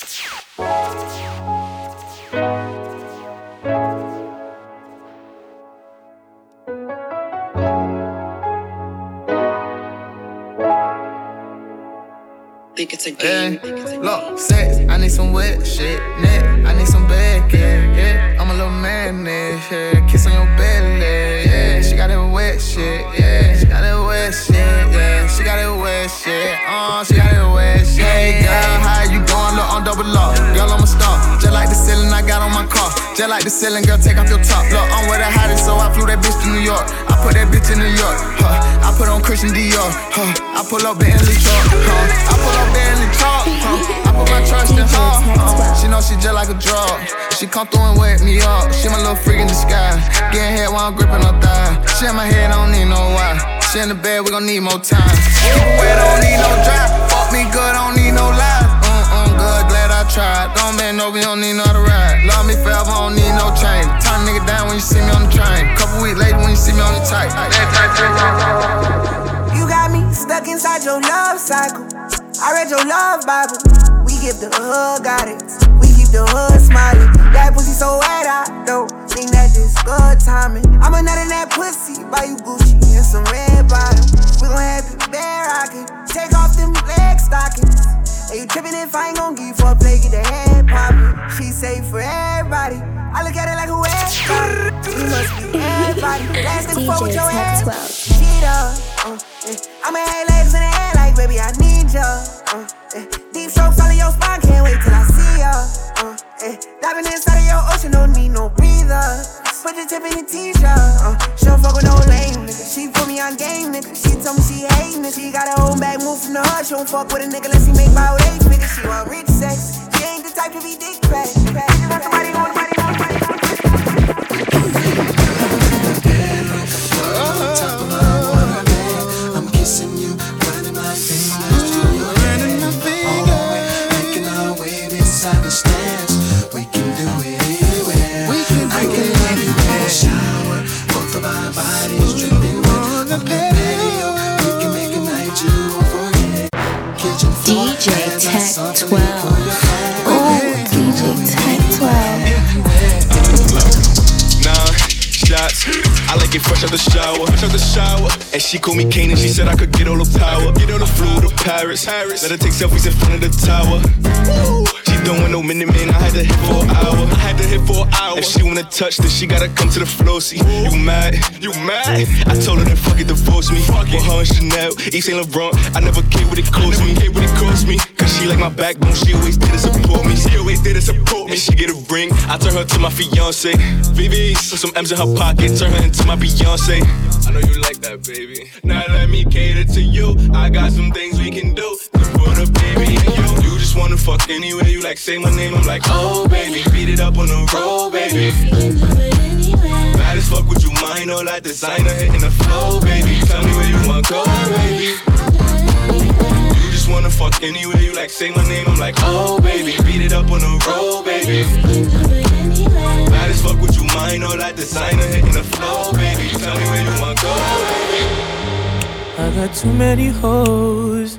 Think it's a game. Look, sex, I need some wet shit. Net, I need some bad, yeah, yeah. I'm a little man, yeah. Kiss on your belly, yeah. She got that wet shit, yeah. Double up. Girl, I'm a star. Just like the ceiling I got on my car. Just like the ceiling, girl, take off your top. Look, I'm where the hottest, so I flew that bitch to New York. I put that bitch in New York, huh. I put on Christian Dior, huh. I pull up Bentley truck, huh. I pull up Bentley truck, huh. I put my trust in her, huh. She know she just like a drug. She come through and wake me up. She my little freak in sky. Getting head while I'm gripping her thigh. She in my head, I don't need no why. She in the bed, we gon' need more time. Wet, don't need no dry. Fuck me good, don't need no lies. Tried. Don't bend over, you don't need no to ride. Love me forever, don't need no nigga down when you see me on the train. Couple weeks later when you see me on the tight. You got me stuck inside your love cycle. I read your love Bible. We give the hood guidance. We keep the hood smiling. That pussy so wet, I don't think that this good timing. I'm a nut in that pussy. Buy you Gucci and some red bottoms. We gon' have it bare rockin'. Take off them leg stockings. Are you trippin' if I ain't gon' give you a play, get the head poppin'? She say for everybody. I look at it like who everybody. You must be everybody. Last thing before with your ass. Cheat up. Uh, eh. I'ma have legs in the air like baby, I need ya. Uh, eh. Deep strokes all in your spine, can't wait till I see ya. Uh, eh. Diving inside of your ocean, don't need no breather. Put the tip in the t-shirt. Uh, she don't fuck with no lame nigga. She put me on game, nigga. She told me she hate nigga. She got her own bag, move from the hood. She don't fuck with a nigga unless he make about eight figures. She want rich sex. She ain't the type to be dick crack. She want somebody, want somebody, want somebody. DJ Tech 12. Shots. I like it fresh out the shower, fresh out the shower. And she called me Kane and she said I could get all the power. Get all the flew to Paris, Paris. Let her take selfies in front of the tower. Woo. She don't want no minute man. I had to hit for an hour. I had to hit for an hour. If she wanna touch this, she gotta come to the floor. See, you mad? You mad? I told her to fuck it, divorce me. Fuck it. her and Chanel, Yves Saint Laurent. I never cared what it cost me. Cared what it cost me. She like my backbone. She always did to support me. She always did to support me. And she get a ring. I turn her to my fiance. VVs, some M's in her pocket. Turn her into my Beyonce. I know you like that, baby. Now let me cater to you. I got some things we can do to put a baby in you. You just wanna fuck anywhere you like. Say my name, I'm like, oh baby. Beat it up on the road, baby. Bad as fuck, would you mind all that designer hitting the flow, baby? Tell me where you wanna go, baby. Wanna fuck anywhere you like. Say my name, I'm like, oh baby. Beat it up on the road, baby. Bad as fuck, would you mind all that designer hitting the flow, baby? Tell me where you wanna go. I got too many hoes.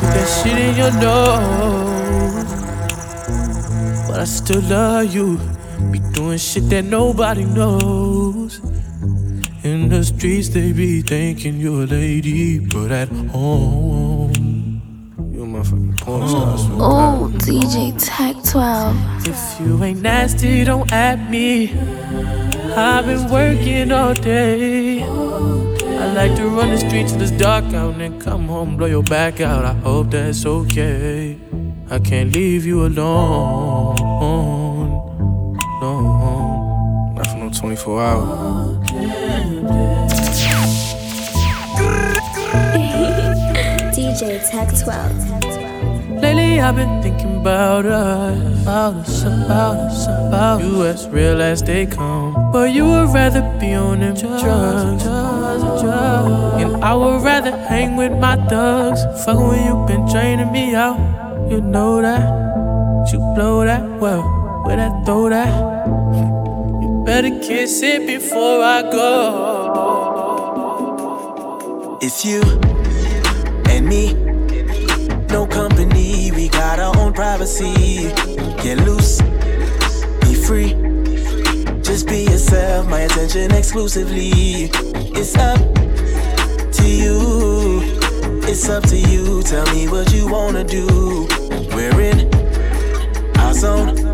Put that shit in your nose. But I still love you. Be doing shit that nobody knows. In the streets, they be thinking you're a lady, but at home, you motherfucking porn oh. star. so Ooh, DJ Tech 12. if you ain't nasty, don't at me. I've been working all day. I like to run the streets till it's dark out and then come home, blow your back out. I hope that's okay. I can't leave you alone. 24 hours. DJ Tech 12. Lately I've been thinking about us, about us, about us, about you as real as they come. But you would rather be on them drugs, drugs, drugs. And I would rather hang with my thugs. Fuck when you been draining me out. You know that. You blow that well. Where that throw that? Better kiss it before I go. It's you and me, no company. We got our own privacy. Get loose, be free. Just be yourself, my attention exclusively. It's up to you. It's up to you. Tell me what you wanna do. We're in our zone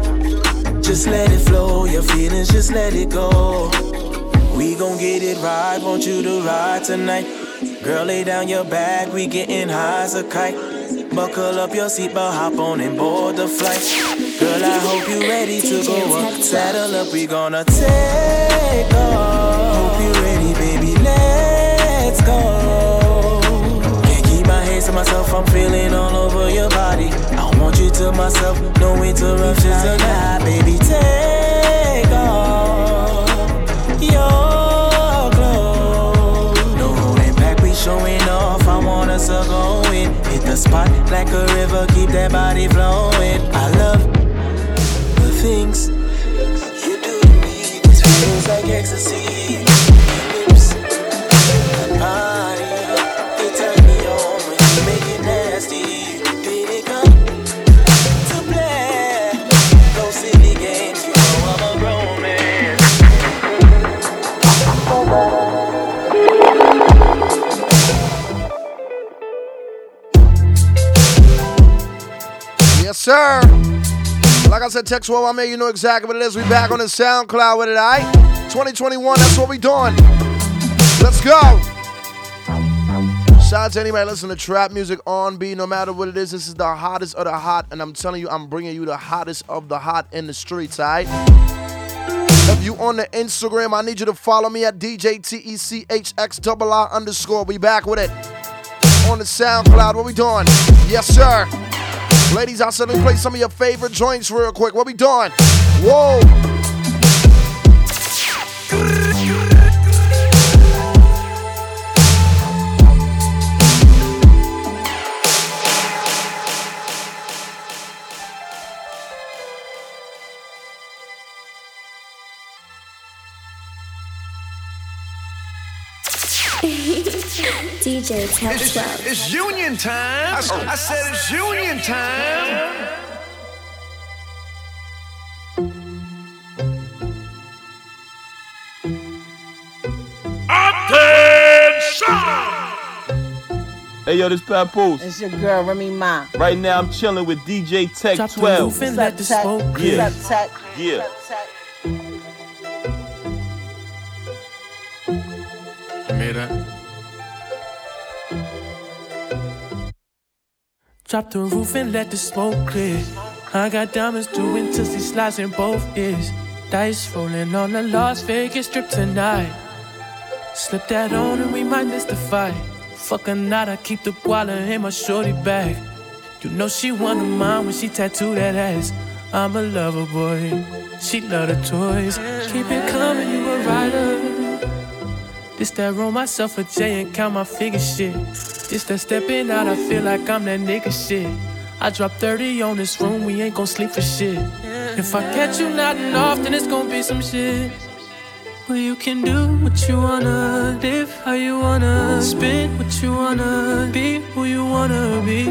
just let it flow. Your feelings, just let it go. We gon' get it right. Want you to ride tonight. Girl, lay down your bag. We gettin' high as a kite. Buckle up your seatbelt, hop on and board the flight. Girl, I hope you ready to go up. Saddle up, we gonna take off. Hope you ready, baby. Let's go. Can't keep my hands to myself, I'm feeling all over your body. You to myself, no interruptions tonight, baby. Take off your clothes. No holding back, we showing off. I want us to go in. Hit the spot like a river, keep that body flowing. I love the things you do to me. This feels like ecstasy. Sir. Like I said, Tech 12, I made you know exactly what it is. We back on the SoundCloud with it, alright? 2021, that's what we doing. Let's go. Shout out to anybody listening to trap music on B, no matter what it is. This is the hottest of the hot, and I'm telling you, I'm bringing you the hottest of the hot in the streets, alright? If you on the Instagram, I need you to follow me at DJTECHXRR underscore. We back with it. On the SoundCloud, what we doing? Yes, sir. Ladies, I'll suddenly play some of your favorite joints real quick. What we doing? Whoa. DJ Tech 12. It's union time. I, I said it's union time. Hey yo, this Papoose. It's your girl, Remy Ma. Right now I'm chilling with DJ Tech Drop the 12. roof and let the smoke clear. Yeah. Up, Tech? Yeah. I made that. Drop the roof and let the smoke clear. I got diamonds doing these slides in both ears. Dice rolling on the Las Vegas strip tonight. Slip that on and we might miss the fight. Fuck or not, I keep the guala in my shorty bag. You know she one of mine when she tattooed that ass. I'm a lover boy. She love the toys. Keep it coming, you a rider. This that roll myself a J and count my figure shit. This that stepping out, I feel like I'm that nigga shit. I drop 30 on this room, we ain't gon' sleep for shit. If I catch you nodding off, then it's gon' be some shit. Well, you can do what you wanna, live how you wanna, spit what you wanna, be who you wanna be.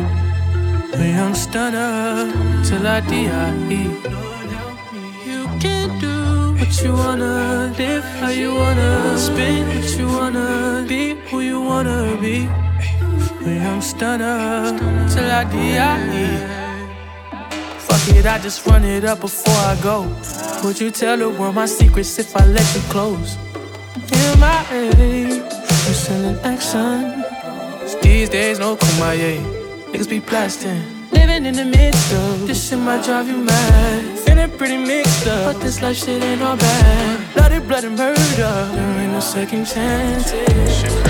A young stunner till I die. What you wanna, live how you wanna, spit what you wanna, be who you wanna be. A young stunner till I die. Fuck it, I just run it up before I go. Would you tell the world my secrets if I let you close? In my head, you selling action. These days, no kumbaya. Niggas be blasting. Living in the midst of this shit might drive you mad. Feeling pretty mixed up, but this life shit ain't all bad. Bloody, bloody murder. There ain't no second chance.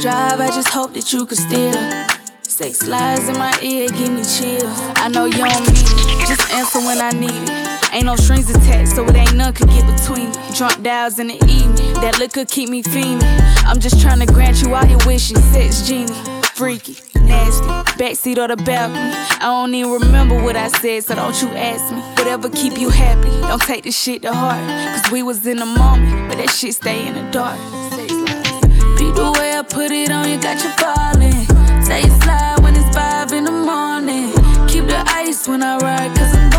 Drive, I just hope that you could steal. Sex lies in my ear, give me chills. I know you don't it, just answer when I need it. Ain't no strings attached, so it ain't none could get between me. Drunk dials in the evening, that liquor keep me fiending. I'm just trying to grant you all your wishes, sex genie. Freaky, nasty, backseat or the balcony. I don't even remember what I said, so don't you ask me. Whatever keep you happy, don't take this shit to heart. Cause we was in the moment, but that shit stay in the dark. Put it on you, got you falling. Say you slide when it's five in the morning. Keep the ice when I ride, cause I'm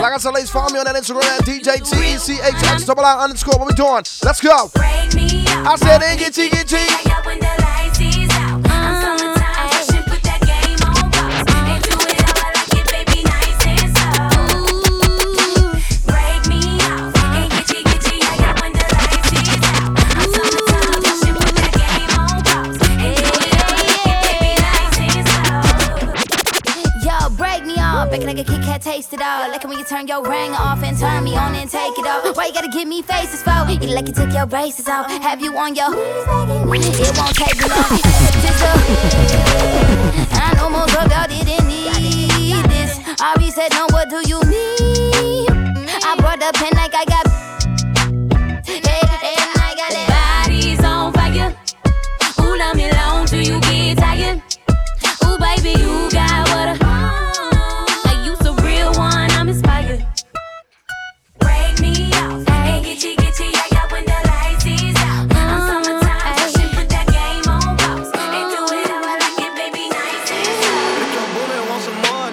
Like I said, ladies, follow me on that Instagram at DJ TECHX double I underscore. What we doing? Let's go. I said, Iggy, taste it all. Like when you turn your ring off and turn me on and take it off. Why you gotta give me faces for? It like you took your braces off. Have you on your? It won't take me long. I know most of y'all didn't need this. Ari said, No, what do you need? I brought the pen like I got.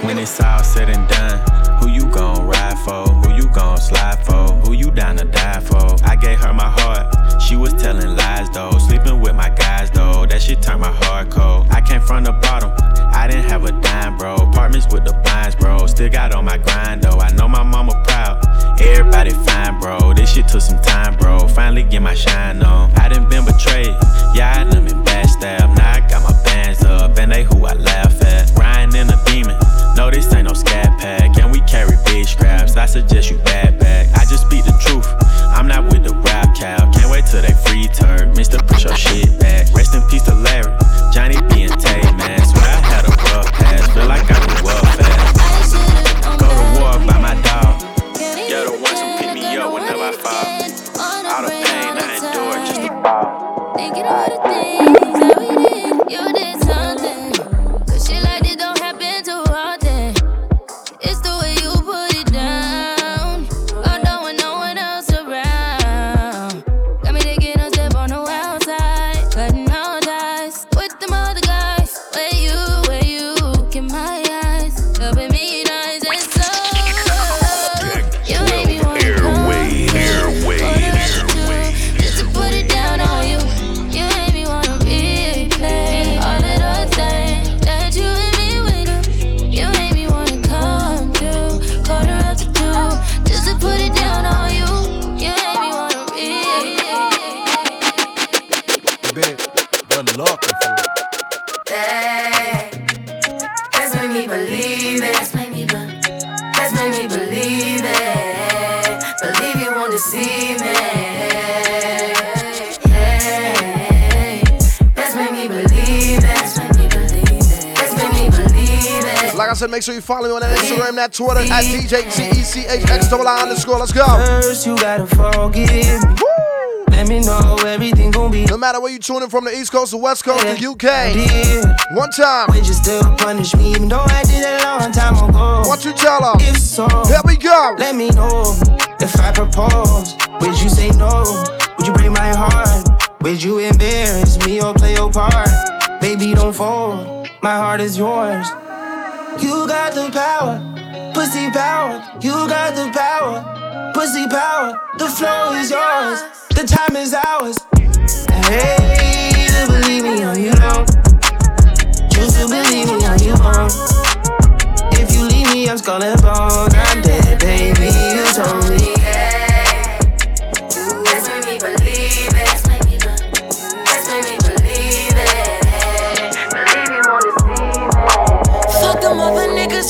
When it's all said and done, who you gon' ride for? Who you gon' slide for? Who you down to die for? I gave her my heart. She was telling lies though, sleeping with my guys though. That shit turned my heart cold. I came from the bottom. I didn't have a dime, bro. Apartments with the blinds, bro. Still got on my grind though. I know my mama proud. Everybody fine, bro. This shit took some time, bro. Finally get my shine on. I done been betrayed. Yeah, I done been backstabbed. Now I got my bands up, and they who I laugh at. Ryan in a demon. No, this ain't no scat pack. And we carry big scraps. I suggest you bad back. I just speak the truth. I'm not with the rap cow. Can't wait till they free turd. Mister, push your shit back. Rest in peace to Larry. Johnny B and Tay, man. Swear I had a rough past. Feel like I make sure you follow me on that Instagram, that Twitter at DJ TECHX double I underscore. Let's go. First, you gotta forgive me. let me know everything gon' be. No matter where you tuning from, the East Coast, the West Coast, the UK. One time. Would you still punish me even though I did it a long time ago? What you tell her? If so, here we go. Let me know if I propose. Would you say no? Would you break my heart? Would you embarrass me or play your part? Baby, don't fold. My heart is yours. You got the power, pussy power. You got the power, pussy power. The flow is yours, the time is ours. Hey, you believe me or you don't. Choose to believe me or you won't. If you leave me, I'm skull and bone. I'm dead, baby. You told me.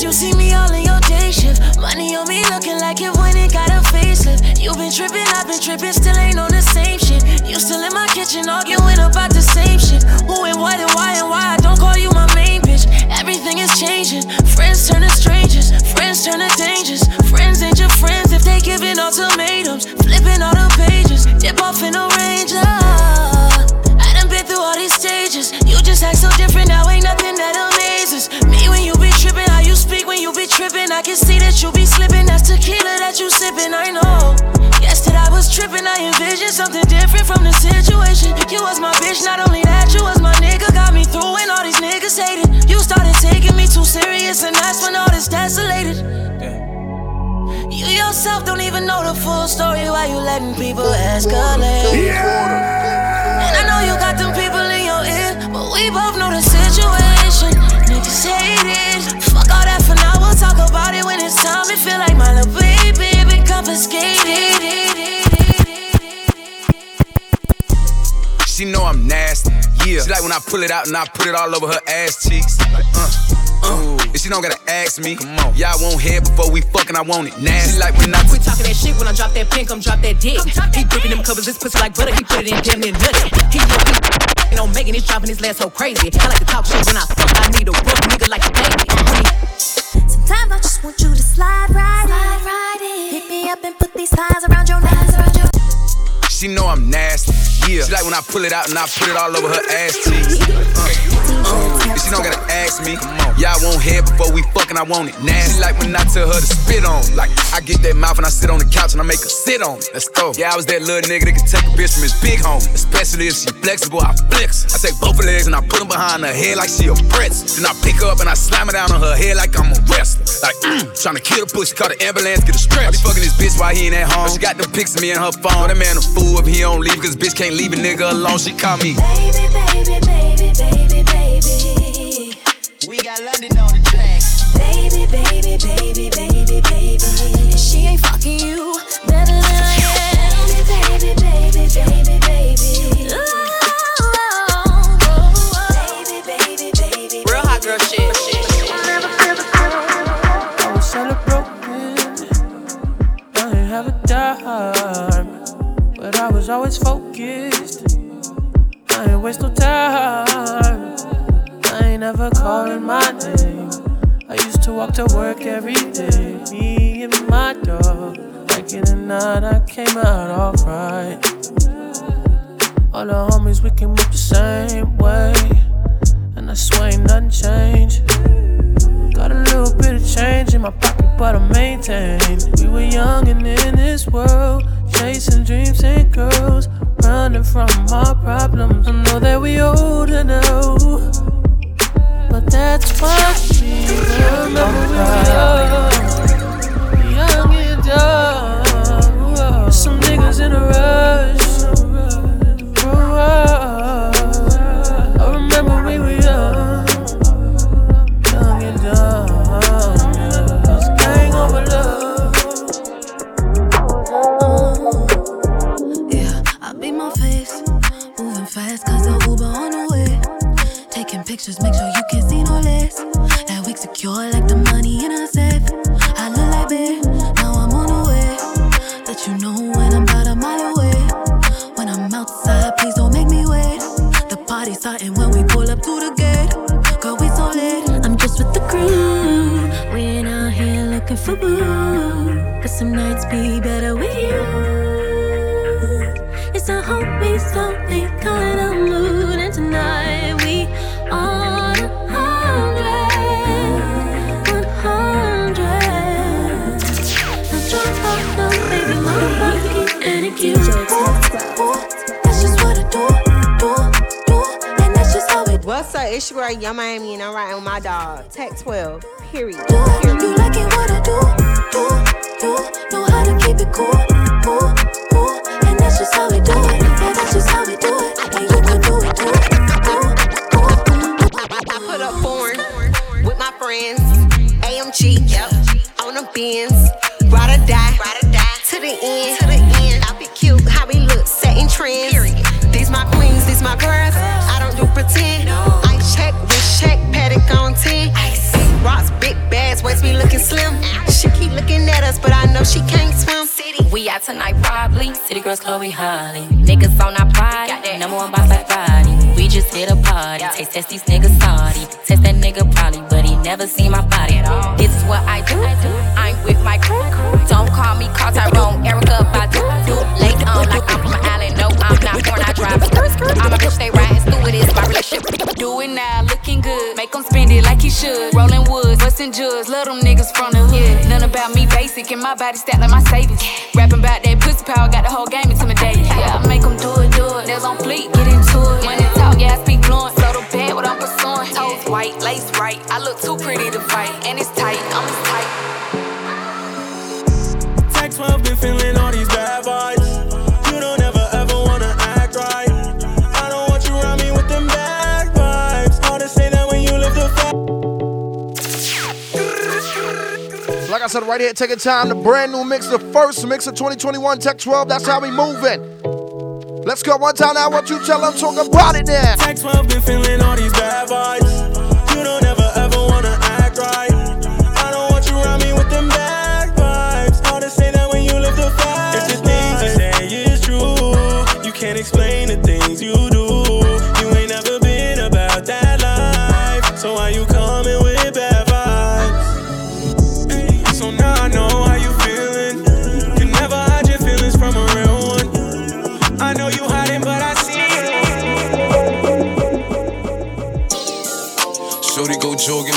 Niggas, you see me all in your day shift. Money on me looking like it when it got a facelift. You been tripping, I've been tripping, still ain't on the same shit. You still in my kitchen arguing about the same shit. Who and what and why and why I don't call you my main bitch. Everything is changing. Friends turn to strangers, friends turn to dangers. Friends ain't your friends if they giving ultimatums. Flipping all the pages, dip off in a ranger. I can see that you be slipping. That's tequila that you sipping. I know. Yesterday I was tripping. I envisioned something different from the situation. You was my bitch, not only that, you was my nigga. Got me through when all these niggas hated. You started taking me too serious, and that's when all this desolated. You yourself don't even know the full story. Why you letting people escalate? And I know you got them people in your ear, but we both know the situation. Niggas hate it. Fuck all that for now. We'll talk about it when it's time. It feel like my little baby been confiscated. She know I'm nasty. Yeah. She like when I pull it out and I put it all over her ass cheeks. Like, uh, uh. And she don't gotta ask me. Come on. Yeah, I want head before we fucking. I want it nasty. She Like when I Quit talking that shit when I drop that pin, come drop that dick. He gripping them covers, this pussy like butter, he put it in damn near nutty. He know he you know, making his dropping his legs so crazy. I like to talk shit when I fuck, I need a rough nigga like a baby. Sometimes I just want you to slide right slide right in. Pick me up and put these ties around your neck. She know I'm nasty. Yeah. She like when I pull it out and I put it all over her ass cheeks. Uh, uh. And she don't gotta ask me. Yeah, I want head before we fucking. I want it nasty. She like when I tell her to spit on. Like I get that mouth and I sit on the couch and I make her sit on it. Let's go. Yeah, I was that little nigga that could take a bitch from his big home. Especially if she flexible, I flex. I take both her legs and I put them behind her head like she a pretzel. Then I pick her up and I slam her down on her head like I'm a wrestler. Like, mm, trying to kill the pussy, call the ambulance, get a stretch. I be fucking this bitch while he ain't at home. She got them pics of me in her phone. That man a fool if he don't leave, cause bitch can't leave a nigga alone. She call me. Baby, baby, baby, baby, baby. We got London on the track. Baby, baby, baby, baby, baby. She ain't fucking you always focused. I ain't waste no time. I ain't never calling my name. I used to walk to work every day. Me and my dog. Like in the night, I came out alright. All the homies, we can move the same way. And I swear ain't nothing changed. Got a little bit of change in my pocket, but I maintain. We were young and in this world, chasing dreams and girls, running from our problems. I know that we older now, but that's what we remember we were young, young and dumb. Some niggas in a rush. Pictures, make sure you can see no less. That wig secure like the money in a safe. I look like babe, now I'm on the way. Let you know when I'm about a mile away. When I'm outside, please don't make me wait. The party's starting when we pull up to the gate. Girl, we so late. I'm just with the crew. We ain't out here looking for boo. Cause some nights be better with you. It's a hope we whole to It's your girl Young Miami, and I'm riding with my dog. Tech 12. Period. You like it what I do, do, do. Know how to keep it cool, cool, cool, and that's just how we do it. Yeah, that's just how we do it, and you can do it too. I put up foreign with my friends. AMG, yep. On the bins. Ride or die. Ride or die. To the end. To the end. I be cute. How we look. Setting trends. Period. These my queens. These my girls. I don't do pretend. I. Paddock on 10. Rocks. Big bags. Waist me looking slim. She keep looking at us, but I know she can't swim. City. We out tonight, probably. City girls, Chloe Holly. Niggas on our that number one boss like Roddy. We just hit a party. Taste test these niggas salty. Test that nigga probably, but he never seen my body at all. This is what I do. I do. I'm with my crew. Don't call me Carl Tyrone, Erykah Badu. Late on like I'm from Allen. No, I'm not born. I drive skirt skirt. I'm a bitch, they riding through it. It's my relationship. Do it now, looking good. Make him spend it like he should. Rolling woods, bustin' jugs. Love them niggas from the hood. None about me basic, and my body stacked like my savings. Rapping about that pussy power, got the whole game intimidated. Yeah, I make them do it, do it. Nails on fleek, get into it. Money talk, yeah, I speak fluent. So the bad, what I'm pursuing. Toes white, lace right. I look too pretty to fight, and it's tight. I'm as tight. Tech 12 been feeling Said, right here, taking time. The brand new mix, the first mix of 2021 Tech 12. That's how we moving. Let's go one time now. What you tell them? Talk about it now. Tech 12 been feeling all these bad vibes.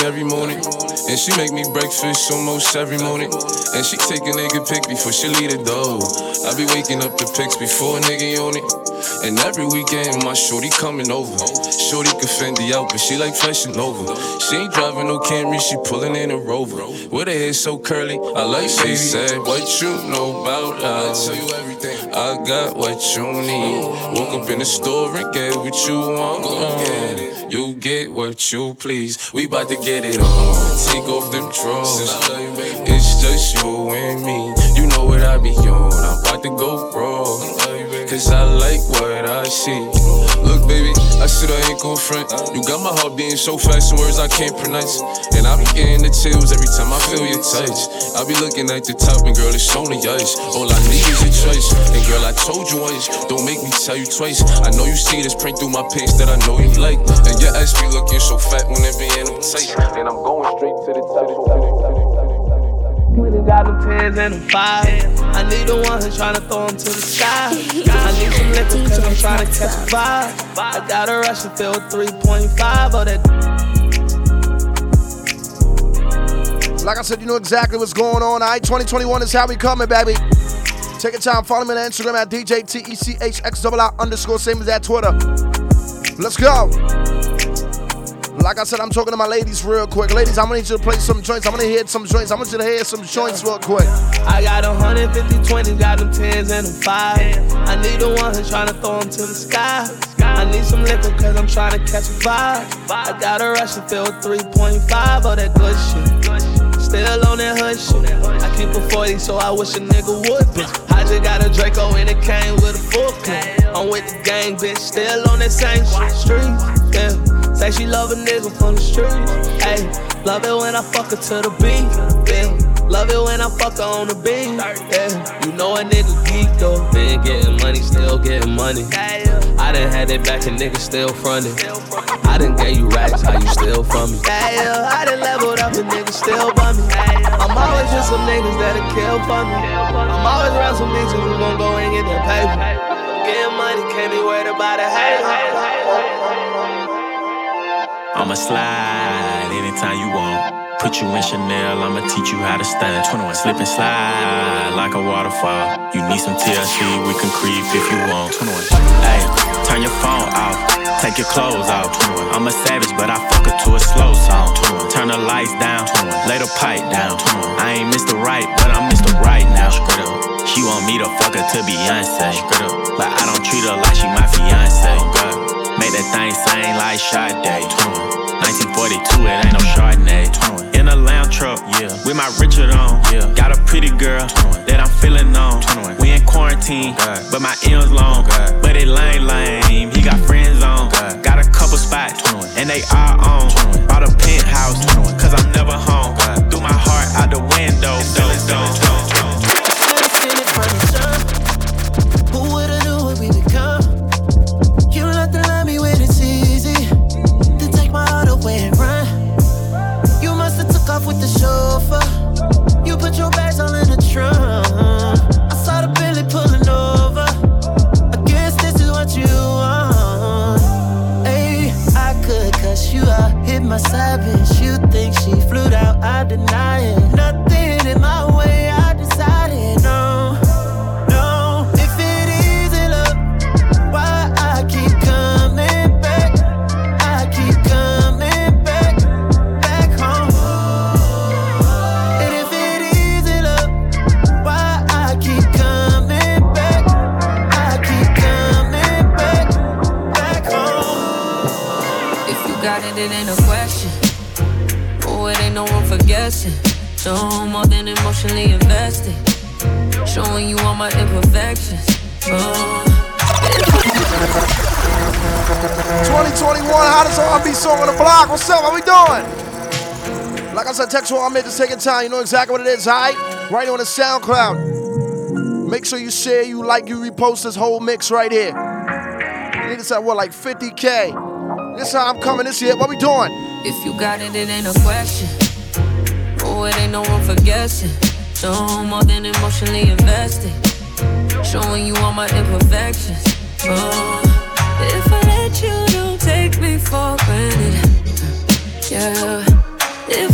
Every morning. And she make me breakfast almost every morning. And she take a nigga pic before she leave the door. I be waking up the pics before a nigga on it. And every weekend my shorty coming over. Shorty can Fendi out, but she like flashing over. She ain't driving no Camry, she pulling in a Rover. With her hair so curly, I like she said, What you know about us? I tell you everything. I got what you need. Woke up in the store and get what you want. Uh, you get what you please. We bout to get it on. Take off them drawers. It's just you and me. Know what I be on. I'm about to go wrong. Cause I like what I see. Look, baby, I said I ain't gon' front. You got my heart beating so fast, some words I can't pronounce. And I be getting the chills every time I feel your touch. I be looking at the top, and girl, it's only ice. All I need is a choice. And girl, I told you once, don't make me tell you twice. I know you see this print through my pants that I know you like. And your ass be looking so fat when it be in tight. And I'm going straight to the top. When them tens and them fives. I need the one who's trying to throw them to the sky. I need some liquor cause I'm trying to catch a vibe. I got a rush and fill 3.5 of that. Like I said, you know exactly what's going on. Right, 2021 is how we coming, baby. Take your time. Follow me on Instagram at DJTECHXII underscore, same as that Twitter. Let's go. Like I said, I'm talking to my ladies real quick. Ladies, I'm gonna need you to play some joints. I'm gonna hit some joints. I want you to hear some joints real quick. I got 150, 20, got them tens and them fives. I need the one who's trying to throw them to the sky. I need some liquor cause I'm trying to catch a vibe. I got a rush and fill 3.5 of that good shit. Still on that hood shit. I keep a 40, so I wish a nigga would, bitch. I just got a Draco and it came with a full clip. I'm with the gang, bitch. Still on that same. Street, yeah. Say she love a nigga from the streets. Hey, love it when I fuck her to the beat. Yeah. Love it when I fuck her on the beat. Yeah. You know a nigga geek though. Been getting money, still getting money. I done had it back and niggas still frontin'. I done gave you racks, how you still from me? Yeah, I done leveled up and niggas still bum me. I'm always with some niggas that'll kill for me. I'm always around some bitches who gon' go and get that paper. Getting money, can't be worried about a hate. I'ma slide anytime you want. put you in Chanel, I'ma teach you how to stand. 21. Slip and slide like a waterfall. You need some TLC, we can creep if you want. 21. Hey, turn your phone off, take your clothes off. 21. I'm a savage, but I fuck her to a slow song. 21. Turn the lights down, 21. lay the pipe down. 21. I ain't Mr. Right, but I'm Mr. Right now. She want me to fuck her to Beyonce. But I don't treat her like she my fiance. Make that thing sing like Sade. 1942, it ain't no Chardonnay. In a lounge truck, yeah, with my Richard on. Yeah. Got a pretty girl that I'm feeling on. We in quarantine, but my M's long. But it lame, lame. He got friends on. Got a couple spots, and they are on. Bought a penthouse, cause I'm never home. Threw my heart out the window, feeling text one, I made the second time. You know exactly what it is, alright? Right here on the SoundCloud. Make sure you share, you like, you repost this whole mix right here. You need to at what, like 50k? This how I'm coming this year. What we doing? If you got it, it ain't a question. Oh, it ain't no room for guessing. No more than emotionally invested. Showing you all my imperfections. Oh, if I let you, don't take me for granted. Yeah. If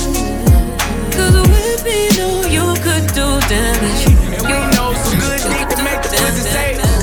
Cause with me, know you could do damage. And we know some good dick to make the pussy say.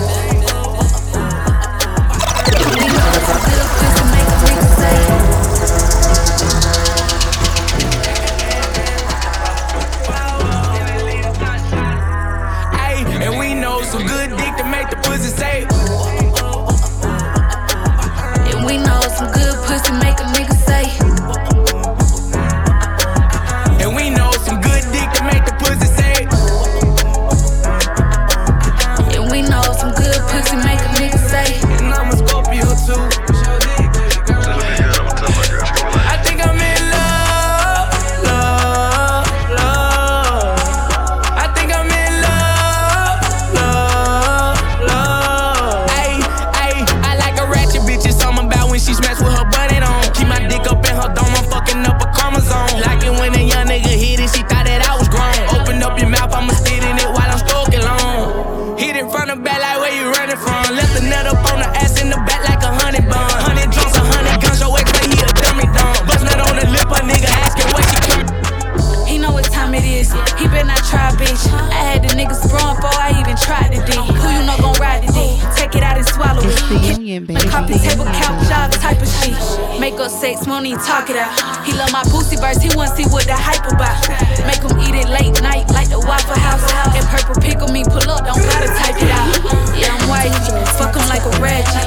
Sex, won't even talk it out. He love my pussy burst, he wanna see what the hype about. Make him eat it late night like the Waffle House. And purple pickle me pull up, don't gotta type it out. Yeah, I'm white, fuck him like a ratchet.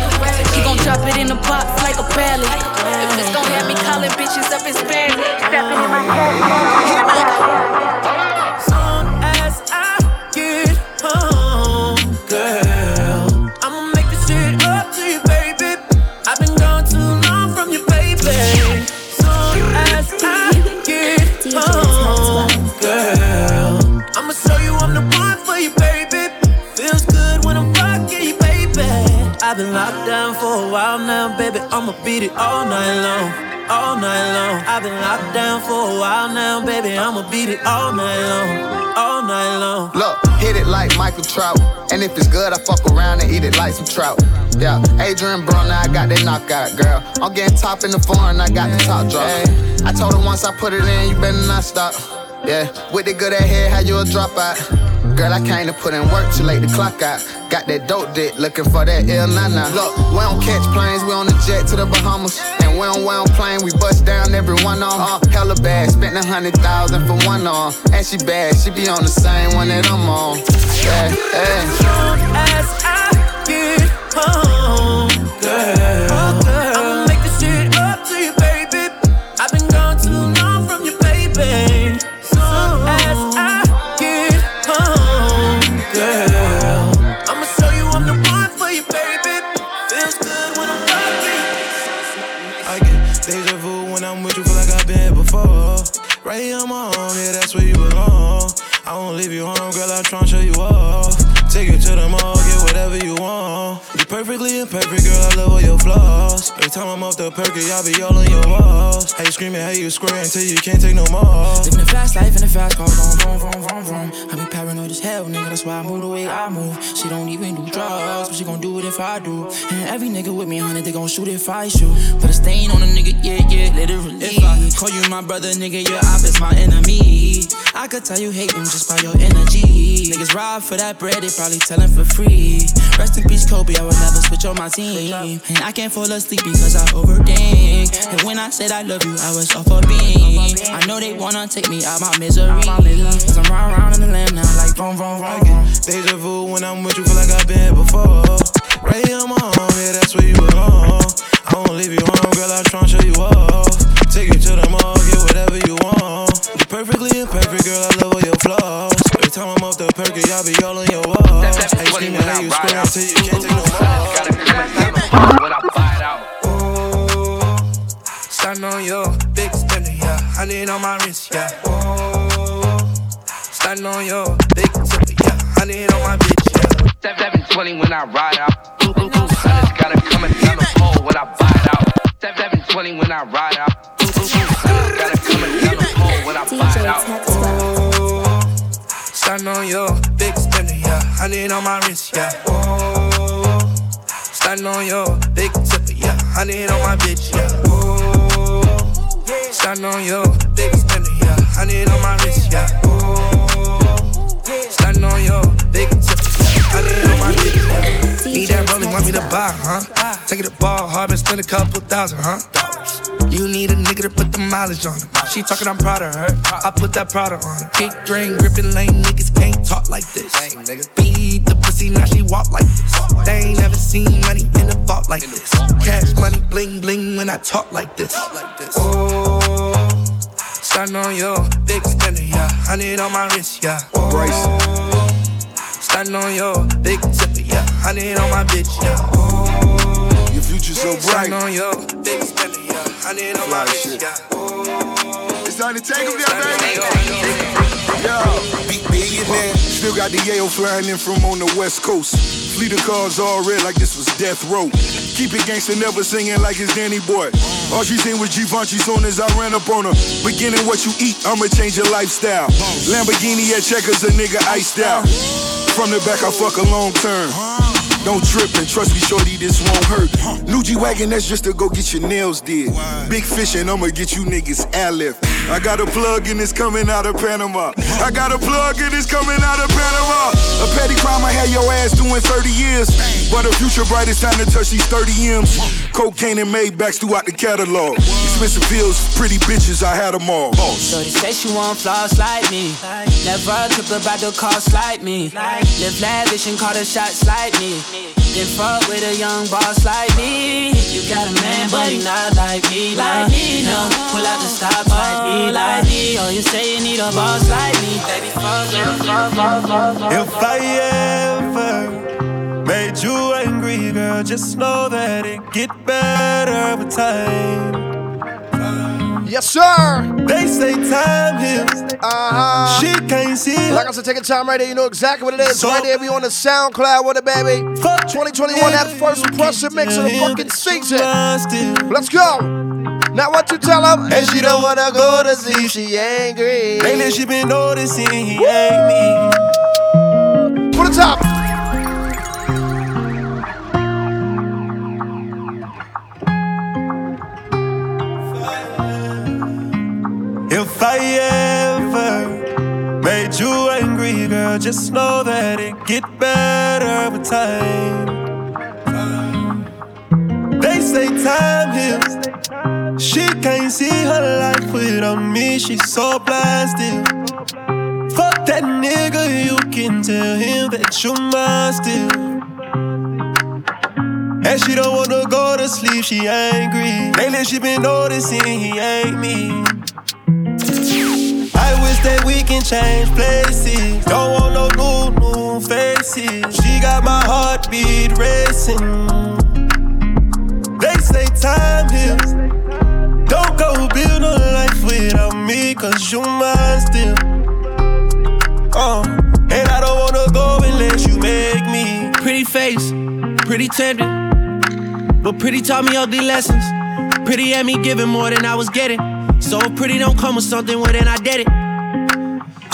He gon' drop it in the box like a belly. If it's gon' have me calling bitches up his family. Stepping in my Soon beat it all night long. All night long. I've been locked down for a while now, baby. I'ma beat it all night long. All night long. Look, hit it like Michael Trout. And if it's good, I fuck around and eat it like some trout. Yeah, Adrien Broner, I got that knockout, girl. I'm getting top in the foreign, I got the top drop. I told her once I put it in, you better not stop. Yeah, with the good at how you a drop out? Girl, I came to put in work too late to clock out. Got that dope dick, looking for that ill nana. Look, we don't catch planes, we on the jet to the Bahamas. And we on we on plane, we bust down every one on. Uh, hella bad, spent a hundred thousand for one on. And she bad, she be on the same one that I'm on. Yeah, yeah. As I get home, girl, flaws. Every time I'm off the perky, I be all on your walls. How you screaming, how you square until you can't take no more. Living a fast life in a fast car, vroom, vroom, vroom, vroom, vroom. I be paranoid as hell, nigga, that's why I move the way I move. She don't even do drugs, but she gon' do it if I do. And every nigga with me, honey, they gon' shoot if I shoot. Put a stain on a nigga, yeah, yeah, literally. If I call you my brother, nigga, your op is my enemy. I could tell you hate him just by your energy. Niggas rob for that bread, they probably tellin' for free. Rest in peace, Kobe, I would never switch on my team. And I can't fall asleep because I overthink. And when I said I love you, I was off a beam. I know they wanna take me out my misery. Cause I'm round round in the land now, like vroom, vroom, vroom, vroom. Deja vu when I'm with you, feel like I've been here before. Right here my home, yeah, that's where you belong. I won't leave you home, girl, I'll try and show you off. Take you to the mall, get whatever you want. You perfectly imperfect, girl, I love all your flaws. Every time I'm off the perky, I be all on your walls. How you screaming, how you square until you can't take no more. When I buy it out. Stand on your big spender, yeah. Honey on my wrist, yeah. Oh, stand on your big tipper, yeah. Honey on my bitch, yeah. 720 when I ride out. Ooh, ooh, ooh. Honey's gotta come and down the pole when I buy it out. 720 when I ride out. Ooh, ooh, ooh. Honey's gotta come and down the pole when I buy it out. Stand on your big spender, yeah. Honey on my wrist, yeah. Oh, stand on your big tipper, yeah. Honey on my bitch, yeah. Oh, stand on your big spender, yeah. Honey on my wrist, yeah. Oh, stand on your big tipper, yeah. Honey on my bitch, yeah. Need that rolling, want me to buy, huh? Take it to ball, hard, and spend a couple thousand, huh? You need a nigga to put the mileage on her. She talking, I'm proud of her. I put that Prada on her. Kick drain, gripping lane, niggas can't talk like this. Beat the pussy, now she walk like this. They ain't never seen money in a vault like this. Cash money, bling bling when I talk like this. Oh, stand on your big spender, yeah. Honey on my wrist, yeah. Oh, stand on your big tipper, yeah. Honey on my bitch, yeah. Oh, Your future so bright. stand on spender, yeah. Honey on my wrist, yeah. It's time to take 'em down, baby. Yo, big billionaire. Still got the Yale flying in from on the west coast. Fleet of cars all red like this was death row. Keep it gangster, never singing like it's Danny Boy. All she seen was Givenchy soon as I ran up on her. Beginning what you eat, I'ma change your lifestyle. Lamborghini at checkers, a nigga iced out. From the back, I fuck a long term. Don't trip and trust me, shorty, this won't hurt. New G Wagon, that's just to go get your nails did. Big fish and I'ma get you niggas airlift. I got a plug in it's coming out of Panama. I got a plug in it's coming out of Panama. A petty crime I had your ass doing 30 years. But a future bright, it's time to touch these 30 M's. Cocaine and Maybachs throughout the catalog. Expensive pills, pretty bitches, I had them all. Shorty say she want flaws like me. Never took about the cost like me. Live lavish and call the shots like me. Then fuck with a young boss like me. You got a man, but he not like me. Like me, no. Pull out the stop oh, like me, like me. Oh, you say you need a boss like me, baby. Fuck, fuck, fuck, fuck, fuck. If I ever made you angry, girl, just know that it get better with time. Yes, sir. They say time heals. Uh-huh. She can't see. Like I said, take a time right there. You know exactly what it is. So, right there, we on the SoundCloud with it, baby. 2021, that first impression mix of the fucking season. Let's go. Now what you tell him? And she don't wanna go to sleep. She angry. Lately she been noticing he ain't me. Put it top. If I ever made you angry, girl, just know that it get better with time. They say time heals. She can't see her life without me. She's so blasted. Fuck that nigga, you can tell him that you're mine still. And she don't wanna go to sleep, she angry. Lately she been noticing he ain't me. That we can change places. Don't want no new, new faces. She got my heartbeat racing. They say time heals. Don't go build a life without me, cause you mine still. Uh, and I don't wanna go unless you make me. Pretty face, pretty tempting. But pretty taught me ugly lessons. Pretty had me giving more than I was getting. So pretty don't come with something, well then I did it.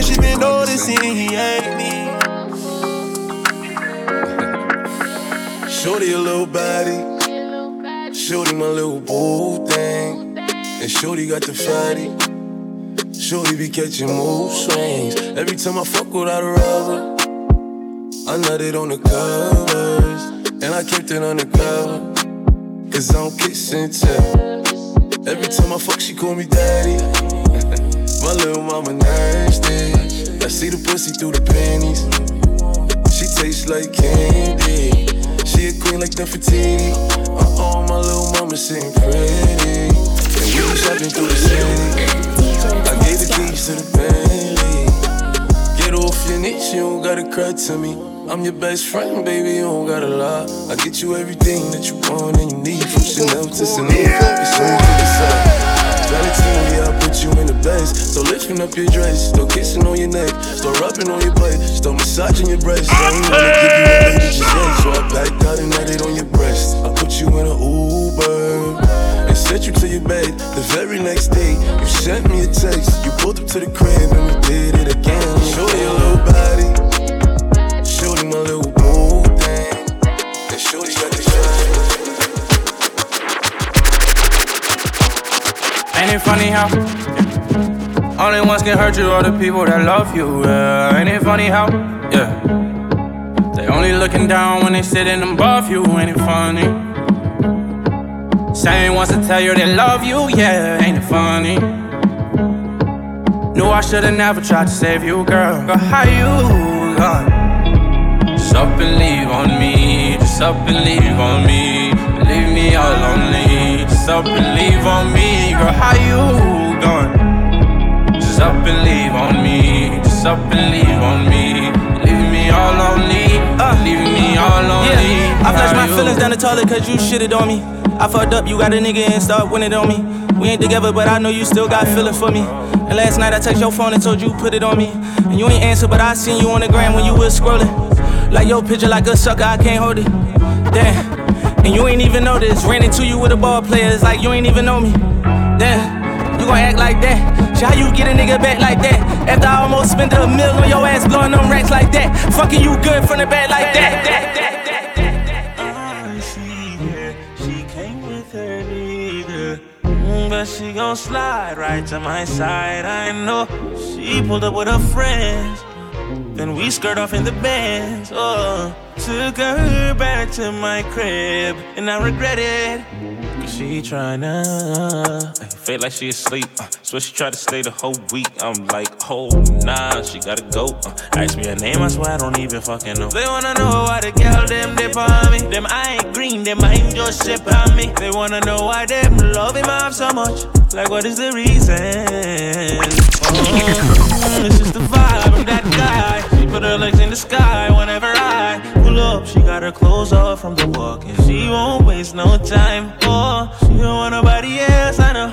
Lately she been noticing he ain't me. Shorty a little body. Shorty my little boo thing. And Shorty got the fatty. Shorty be catching mood swings. Every time I fuck without a rubber, I nutted on the covers. And I kept it undercover. Cause I don't kiss and tell. Every time I fuck, she call me daddy. My little mama nasty. I see the pussy through the panties. She tastes like candy. She a queen like Nefertiti. Uh oh, my little mama sitting pretty. And we was shopping through the city. I gave the keys to the Bentley. Get off your knees, you don't gotta cry to me. I'm your best friend, baby, you don't gotta lie. I get you everything that you want and you need, from Chanel to Celine, yeah. from the. 17, yeah, I put you in the base. Start lifting up your dress, still kissing on your neck, still rubbing on your butt, still massaging your breast. I ain't gonna give you a so I backed out and laid it on your breast. I put you in an Uber and sent you to your bed. The very next day, you sent me a text. You pulled up to the crib and we did it again. Show your little body, show my little body. Ain't it funny how only ones can hurt you are the people that love you? Yeah. Ain't it funny how, yeah, they only looking down when they sitting above you. Ain't it funny? Same ones to tell you they love you, yeah. Ain't it funny? Knew I should've never tried to save you, girl. Girl, how you gone? Just up and leave on me. Just up and leave on me. Leave me all. Just up and leave on me, girl. How you gone? Just up and leave on me. Just up and leave on me. Leave me all lonely. Uh, leave me all lonely. Yeah, I flushed my you- feelings down the toilet cause you shitted on me. I fucked up, you got a nigga and start winning on me. We ain't together, but I know you still got feeling for me. And last night I text your phone and told you put it on me. And you ain't answer, but I seen you on the gram when you was scrolling. Like your picture, like a sucker, I can't hold it. Damn. And you ain't even know this. Ran into you with a ball player, it's like you ain't even know me. Damn. You gon' act like that. Shit, how you get a nigga back like that? After I almost spent a mill on your ass blowing them racks like that. Fucking you good from the back like that. that, that. Uh, she came with her nigga. Mm, but she gon' slide right to my side. I know she pulled up with her friends. Then we skirt off in the bands. Oh, took her back to my crib. And I regret it. Cause she tryna uh, feel like she asleep. Uh, so she tried to stay the whole week. I'm like, oh nah, she gotta go. Uh, ask me her name, I swear I don't even fucking know. They wanna know why the girl them dip on me. Them I ain't green, them I ain't just ship on me. They wanna know why them love him off so much. Like what is the reason? Oh, it's just the vibe of that guy. Put her legs in the sky whenever I pull up. She got her clothes off from the walk and she won't waste no time. Oh, she don't want nobody else, I know.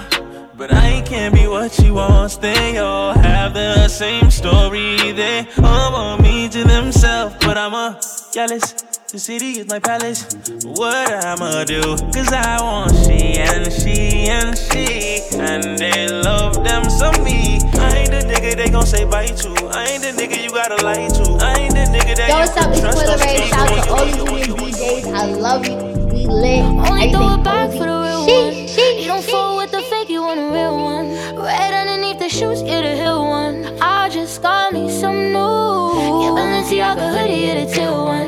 But I can't be what she wants. They all have the same story. They all want me to themselves, but I'm a jealous. The city is my palace. What I'ma do? Cause I want she and she and she. And they love them some me. I ain't the nigga they gon' say bye to. I ain't the nigga you gotta lie to. I ain't the nigga that Yo, you what's up? can It's trust. Spoiler Don't Ray. Shout out when to you all you you new DJs. I love you. We lit. Only throw Everything it back for the real She, one. You don't fool with the fake, you want a real one. Right underneath the shoes, you're the hill one. I just got me some new. Yeah, Balenciaga hoodie, you're the teal one.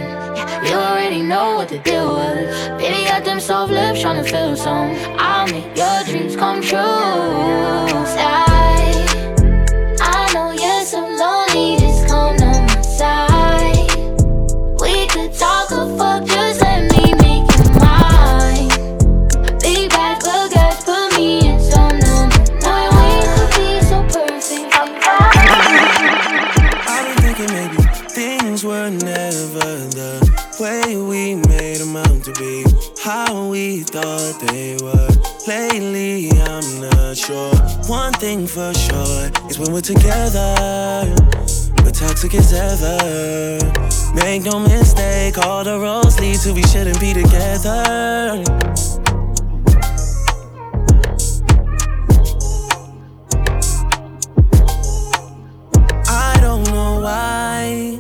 Know what the deal was. Baby got them soft lips, tryna feel some. I'll make your dreams come true. Thought they were. Lately, I'm not sure. One thing for sure is when we're together, we're toxic as ever. Make no mistake, all the roads lead to we shouldn't be together. I don't know why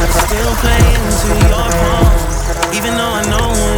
I'm still play into your palm, even though I know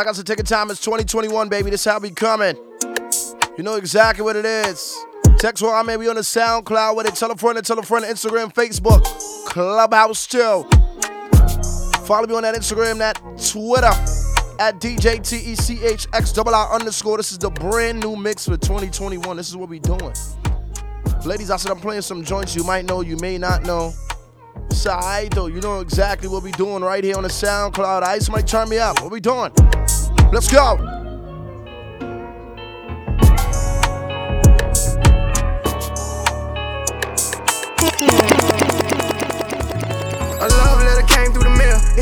Like I said, your time. It's 2021, baby. This how we coming. You know exactly what it is. Text where I may be on the SoundCloud with it. Tell a friend and tell a friend. Instagram, Facebook, Clubhouse too. Follow me on that Instagram, that Twitter at DJ TECHX double R underscore. This is the brand new mix for 2021. This is what we doing. Ladies, I said I'm playing some joints you might know, you may not know. Alright though. You know exactly what we doing right here on the SoundCloud. Alright, somebody turn me up. What we doing? Let's go.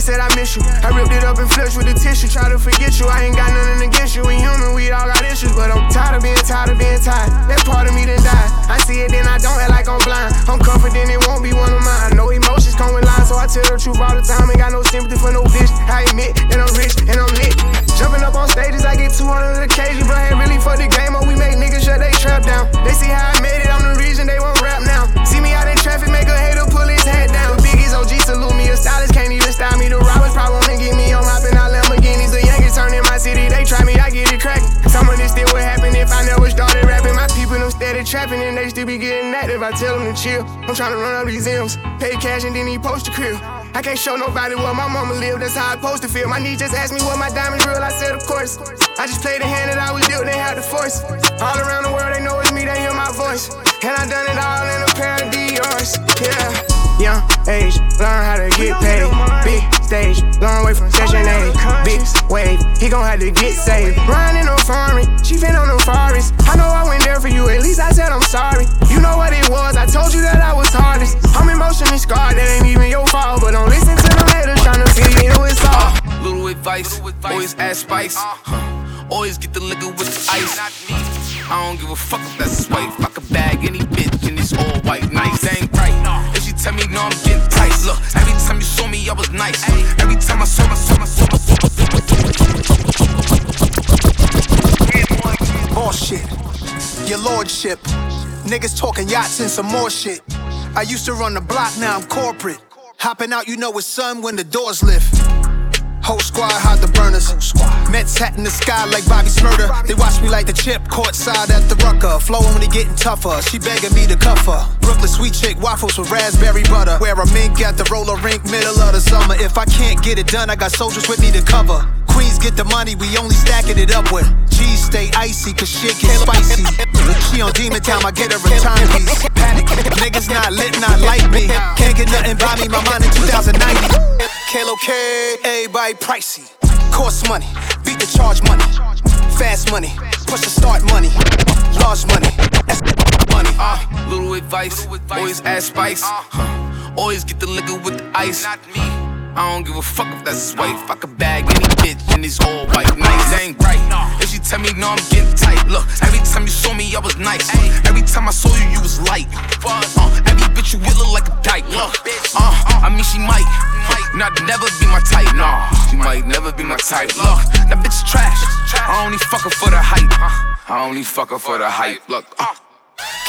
Said I miss you. I ripped it up and flushed with the tissue. Try to forget you. I ain't got nothing against you. We human, we all got issues. But I'm tired of being tired of being tired. That part of me done died. I see it, then I don't act like I'm blind. I'm confident it won't be one of mine. Know emotions come with lies, so I tell the truth all the time. Ain't got no sympathy for no bitch. I admit that I'm rich and I'm lit. Jumping up on stages, I get 200 occasions. But I ain't really for the game, or we make niggas shut they trap down. They see how I made it, I'm the reason they won't rap now. See me out in traffic, make a hater pull his head down. The biggies OG salute stylist can't even style me. The robbers probably wanna get me on mopping out Lamborghinis. The youngest turn in my city, they try me, I get it cracking. Some of this still would happen if I never started rapping. My people them steady trapping and they still be getting active. I tell them to chill. I'm trying to run up these M's, pay cash and then he post the crib. I can't show nobody where my mama live, that's how I supposed to feel. My niece just asked me what my diamonds real, I said of course. I just played the hand that I was dealt, they had the force. All around the world they know it's me, they hear my voice. And I done it all in a pair of Dior's, yeah. Young age, learn how to get paid. Big stage, long way from session A. Big wave, he gon' have to get saved. Riding on foreign, she fin on the forest. I know I went there for you, at least I said I'm sorry. You know what it was, I told you that I was hardest. I'm emotionally scarred, that ain't even your fault, but don't listen to them haters trying to feed you it's all. Uh, little advice. Always add spice. Huh. Always get the liquor with the ice. I don't give a fuck if that's his wife. I could bag any bitch and it's all white. Nice, ain't right. If she tell me no, I'm getting tight. Look, every time you saw me, I was nice. Every time I saw my, saw my, saw my, saw my, Bullshit. Your lordship. Niggas talking yachts and some more shit. I used to run the block, now I'm corporate. Hopping out, you know it's sun when the doors lift. Whole squad hide the burners. Mets hat in the sky like Bobby Shmurda. They watch me like the chip, courtside at the rucker. Flowing when they getting tougher. She begging me to cuff her. Brooklyn sweet chick, waffles with raspberry butter. Wear a mink at the roller rink, middle of the summer. If I can't get it done, I got soldiers with me to cover. Queens get the money, we only stacking it up with. G's stay icy, cause shit get spicy. She on demon time, I get a return piece. Panic, niggas not lit, not like me. Can't get nothing by me, my mind in 2090. Kalo K, everybody pricey. Cost money, beat the charge money. Fast money, push the start money. Large money, that's money. Uh, little advice, always add spice. Huh. Always get the liquor with the ice. I don't give a fuck if that's his wife. I could bag any bitch in these all white. Nice, ain't right. If she tell me no, I'm getting tight. Look, every time you saw me, I was nice. Every time I saw you, you was light. Uh, every bitch you with look like a dyke. Look, uh, I mean she might, not never be my type. Nah, she might never be my type. Look, that bitch is trash. I only fuck her for the hype. I only fuck her for the hype. Look, uh.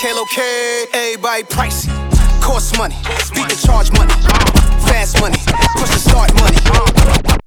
Kalo K, everybody pricey. Cost money, beat the charge money. Fast money, push the start money.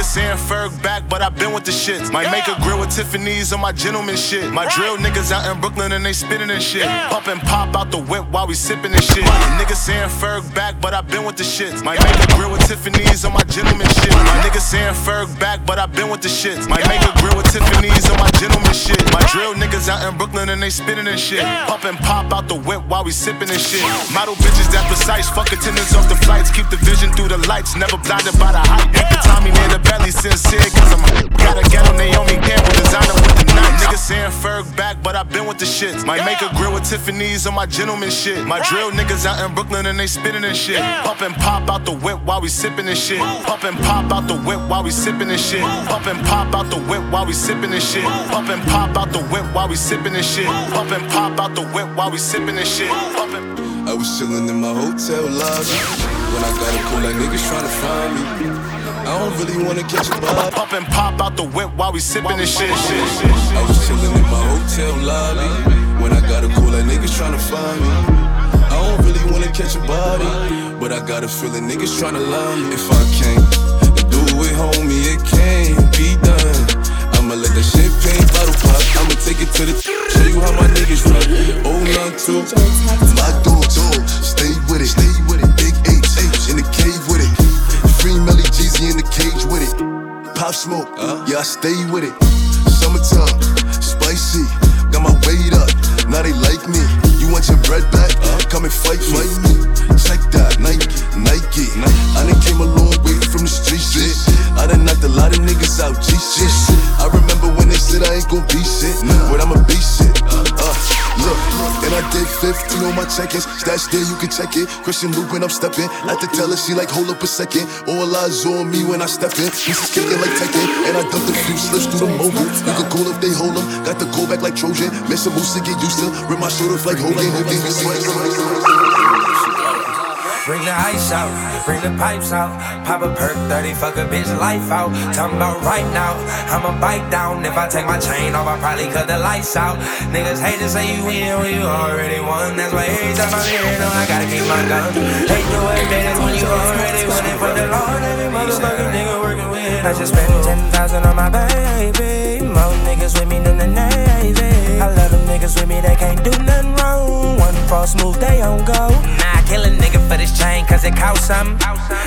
Niggas saying Ferg back, but I been with the shits. Might make a grill with Tiffany's on my gentleman shit. My drill niggas out in Brooklyn and they spitting and shit. Pump and pop out the whip while we sipping and shit. Niggas saying Ferg back, but I been with the shits. Might make a grill with Tiffany's on my gentleman shit. My niggas saying Ferg back, but I been with the shits. Might make a grill with Tiffany's on my gentleman shit. My drill niggas out in Brooklyn and they spitting and shit. Pump and pop out the whip while we sipping and shit. Model bitches that precise, fuck attendants off the flights. Keep the vision through the lights, never blinded by the hype. Hit the Tommy near the belly, sincere, cause I'm gotta get on Naomi Campbell, designer with the night. Niggas saying Ferg back, but I been with the shits. Might make a grill with Tiffany's on my gentleman shit. My drill niggas out in Brooklyn and they spitting and shit. Pump and pop out the whip while we sipping and shit. Pump and pop out the whip while we sipping and shit. Pump and pop out the whip while we sipping and shit. Pump and pop out the whip while we sipping and shit. Pump and pop out the whip while we sipping and shit. Pump and I was chillin' in my hotel lobby when I got a call like niggas tryna find me. I don't really wanna catch a vibe. Pump and pop out the whip while we sipping and shit. I was chillin' in my hotel lobby when I got a call like niggas tryna find me. I don't really wanna catch a body, but I got a feeling niggas tryna lie me. If I can't do it, homie, it can't be done. I'ma let the champagne bottle pop. I'ma take it to the show you how my niggas rock. Oh, not too. My dog, dog, stay with it, stay with it. Pop smoke, yeah, I stay with it. Summertime, spicy, got my weight up. Now they like me. You want your bread back? Come and fight, fight me. Check that, Nike, Nike. I done came a long way from the street shit. I done knocked a lot of niggas out, G shit. I remember when they said I ain't gon' be shit, but I'ma be shit. Uh, look, and I did 15 on my check-ins. Stash there, you can check it. Christian Luke when I'm stepping. At the teller, she like, hold up a second. All eyes on me when I step in. Pieces kicking like Tekken. And I dumped a few slips through the mobile. You can call if they hold them. Got the go back like Trojan. Miss a moose to get used to. Rip my shoulders like Hogan. Hogan, Bring the ice out, bring the pipes out. Pop a perk 30, fuck a bitch life out. Talking about right now, I'ma bite down. If I take my chain off, I probably cut the lights out. Niggas hate to say you win when you already won. That's why every time I'm here, know I gotta keep my gun. Hate to admit it when you already won it for the Lord. Every motherfucking nigga working with. I just spent 10,000 on my baby. More niggas with me than the Navy. I love them niggas with me, they can't do nothing wrong. One false move, they on go. Nah, kill a nigga for this chain, cause it cost something.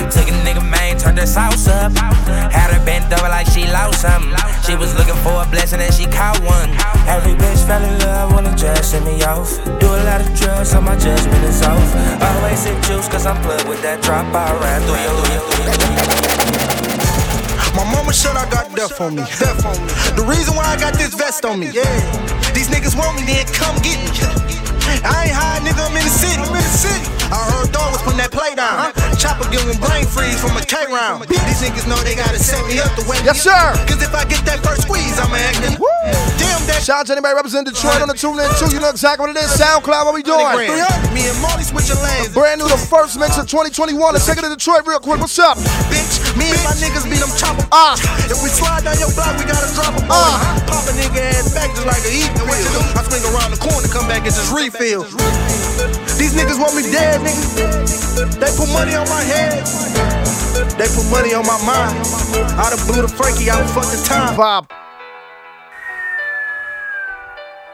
Took a nigga main, turned her sauce up. Had her bent over like she lost something. She was looking for a blessing and she caught one. Every bitch fell in love, wanna just send me off. Do a lot of drugs, so my judgment is off. Always sip juice, cause I'm plugged with that drop. I ran through your, My mama said I got death on me. Death on me. The reason why I got this vest on me. Yeah. These niggas want me, then come get me. I ain't high, nigga. I'm in the city. I'm in the city. I heard dog was putting that play down. Chopper them brain freeze from a K round. These niggas know they gotta set me up the way. Yes, sir. Cause if I get that first squeeze, I'ma act. Damn that. Shout out to anybody representing Detroit on the tune in too. You know exactly what it is. SoundCloud, what we doing? Me and Molly switching lanes. Brand new, the first mix of 2021. Let's take it to Detroit real quick. What's up? Bitch, me and my niggas beat them chopper. Ah. If we slide down your block, we gotta drop a boy. Ah. Pop a nigga ass back just like a heat. I swing around the corner, come back and just refill. These niggas want me dead, niggas. They put money on my head. They put money on my mind. I done blew the Frankie out fucking time. Bob.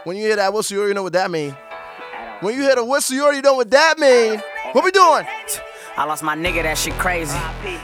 When you hear that whistle, you already know what that mean. When you hear the whistle, you already know what that mean. What we doing? I lost my nigga, that shit crazy.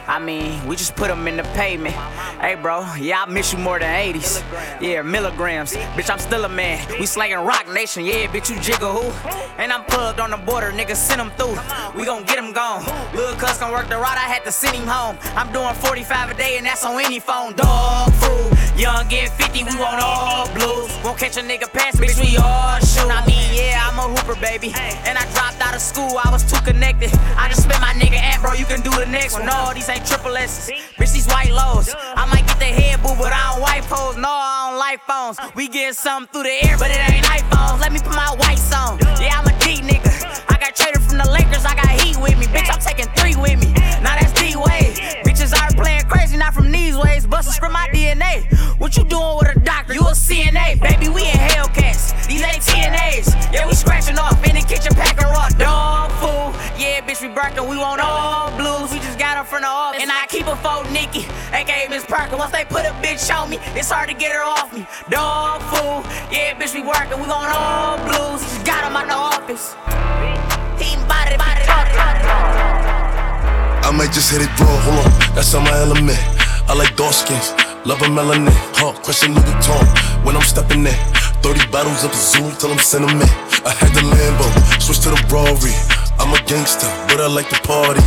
I mean, we just put him in the pavement. Hey, bro, yeah, I miss you more than 80s. Yeah, milligrams. Bitch, I'm still a man. We slanging Rock Nation. Yeah, bitch, you jiggle who? And I'm plugged on the border, nigga, send him through. We gon' get him gone. Lil' cuz can work the ride, I had to send him home. I'm doing 45 a day, and that's on any phone. Dog food. Young get 50, we want all blues. Won't catch a nigga pass, bitch, we all shoot. I mean, yeah, I'm a hooper, baby. And I dropped out of school, I was too connected. I just spent my nigga at, bro, you can do the next one. No, these ain't triple S's. Bitch, these white lows. I might get the head boo, but I don't white pose. No, I don't like phones. We get something through the air, but it ain't iPhones. Let me put my whites on. Yeah, I'm a D nigga. I got traded from the Lakers, I got heat with me. Bitch, I'm taking three with me. Now that's D Wade. Bitches are not from these ways. Bustin' scream my DNA. What you doing with a doctor? You a CNA, baby. We in Hellcats. These ain't TNAs. Yeah, we scratching off in the kitchen, packing raw dog food. Yeah, bitch, we barking. We want all blues. We just got her from the office. And I keep a phone, Nikki, aka Miss Parker. Once they put a bitch on me, it's hard to get her off me. Dog food. Yeah, bitch, we working. We want all blues. We Just got them out the office. Team body, body. I might just hit it raw, hold on, that's on my element. I like dark skins, love a melanin, huh? Question Louis Vuitton when I'm stepping in. 30 bottles of the zoo till I'm sentiment. I had the Lambo, switch to the Rory. I'm a gangster, but I like to party.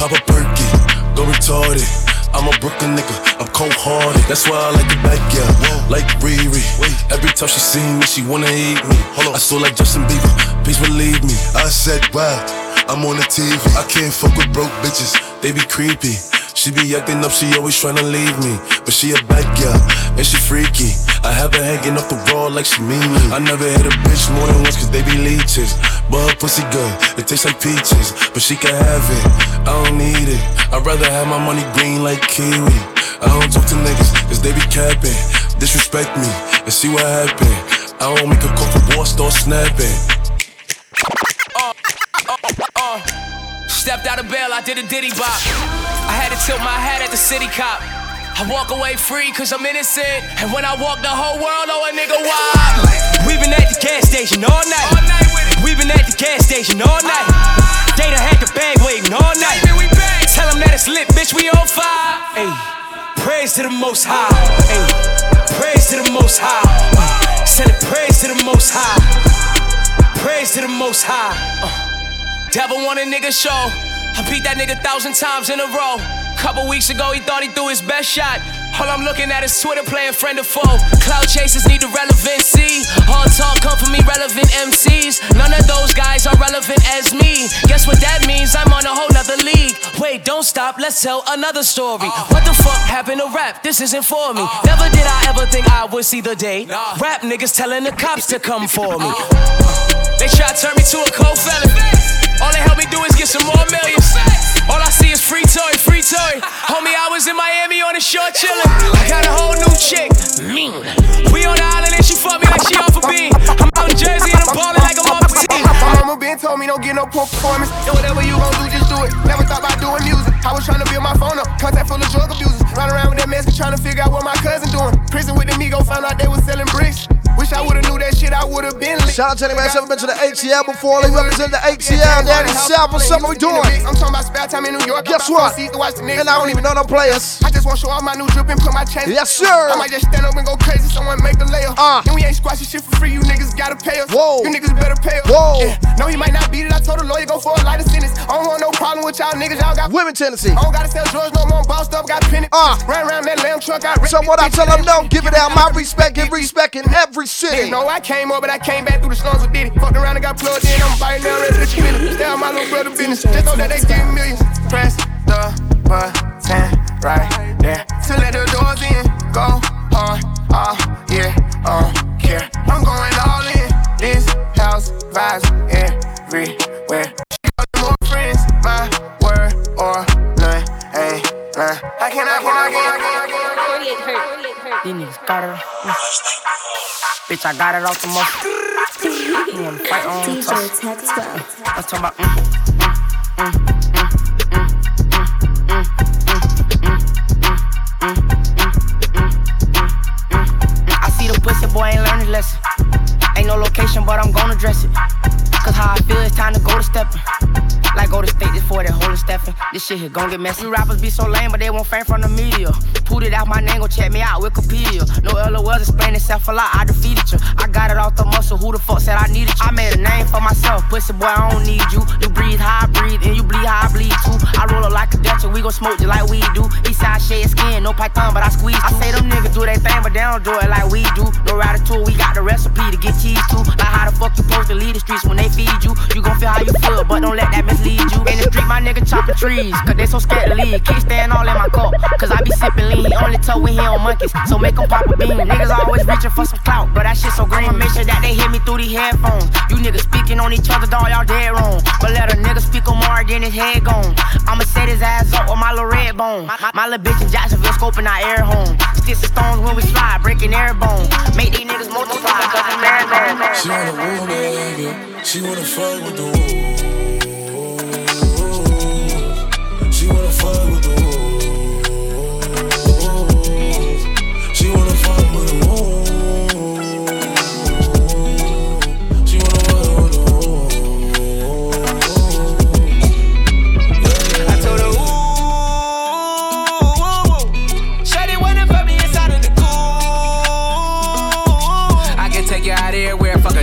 Pop a perky, go retarded. I'm a Brooklyn nigga, I'm cold hearted. That's why I like the back, yeah. Like Riri. Every time she see me, she wanna eat me. Hold on. I saw like Justin Bieber, please believe me. I said, wow, I'm on the TV. I can't fuck with broke bitches, they be creepy. She be acting up, she always tryna leave me. But she a bad girl, and she freaky. I have her hanging off the wall like she mean me. I never hit a bitch more than once, cause they be leeches. But her pussy good, it tastes like peaches. But she can have it, I don't need it. I'd rather have my money green like kiwi. I don't talk to niggas, cause they be capping. Disrespect me, and see what happen. I don't make a call for war, start snapping. Stepped out of bail, I did a diddy bop. I had to tilt my hat at the city cop. I walk away free cause I'm innocent. And when I walk, the whole world know a nigga why. We been at the gas station all night. We been at the gas station all night. They done had the bag waving all night. Tell them that it's lit, bitch, we on fire. Hey, praise to the most high. Hey, praise to the most high. Uh, Send it praise to the most high. Praise to the most high. Uh. Devil want a nigga show. I beat that nigga thousand times in a row. Couple weeks ago, he thought he threw his best shot. All I'm looking at is Twitter playing friend or foe. Cloud chasers need the relevancy. All talk come from relevant MCs. None of those guys are relevant as me. Guess what that means? I'm on a whole nother league. Wait, don't stop, let's tell another story. Uh. What the fuck happened to rap? This isn't for me. Uh. Never did I ever think I would see the day. Rap niggas telling the cops to come for me. Uh. They try to turn me to a cold felon. All they help me do is get some more millions. All I see is free toy, free toy. Homie, I was in Miami on the shore chillin'. I got a whole new chick. Mean. We on the island and she fuck me like she off a bean. I'm out in Jersey and I'm ballin' like I'm off a team. My mama been told me don't get no poor performance. And whatever you gon' do, just do it. Never thought about doing music. I was trying to build my phone up. Contact full of drug abusers. Run around with that mask trying to figure out what my cousin doing. Prison with the Migo found out they was selling bricks. Wish I would've knew that shit, I would've been lit. Shout out to anybody that's ever been to the ATL before. They represent the ATL down in South. What's up? What we doing? I'm talking about spare time in New York. Guess what? And I don't even know no players. I just want to show off my new drip and put my chain. Yes, sir. I might just stand up and go crazy. Someone make the layup. Uh. And we ain't squashing shit for free. You niggas gotta pay us. Whoa. You niggas better pay us. Whoa. Yeah. No, he might not beat it. I told the lawyer go for a lighter sentence. I don't want no problem with y'all niggas. Y'all got women tendency. I don't gotta sell drugs no more. Bossed up, got penny. Uh. Ran around that lamb truck. Got so what I tell them, no, give it out my respect, give respect in every city. Niggas know I came up, but I came back through the slums with Diddy. Fucked around and got plugged in. I'm biting down ready to commit it. Stay on my little brother business. Just know that they give millions. Press the the button right there. To let the doors in, go hard, oh yeah, oh care. I'm going all in. This house vibes everywhere. She got more friends, my word or none, ain't none. I can't, I can't, I can't, I can't. These niggas got it. Bitch, I got it off the. You wanna fight on DJ tough. Tech 12. I'm talking about. Mm, I see the pussy boy ain't learn his lesson. Ain't no location, but I'm gonna dress it. Cause how I feel, it's time to go to steppin'. Like go to state this for that holy Stephen. This shit here gon' get messy. You rappers be so lame, but they won't fame from the media. Put it out my name, go check me out, Wikipedia. No LOLs explain itself a lot, I defeated you. I got it off the muscle, who the fuck said I needed you? I made a name for myself, pussy boy, I don't need you. You breathe how I breathe, and you bleed how I bleed too. I roll up like a Dutch, and we gon' smoke just like we do. Eastside shade skin, no python, but I squeeze. I say them niggas do their thing, but they don't do it like we do. No ratatouille, we got the recipe to get cheese too. Like how the fuck you supposed to lead the streets when they feed you? You gon' feel how you feel, but don't let that mislead you. In the street, my nigga chopping trees, cause they so scared to leave. Kickstand all in my cup, cause I be sipping lean. He only told when he on monkeys, so make him pop a bean. Niggas always reaching for some clout, but that shit so green. I'ma make sure that they hear me through these headphones. You niggas speaking on each other, dog, y'all dead wrong. But let a nigga speak on more, then his head gone. I'ma set his ass up with my little red bone. My, my, little bitch in Jacksonville scoping our air home. Sticks and stones when we slide, breaking air bone. Make these niggas multiply, cause I'm marathon. She wanna woo she wanna fight with the woo.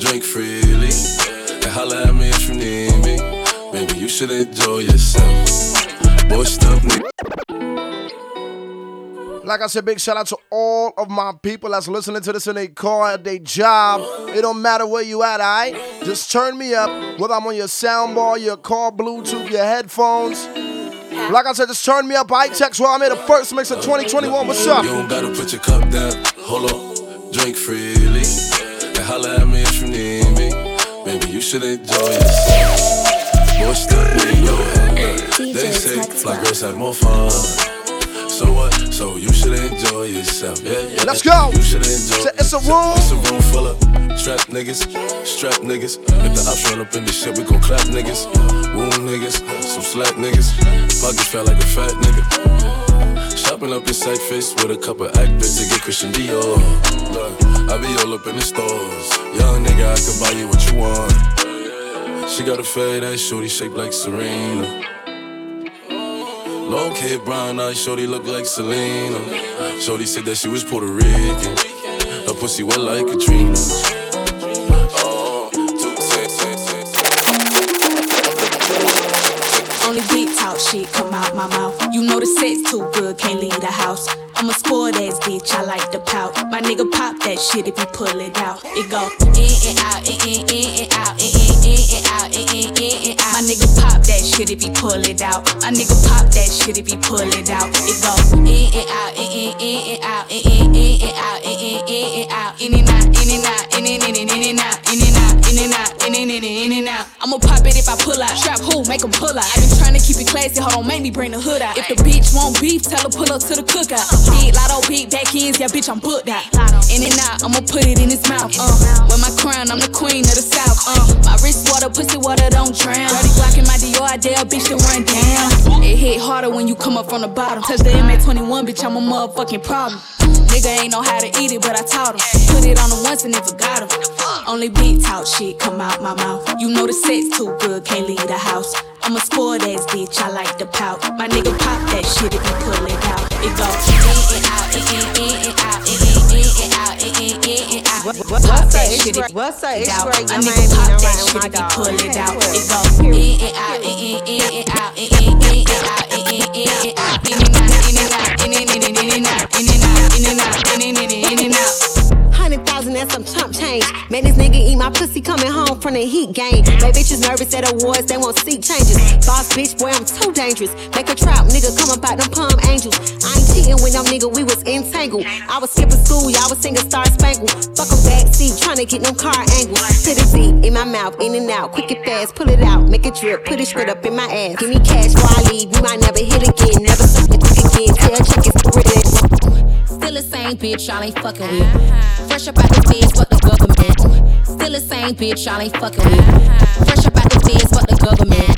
drink freely. And holla at me if you need me. Baby, you should enjoy yourself. Bossed up, nigga. Like I said, big shout out to all of my people that's listening to this in their car, at their job. It don't matter where you at, alright? Just turn me up, whether I'm on your soundbar, your car Bluetooth, your headphones. Like I said, just turn me up. I text where I made the first mix of 2021. What's up? You don't gotta put your cup down. Hold on, drink freely. And holla at me Baby, you should enjoy yourself. Bossed up, in your head. They say fly girls have more fun. So what? So you should enjoy yourself. Yeah, yeah. Let's go. You should enjoy. Say it's a room. It's a room full of strap niggas, strap niggas. If the ops run up in this shit, we gon' clap niggas. Wound niggas, some slack niggas. Pockets felt like a fat nigga. Shopping up in sight face with a couple actors to get Christian Dior. Look, I be all up in the stores. Young nigga, I can buy you what you want. She got a fade ass shorty shaped like Serena. Long hair, brown eyes, shorty look like Selena. Shorty said that she was Puerto Rican. Her pussy wet like Katrina. Shit come out my mouth. You know the sex too good, can't leave the house. I'm a spoiled ass bitch, I like the pout. My nigga pop that shit if you pull it out. It go in and out, in in in and out, in in in and out, in in in and out. My nigga pop that shit if he pull it out. My nigga pop that shit if he pull it out. It go in and out, in in in and out, in in in and out, in in in and out, in and out, in and out, in and in and out, in and out, in and out, in and in in out. I'ma pop it if I pull out. Strap who, make him pull out. I been trying to keep it classy, hold on, make me bring the hood out. If the bitch want beef, tell her pull up to the cookout. Big lotto, big back ends, yeah, bitch, I'm booked out. In and out, I'ma put it in his mouth. Uh, with my crown, I'm the queen of the south. Uh, my wrist water, pussy water, don't drown. Dirty Glock in my Dior, I dare bitch to run down. It hit harder when you come up from the bottom. Touch the MA21, bitch, I'm a motherfucking problem. Nigga ain't know how to eat it, but I taught him. Put it on him once and never forgot him. Only big talk shit come out my mouth. You know the sex too good, can't leave the house. I'm a spoiled ass bitch, I like the pout. My nigga pop that shit if you pull it out. It go in and out, in and in and out, in and in and out, in and in and out. What's that shit What's up, it's out. great. A Your nigga pop that shit if you pull it out. It in and out, in and in and out, in and in and out, in and in and out, in and out, in and out, in and and in and out, in and out, in and out, in and in and that's some chump change. Man, this nigga eat my pussy coming home from the heat game. My bitches nervous at awards, they won't changes. Boss bitch, boy, I'm too dangerous. Make a trap, nigga, come up out them palm angels. I ain't cheating with no nigga, we was entangled. I was skipping school, y'all was singing Star Spangled. Fuck a backseat, tryna get them car angles. Put a seat in my mouth, in and out, quick and fast. Pull it out, make it drip, put it straight up in my ass. Give me cash while I leave, we might never hit again. Never suck it again, tell check it's Still the same bitch, y'all ain't fucking with. Fresh up out the feds, fuck the government. Still the same bitch, y'all ain't fucking with. Fresh up out the feds, fuck the government.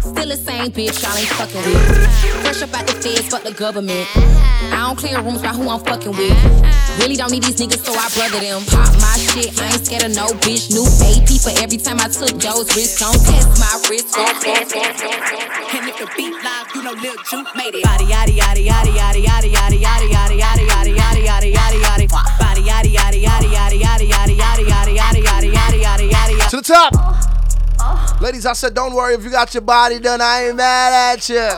Still the same bitch, y'all ain't fucking with. Fresh up out the feds, fuck the government. I don't clear rooms by who I'm fucking with. Really don't need these niggas, so I brother them. Pop my shit, I ain't scared of no bitch. New AP for every time I took those risks. Don't test my wrist. Don't test, test, test, test. And if the beat live, you know Lil Juke made it. Body yaddy yaddy yaddy yaddy yaddy yaddy yaddy yaddy yaddy yaddy yaddy yaddy yaddy yaddy. Body yaddy yaddy yaddy yaddy yaddy yaddy yaddy yaddy yaddy yaddy yaddy yaddy yaddy. To the top. Ladies, I said, don't worry if you got your body done. I ain't mad at you.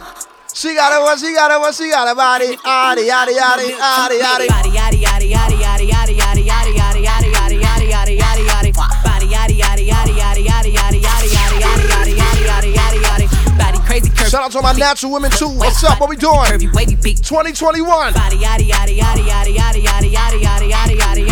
She got it, what she got it, what she got it, body. Yaddy, yaddy, yaddy, yaddy, yaddy. Body yaddy yaddy yaddy yaddy yaddy yaddy yaddy yaddy yaddy yaddy yaddy yaddy yaddy yaddy. Body yaddy yaddy yaddy yaddy yaddy yaddy yaddy yaddy yaddy yaddy yaddy yaddy yaddy. Body crazy curvy. Shout out to my natural women too. What's up? What we doing? Curvy, wavy, big. 2021. Body yaddy yaddy yaddy yaddy yaddy yaddy yaddy yaddy yaddy yaddy yaddy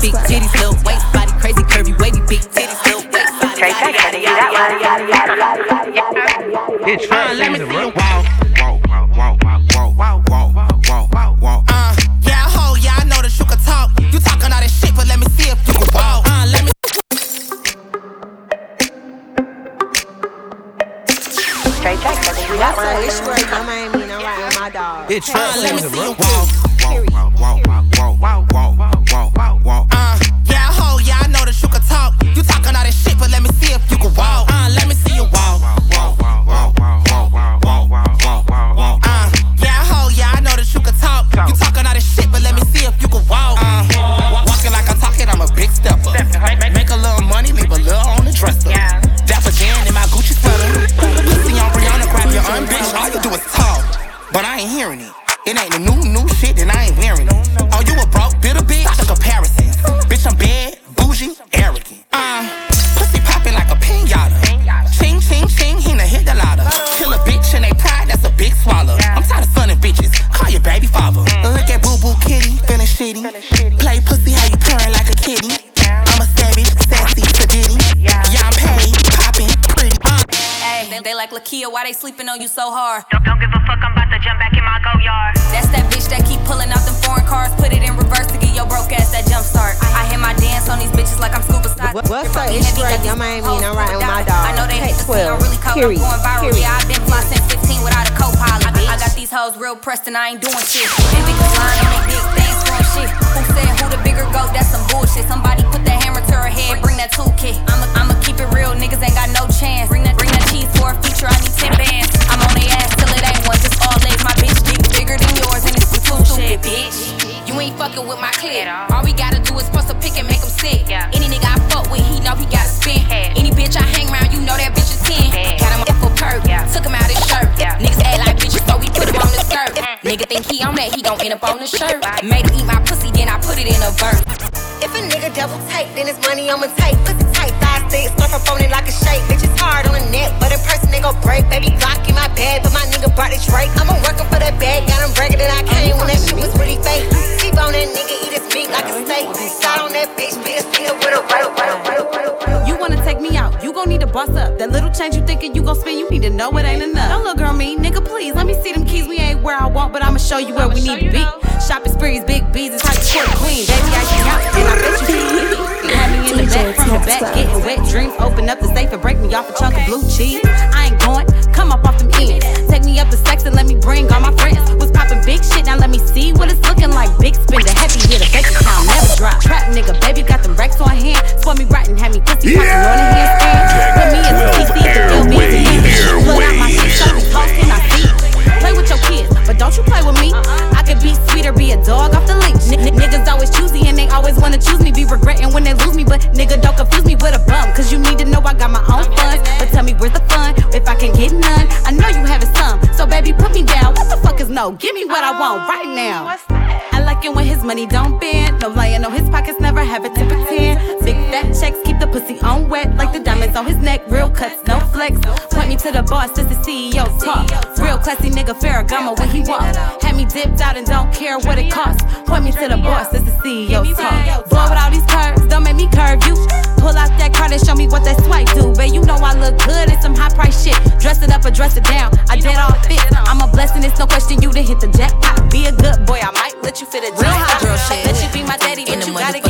big titties, little waist body, crazy curvy, wavy, big titties, little waist body. Trace that, gotta do that one. It's trying to let me see you wow. Let me see you walk, walk, walk, walk, walk, walk, walk, walk me walk. Uh, yeah, ho, yeah, I know that you can talk. You talking all that shit, but let me see if you can walk. Uh, let me see you walk. Uh, yeah, ho, yeah, I know that you can talk. You talking all that shit, but let me see if you can walk. Uh, walking like I'm talking, I'm a big stepper. Make a little money, leave a little on the dresser. Dapper Dan in my Gucci sweater. Pussy on Rihanna, grab your arm, bitch. All you do is talk, but I ain't hearing it. It ain't the new, they, they like Lakia, why they sleeping on you so hard? Don't, don't give a fuck, I'm about to jump back in my go yard. That's that bitch that keep pulling out them foreign cars, put it in reverse to get your broke ass that jump start. I, I hit my dance on these bitches like I'm scuba side. What- what's up? It's straight. Your man mean I'm riding with my dog. I know they hate to see I'm really cold, Period. I'm going viral. Period. Yeah, I've been fly since 15 without a co-pilot. I, I got these hoes real pressed and I ain't doing shit. They niggas lying on they big things doing shit. Who said who the bigger goat? That's some bullshit. Somebody put that hammer to her head, bring that toolkit. I'ma I'ma keep it real, niggas ain't got no chance. Bring that bring that for a feature, I need 10 bands. I'm on they ass till it ain't one, just all legs. My bitch dick bigger than yours and it's too shit, bitch. You ain't fucking with my clip. All we gotta do is post a pic and make him sick. Any nigga I fuck with, he know he gotta spin. Any bitch I hang around, you know that bitch is 10. Got him a for perk, took him out his shirt. Niggas act like bitches, so we put him on the skirt. Nigga think he on that, he gon' end up on the shirt. Made him eat my pussy, then I put it in a verse. If a nigga double tight, then it's money I'ma take. Put the tight thighs thick, start from phoning like a shake. Bitch, it's hard on the neck, but in person they gon' break. Baby Glock in my bag, but my nigga brought it straight. I'ma workin' for that bag, got him bragging that I came when that shit was really fake. Keep on that nigga, eat his meat like a steak. Side on that bitch, bitch, bitch, with a right, right, right, right, right boss up. That little change you thinking you gon' spend, you need to know it ain't enough. Don't look girl me, nigga, please. Let me see them keys. We ain't where I want, but I'ma show you where we need to be. Shopping sprees, big bees, it's like court queen. Baby, I can out, and I bet you Have me in the back, from the back, getting wet dreams. Open up the safe and break me off a chunk of blue cheese. I ain't going, come up off them ends. Take me up the sex and let me bring all my friends. Was popping big shit, now let me see what it's looking like. Big spender, heavy hitter, bank account never drop. Trap nigga, baby got them racks on hand. Give me what I want right now. I like it when his money don't bend. On his neck. Real cuts, no flex. Point me to the boss, this the CEO talk. Real classy nigga Ferragamo when he walk. Had me dipped out and don't care what it costs. Point me to the boss, this the CEO talk. Boy with all these curves, don't make me curve you. Pull out that card and show me what that swipe do. Babe, you know I look good in some high price shit. Dress it up or dress it down. I did all fit. I'm a blessing, it's no question you to hit the jackpot. Be a good boy, I might let you fit a Real hot girl shit. Let you be my daddy, but you gotta give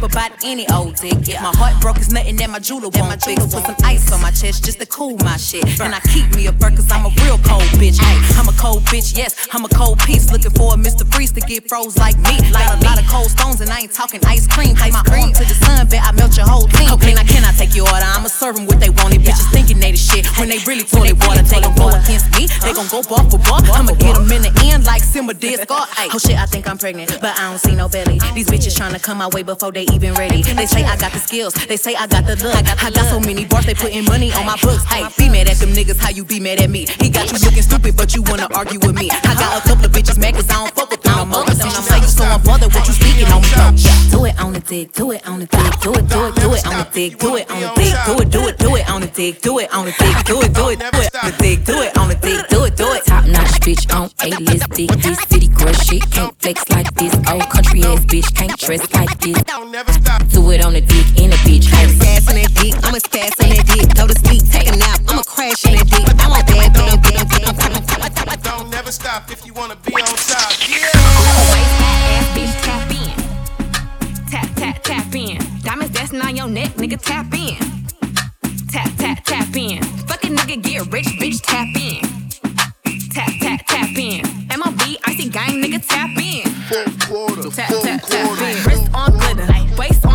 trip about any old dick. My heart broke is nothing that my jeweler won't fix. Put some ice on my chest just to cool my shit. And I keep me a bird cause I'm a real cold bitch. Ay, I'm a cold bitch, yes, I'm a cold piece. Looking for a Mr. Freeze to get froze like me. Like a lot of cold stones, and I ain't talking ice cream. Take my arm to the sun, bet I melt your whole team. Okay, now can I take your order? I'ma serve them what they want. These bitches thinking they the shit. When they really toilet water, they gon' go against me. They gon' go bar for bar. I'ma get them in the end like Simba did Scar. Ay, oh shit, I think I'm pregnant, but I don't see no belly. These bitches tryna come my way before they even ready. They say I got the skills, they say I got the look. I got, I got so many bars, they putting money on my books. Hey, be mad at them niggas, how you be mad at me? He got you looking stupid, but you wanna argue with me. I got a couple of bitches mad cause I don't fuck with them no more. Since you say you so unbothered, what you speaking on me for? Do it on the dick, do it on the dick, do it, do it, do it on the dick, do it on the dick, do it, do it, do it on the dick, do it on the dick, do it, do it, do it on the dick, do it on the dick, do it, do it. Top notch bitch on a list dick, this city girl shit can't flex like this. Old country ass bitch can't dress like this. Do it on the dick in a bitch. I'm sass on that dick, I'ma spaz on that dick. Go to sleep, take a nap, I'ma crash on that dick. I'm a bad, bad, bad, bad. Don't never stop if you wanna be on top. Ass bitch, tap in. Tap, tap, tap in. Diamonds dancing on your neck, nigga, tap in. Tap, tap, tap in. Fucking nigga, get rich, bitch, tap in. Tap, tap, tap in. MOB, icy gang, nigga, tap in. Tap, tap, tap in. Wrist on glitter, waist on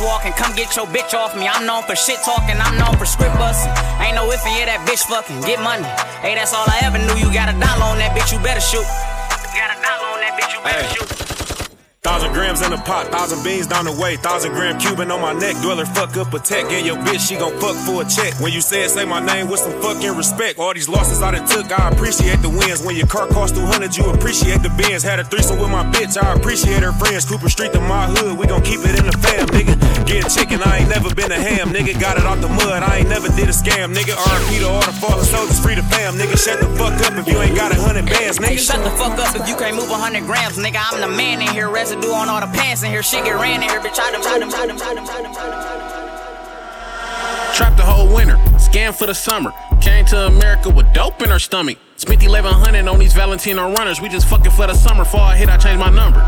I walking. Come get your bitch off me. I'm known for shit talking, I'm known for script busting. Ain't no if and yeah, that bitch fucking. Get money. Hey, that's all I ever knew. You got a dollar on that bitch, you better shoot. Got a dollar on that bitch, you better shoot. Thousand grams in the pot, thousand beans down the way, thousand gram Cuban on my neck, dweller fuck up protect. Yeah, your bitch, she gon' fuck for a check. When you say it, say my name with some fucking respect. All these losses I done took, I appreciate the wins. When your car cost 200, you appreciate the bins. Had a threesome with my bitch, I appreciate her friends. Cooper Street to my hood, we gon' keep it in the fam, nigga. Get chicken, I ain't never been a ham, nigga. Got it out the mud, I ain't never did a scam, nigga. RP to all the fallen soldiers, free the fam, nigga. Shut the fuck up if you ain't got a hundred bands, Hey, nigga. shut the fuck up if you can't move a 100 grams, nigga. I'm the man in here. Residue on all the pants in here. Shit get ran in here, bitch. I done, I done, I done, I done, I done, I done. Trapped the whole winter, scam for the summer. Came to America with dope in her stomach. Spent 1100 on these Valentino runners. We just fucking for the summer. Before I hit, I changed my number.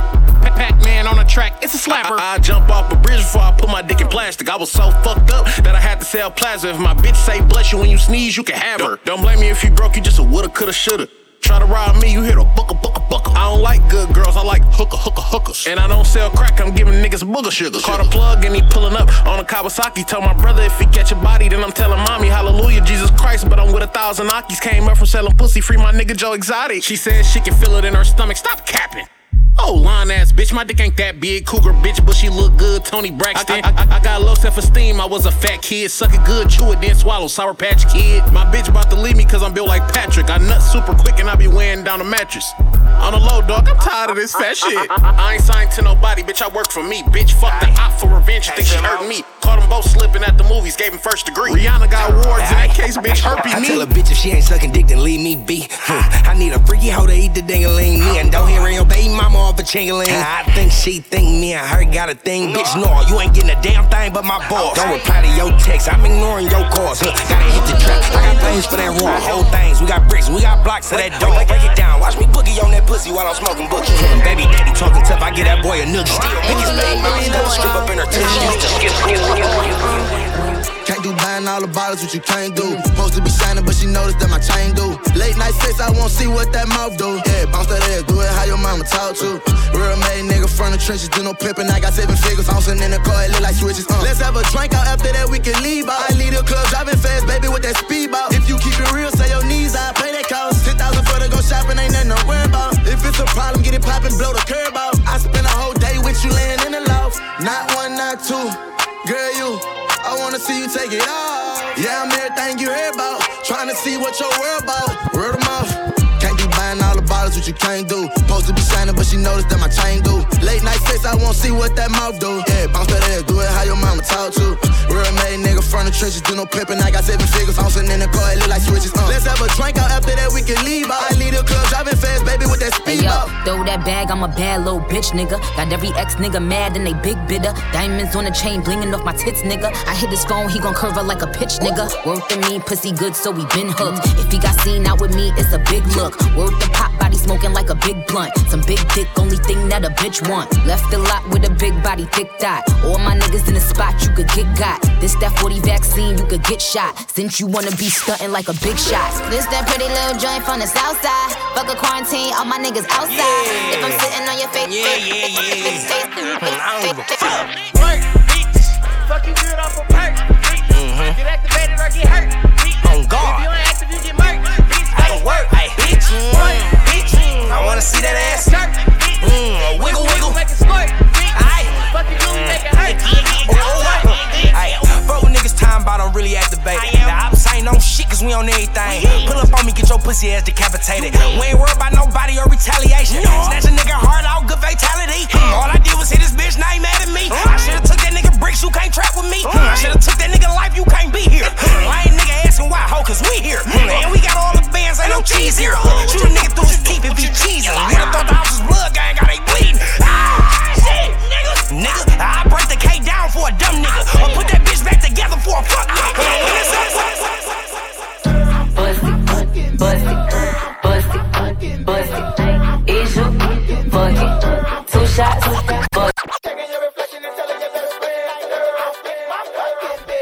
Pac Man on the track, it's a slapper. I, I, jump off a bridge before I put my dick in plastic. I was so fucked up that I had to sell plasma. If my bitch say bless you when you sneeze, you can have her. Don't blame me if you broke, you just a woulda, coulda, shoulda. Try to rob me, you hit a booker, booker, booker. I don't like good girls, I like hooker, hooker, hookers. And I don't sell crack, I'm giving niggas booger sugar. Caught a plug and he pulling up on a Kawasaki. Tell my brother if he catch a body, then I'm telling mommy, hallelujah, Jesus Christ. But I'm with a thousand Akis. Came up from selling pussy, free my nigga Joe Exotic. She said she can feel it in her stomach, stop capping. Oh, line ass bitch, my dick ain't that big. Cougar bitch, but she look good. Toni Braxton. I, I, I, I got low self esteem. I was a fat kid. Suck it good, chew it, then swallow. Sour Patch Kid. My bitch about to leave me cause I'm built like Patrick. I nut super quick and I be weighing down a mattress. On the low, dog, I'm tired of this fat shit. I ain't signed to nobody, bitch. I work for me. Bitch, fuck the op for revenge. Think she hurt me. Caught them both slipping at the movies, gave him first degree. Rihanna got awards in that case, bitch. Herpy I me. tell a bitch if she ain't sucking dick, then leave me be. Hmm. I need a freaky hoe to eat the dingaling. Me and don't hear your baby mama off a chingaling. I think she think me and her got a thing. Bitch, no, you ain't getting a damn thing but my boss. Don't reply to your text, I'm ignoring your calls. Huh. Gotta hit the trap. I got things for that raw. Whole things. We got bricks, we got blocks to that door. Break it down. Watch me boogie on that pussy while I'm smoking boogie. Baby daddy talking tough, I get that boy a noogie. Still biggest baby mama still strip up in her tissue. Can't do buying all the bottles, what you can't do. Supposed to be shining, but she noticed that my chain do. Late night sex, I won't see what that mouth do. Yeah, bounce that ass, do it how your mama talk to. Real made nigga from the trenches, do no pimping. I got seven figures, bouncing in the car, it look like switches. Uh. Let's have a drink out after that, we can leave out. I lead the club, driving fast, baby, with that speedball. If you keep it real, say your knees, I pay that cost. 10,000 for to go shopping, ain't nothing to worry about. If it's a problem, get it poppin', blow the curb out. I spend a whole day with you laying in the loft. Not one, not two. Girl, you, wanna see you take it off. Yeah, I'm everything you heard about. Tryna see what your world about. Word of mouth. Can't do buying all the bottles, what you can't do. Supposed to be shining, but she noticed that my chain do. Late night sex, I won't see what that mouth do. Yeah, bounce that ass, do it how your mama talk to. Real made nigga from the trenches, do no pimping. I got seven figures, bouncing in the car, it look like switches. Uh. Let's have a drink out after that, we can leave out. I lead the club, driving fast, baby, with that Hey yo, throw that bag, I'm a bad little bitch, nigga. Got every ex nigga mad and they big bidder. Diamonds on the chain, blinging off my tits, nigga. I hit his phone, he gon' curve her like a pitch, nigga. Worth the mean, pussy good, so we been hooked. If he got seen out with me, it's a big look. Worth the pop body smoking like a big blunt. Some big dick, only thing that a bitch want. Left the lot with a big body, thick dot. All my niggas in the spot, you could get got. This that 40 vaccine, you could get shot. Since you wanna be stunting like a big shot. This that pretty little joint from the south side. Fuck a quarantine, all my niggas outside. If I'm sitting on your face, yeah, yeah, yeah. I don't give a fuck. Work, bitch. Fuck you good off a perk. bitch. Mm-hmm. Get activated or get hurt. bitch. On guard. If you ain't active, you get murked. bitch. I work, ay, bitch. Mm. Work, bitch. Mm. I wanna see that ass. Skirt. Mm, wiggle, wiggle. Make it squirt, bitch. Aye. Fuck you do, make it hurt. Mm. Oh, ay, time about I'm really activated. Now I'm saying no shit cause we on everything. Pull up on me, get your pussy ass decapitated. We ain't worried about nobody or retaliation. Snatch a nigga heart out, good fatality. All I did was hit this bitch, now he mad at me. I should've took that nigga bricks, you can't trap with me. I should've took that nigga life, you can't be here. Lame nigga asking why, ho, cause we here. And we got all the bands, ain't no cheese here. Shoot a nigga through his teeth if he cheesing. Nigga thought the house was blood gang, got shit, nigga. Nigga, I break the K down for a dumb nigga. Or put that bitch back together for a fuck nigga. Bust it, bust it, bust it, bust it. Is you fuck it? Two shots, bust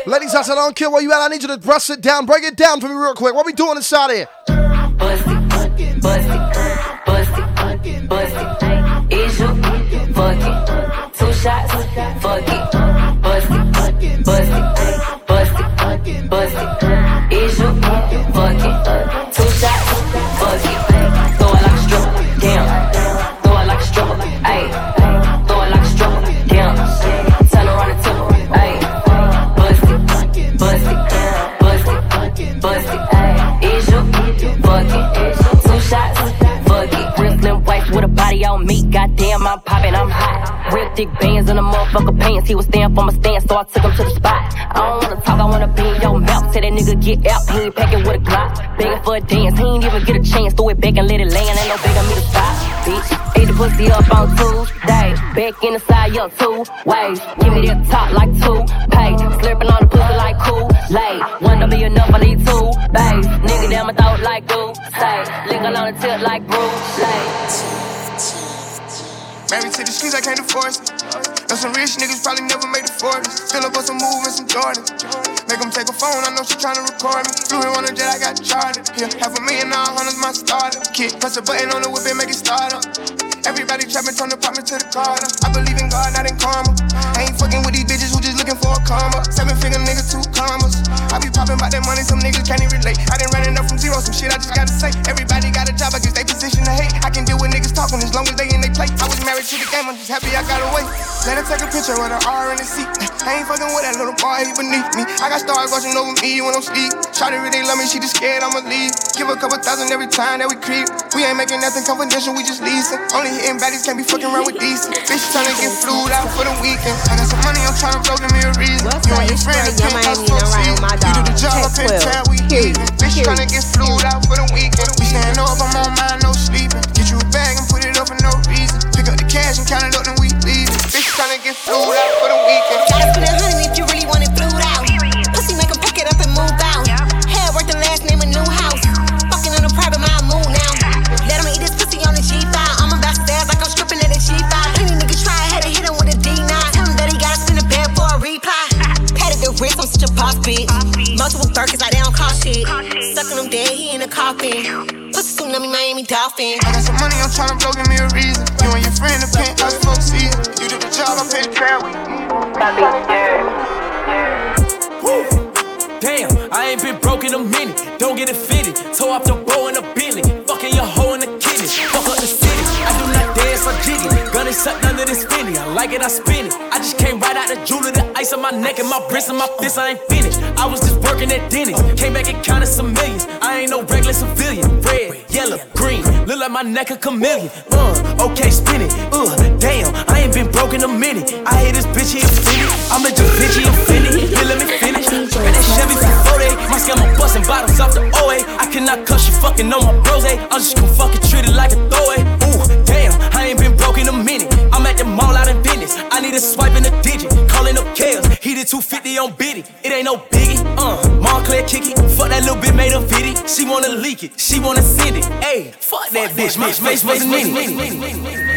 Ladies, I said, I don't care where you at. I need you to bust it down, break it down for me real quick. What we doing inside here? bust it, bust it, shots, fuck it. Bust it, bust it, bust it, bust it. Is you fuck it? Two shots, fuck it. Throw it like a stripper, damn. Throw it like a stripper, ayy. Throw it like a stripper, damn. Tell her on the tip, ayy. Bust it, bust it, bust it, bust it, ayy. Is you fuck it? Two shots, fuck it. Slim wife with a body on me. Goddamn, I'm. Real thick bands in the motherfucker pants. He was stand for my stance, so I took him to the spot. I don't wanna talk, I wanna be in your mouth. Tell that nigga get out, he ain't packing with a Glock. Begging for a dance, he ain't even get a chance. Throw it back and let it land, ain't no begging me to stop. Bitch, ate the pussy up on Tuesday. Back in the side, your two ways. Give me that top like two pay. Slurping on the pussy like cool. Lay, one don't be enough, I need two bays. Nigga down my throat like glue. Say, lick on the tip like Bruce. Lay. Married to the streets, I can't divorce it. Know some rich niggas probably never made the 40s. Still up on some moves and some Jordan. Make them take a phone, I know she tryna record me. Flew in on a jet, I got chartered. Yeah, half a million, all hundreds, my starter. Kid, press a button on the whip and make it start up. Everybody trapping from the apartment to the car. I believe in God, not in karma. I ain't fucking with these bitches who just looking for a karma. Seven finger nigga, two commas. I be popping about that money, some niggas can't even relate. I done running up from zero, some shit I just gotta say. Everybody got a job, I guess they position to hate. I can deal with niggas talking as long as they in they play. I was married to the game, I'm just happy I got away. Let her take a picture with an R in the seat. I ain't fucking with that little boy, he beneath me. I got stars watching over me when I'm sleep. Shawty really love me, she just scared I'ma leave. Give a couple thousand every time that we creep. We ain't making nothing confidential, we just leasing. Only hitting baddies can't be fucking around with decent. Bitch tryna get flued out for the weekend. I got some money, I'm tryna blow, me a reason. you and your friend, your Miami, and I'm riding with my dog. You do the job, I pay tab, we even. Bitch tryna get flued out for the weekend. We stand up, I'm on mine, no sleeping. Get you a bag and put it up for no reason. Pick up the cash and count it up, then we leave it. Bitch tryna get flued out for the weekend. Gotta spend a hundred if you the wrist, I'm a boss bitch. Multiple Birkins, like they don't cost shit. Sucking him dead, he in a coffin. Pussy tsunami, Miami Dolphin. I got some money, I'm tryna blow, give me a reason. You and your friend, the penthouse, folks see it. You do the job, I pay the tab, we Damn, I ain't been broke in a minute. Don't get it fitted. Toe off the bow in a Bentley. Fucking your hoe in the kidney. Fuck up the city. I do not dance or jiggy. Sucked under this spinny. I like it, I spin it. I just came right out the jeweler, the ice on my neck and my wrist and my fist. I ain't finished. I was just working at Denny's. Came back and counted some millions. I ain't no regular civilian. Red, yellow, green. Look like my neck a chameleon. Uh, okay, spin it. Uh, damn, I ain't been broke in a minute. I hate this bitch, he offended. I'm a bitch, he offended. Here, let me finish. And that Chevy for 40. My scam, I'm busting bottles off the OA. I cannot cuss you fucking on my bros. eh? I'm just gonna fucking treat it like a throwaway. I ain't been broke in a minute. I'm at the mall out in business. I need a swipe in a digit. Calling up Kales. He did 250 on Biddy. It ain't no biggie. Uh, Montclair kick it. Fuck that little bit made a viddy. She wanna leak it. She wanna send it. Ayy, fuck that bitch. My face wasn't in it.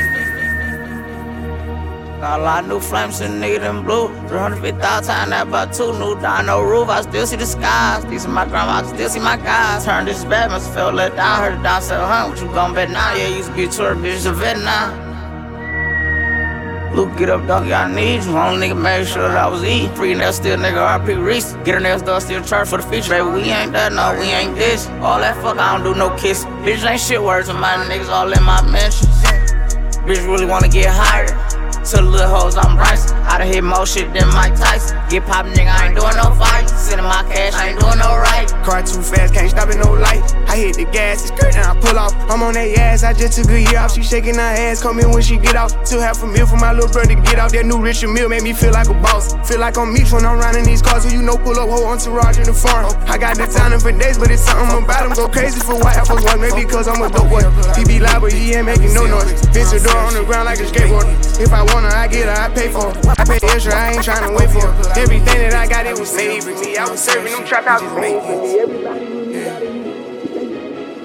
Got a lot of new flames in nigga them blue. 350,000 times that about two new down no roof. I still see the skies. These are my grandma, I still see my guys. Turned this bad, must feel let down. Heard it down, said, huh, what you gon' bet now? Yeah, used to be tour, bitch, vet now. Luke, get up, dog, I need you. Only nigga made sure that I was eating. Free nails, still nigga RP Reese. Get her nails done, still charge for the feature. Baby, we ain't that, no, we ain't this. All that fuck, I don't do no kiss. Bitch ain't shit words of my niggas all in my mentions. Bitch really wanna get higher. To the little hoes, I'm Bryce. I done hit more shit than Mike Tyson. Get poppin', nigga, I ain't doing no fight. Sending my cash, I ain't doing no right. Car too fast, can't stop it, no light. I hit the gas, it's great, and I pull off. I'm on that ass, I just took a year off. She shaking her ass, come in when she get off. Still half a meal for my little brother to get out. That new Richard Mille made me feel like a boss. Feel like I'm Meech when I'm riding these cars. Who you know pull up whole entourage in the farm. I got the time for days, but it's something about him. Go crazy for white apples, one maybe cause I'm a dope boy. He be loud, but he ain't making no noise. Bitch, the door on the ground like a skateboard. If I want her, I get her, I pay for her. I pay extra, I ain't trying to wait for her. Everything that I got, it was made for me. I was serving them trap houses.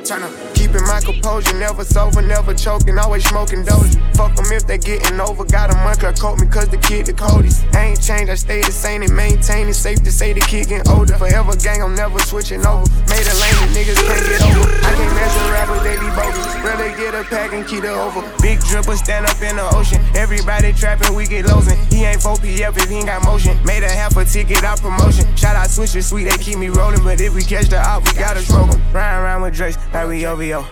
Turn up. Keeping my composure, never sober, never choking, always smoking dozy. Fuck them if they getting over. Got a month, coat me cause the kid the coldest. I ain't changed, I stay the same and maintain it. Safe to say the kid getting older. Forever gang, I'm never switching over. Made a lane that niggas can't get over. I can't measure rappers, they be bogus. Rather get a pack and keep it over. Big dripper stand up in the ocean. Everybody trapping, we get losing. He ain't 4PF if he ain't got motion. Made a half a ticket out promotion. Shout out Switcher Sweet, they keep me rolling. But if we catch the op, we gotta smoke 'em. Ride around with Drake's like we OVO.